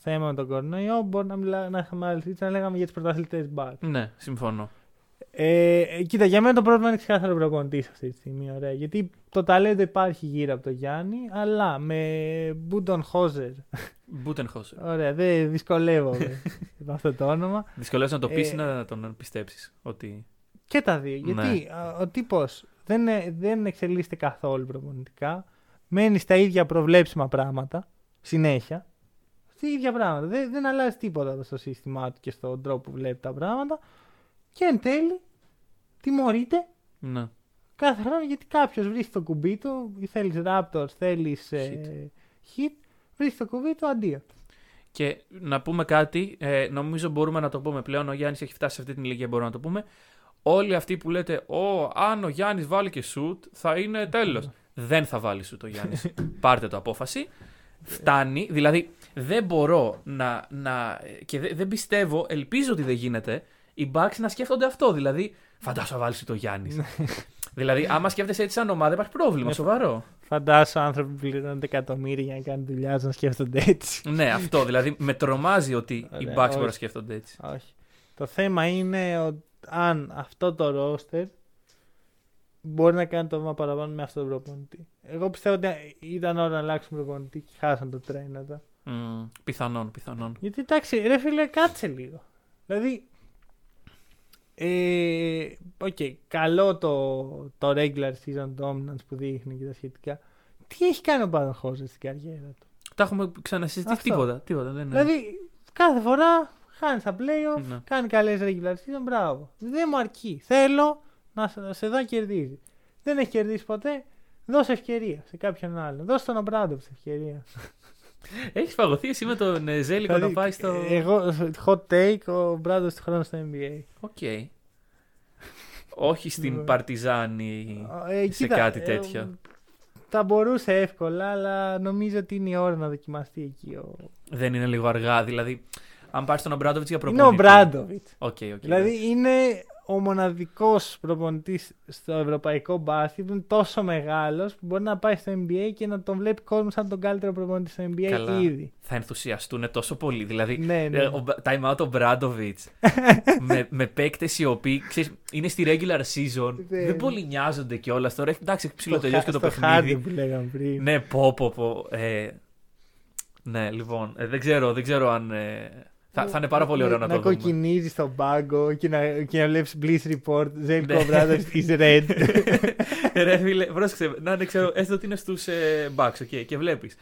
θέμα με τον κορονοϊό, μπορεί να, μιλά, να είχαμε άλλη συζήτηση, να λέγαμε για τις πρωταθλητές μπακ. Ναι, συμφωνώ. Ε, ε, κοίτα, για μένα το πρόβλημα είναι ξεκάθαρο προπονητή αυτή τη στιγμή. Ωραία, γιατί το ταλέντο υπάρχει γύρω από τον Γιάννη, αλλά με Μπούντον Χόζερ. Μπούτενχόσερ. Ωραία, δεν δυσκολεύομαι με αυτό το όνομα. Δυσκολεύεσαι να το πεις Ε, ή να τον πιστέψεις. Ότι... Και τα δύο. Ναι. Γιατί α, ο τύπος δεν, ε- δεν εξελίσσεται καθόλου προπονητικά. Μένει στα ίδια προβλέψιμα πράγματα συνέχεια. Στα ίδια πράγματα. Δεν, δεν αλλάζει τίποτα στο σύστημά του και στον τρόπο που βλέπει τα πράγματα. Και εν τέλει τιμωρείται Ναι. κάθε χρόνο γιατί κάποιος βρίσκει το κουμπί του. Θέλεις Raptors, θέλεις hit. Βρίσκει το κουμπί του, αντίο. Και να πούμε κάτι, ε, νομίζω μπορούμε να το πούμε πλέον. Ο Γιάννης έχει φτάσει σε αυτή την ηλικία, μπορούμε να το πούμε. Όλοι αυτοί που λέτε, Ω, αν ο Γιάννης βάλει και σουτ, θα είναι τέλος. δεν θα βάλει σουτ ο Γιάννης. Πάρτε το απόφαση. Φτάνει. Δηλαδή, δεν μπορώ να. να και δε- δεν πιστεύω, ελπίζω ότι δεν γίνεται, οι Bucks να σκέφτονται αυτό. Δηλαδή, φαντάσου να βάλεις σουτ ο Γιάννη. δηλαδή, άμα σκέφτεσαι έτσι σαν ομάδα, υπάρχει πρόβλημα Ναι. σοβαρό. Φαντάσου άνθρωποι που πληρώνονται εκατομμύρια για να κάνουν δουλειά του να σκέφτονται έτσι. ναι, αυτό. Δηλαδή, με τρομάζει ότι οι Ωραία, Bucks μπορούν να όχι. σκέφτονται έτσι. Όχι. Το θέμα είναι ότι αν αυτό το ρόστερ μπορεί να κάνει το βήμα παραπάνω με αυτόν τον προπονητή. Εγώ πιστεύω ότι ήταν ώρα να αλλάξουν προπονητή και χάσαν το τρένο εδώ. Μμ, πιθανόν, πιθανόν. Γιατί εντάξει, ρε φίλε, κάτσε λίγο. Δηλαδή. Ε, οκ, καλό το, το regular season dominance που δείχνει και τα σχετικά. Τι έχει κάνει ο Μπάντενχολζερ στην καριέρα του; Τα έχουμε ξανασυζητήσει. Αυτό. Τίποτα, τίποτα. Δεν είναι. Δηλαδή, κάθε φορά χάνει τα playoff, Ναι. κάνει καλές regular season, μπράβο. Δεν μου αρκεί. Θέλω να σε- να σε δω να κερδίζει. Δεν έχει κερδίσει ποτέ. Δώσε ευκαιρία σε κάποιον άλλον. Δώσε τον Ομπράντοβιτς ευκαιρία. Έχεις φαγωθεί εσύ με τον ε, Ζέλικο να Δηλαδή, πάει στο. Εγώ, hot take, ο Ομπράντοβιτς του χρόνου στο NBA. OK. Όχι στην Ναι. Παρτιζάν Ε, σε κοίτα, κάτι ε, τέτοιο. Θα μπορούσε εύκολα, αλλά νομίζω ότι είναι η ώρα να δοκιμαστεί εκεί. Ο... Δεν είναι λίγο αργά. Δηλαδή, αν πάρεις τον Ομπράντοβιτς για Είναι προπονητή. ο Ομπράντοβιτς. OK, OK. Δηλαδή είναι ο μοναδικός προπονητής στο ευρωπαϊκό μπάσκετ που είναι τόσο μεγάλος που μπορεί να πάει στο NBA και να τον βλέπει κόσμος σαν τον καλύτερο προπονητή στο NBA Καλά. ήδη. Θα ενθουσιαστούν τόσο πολύ. Δηλαδή, Ναι, ναι. ε, ο, Μπ- time out ο Μπράντοβιτς με, με παίκτες οι οποίοι ξέρεις, είναι στη regular season. Ναι. δεν πολύ νοιάζονται κιόλας τώρα. Εντάξει, έχει Στο ψηλοτελειώσει και το χα- στο παιχνίδι. χάρτη που λέγαμε πριν. Ναι, πω, πω, πω. Ε, ναι, λοιπόν, ε, δεν, ξέρω, δεν ξέρω αν... ε, θα, θα είναι πάρα πολύ ωραίο να, να το δούμε. κοκκινίζει στον πάγκο και να, και να βλέπει Bliss Report. Ζέλικο Ναι. Brothers is red. Ρε φίλε, πρόσεξε, να είναι, ξέρω, έστω ότι είναι στους ε, Bucks, okay, και βλέπεις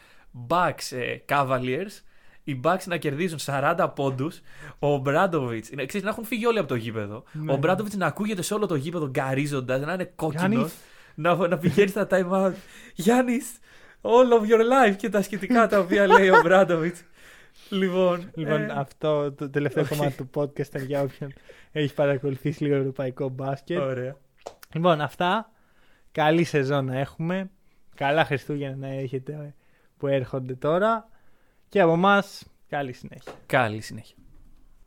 Bucks ε, Cavaliers, οι Bucks να κερδίζουν 40 πόντους, ο Μπράντοβιτς, είναι- ξέρεις, να έχουν φύγει όλοι από το γήπεδο, Ναι. ο Μπράντοβιτς να ακούγεται σε όλο το γήπεδο γκαρίζοντας, να είναι κόκκινος, Γιάννης. να, να πηγαίνει στα time out, Γιάννης, all of your life και τα σχετικά τα οποία λέει ο Μπράντοβιτς. Λοιπόν, λοιπόν, ε, αυτό το τελευταίο όχι. κομμάτι του podcast ήταν για όποιον έχει παρακολουθήσει λίγο ευρωπαϊκό μπάσκετ. ωραία. Λοιπόν, αυτά. Καλή σεζόν να έχουμε. Καλά Χριστούγεννα να έχετε που έρχονται τώρα. Και από εμάς, καλή συνέχεια. Καλή συνέχεια.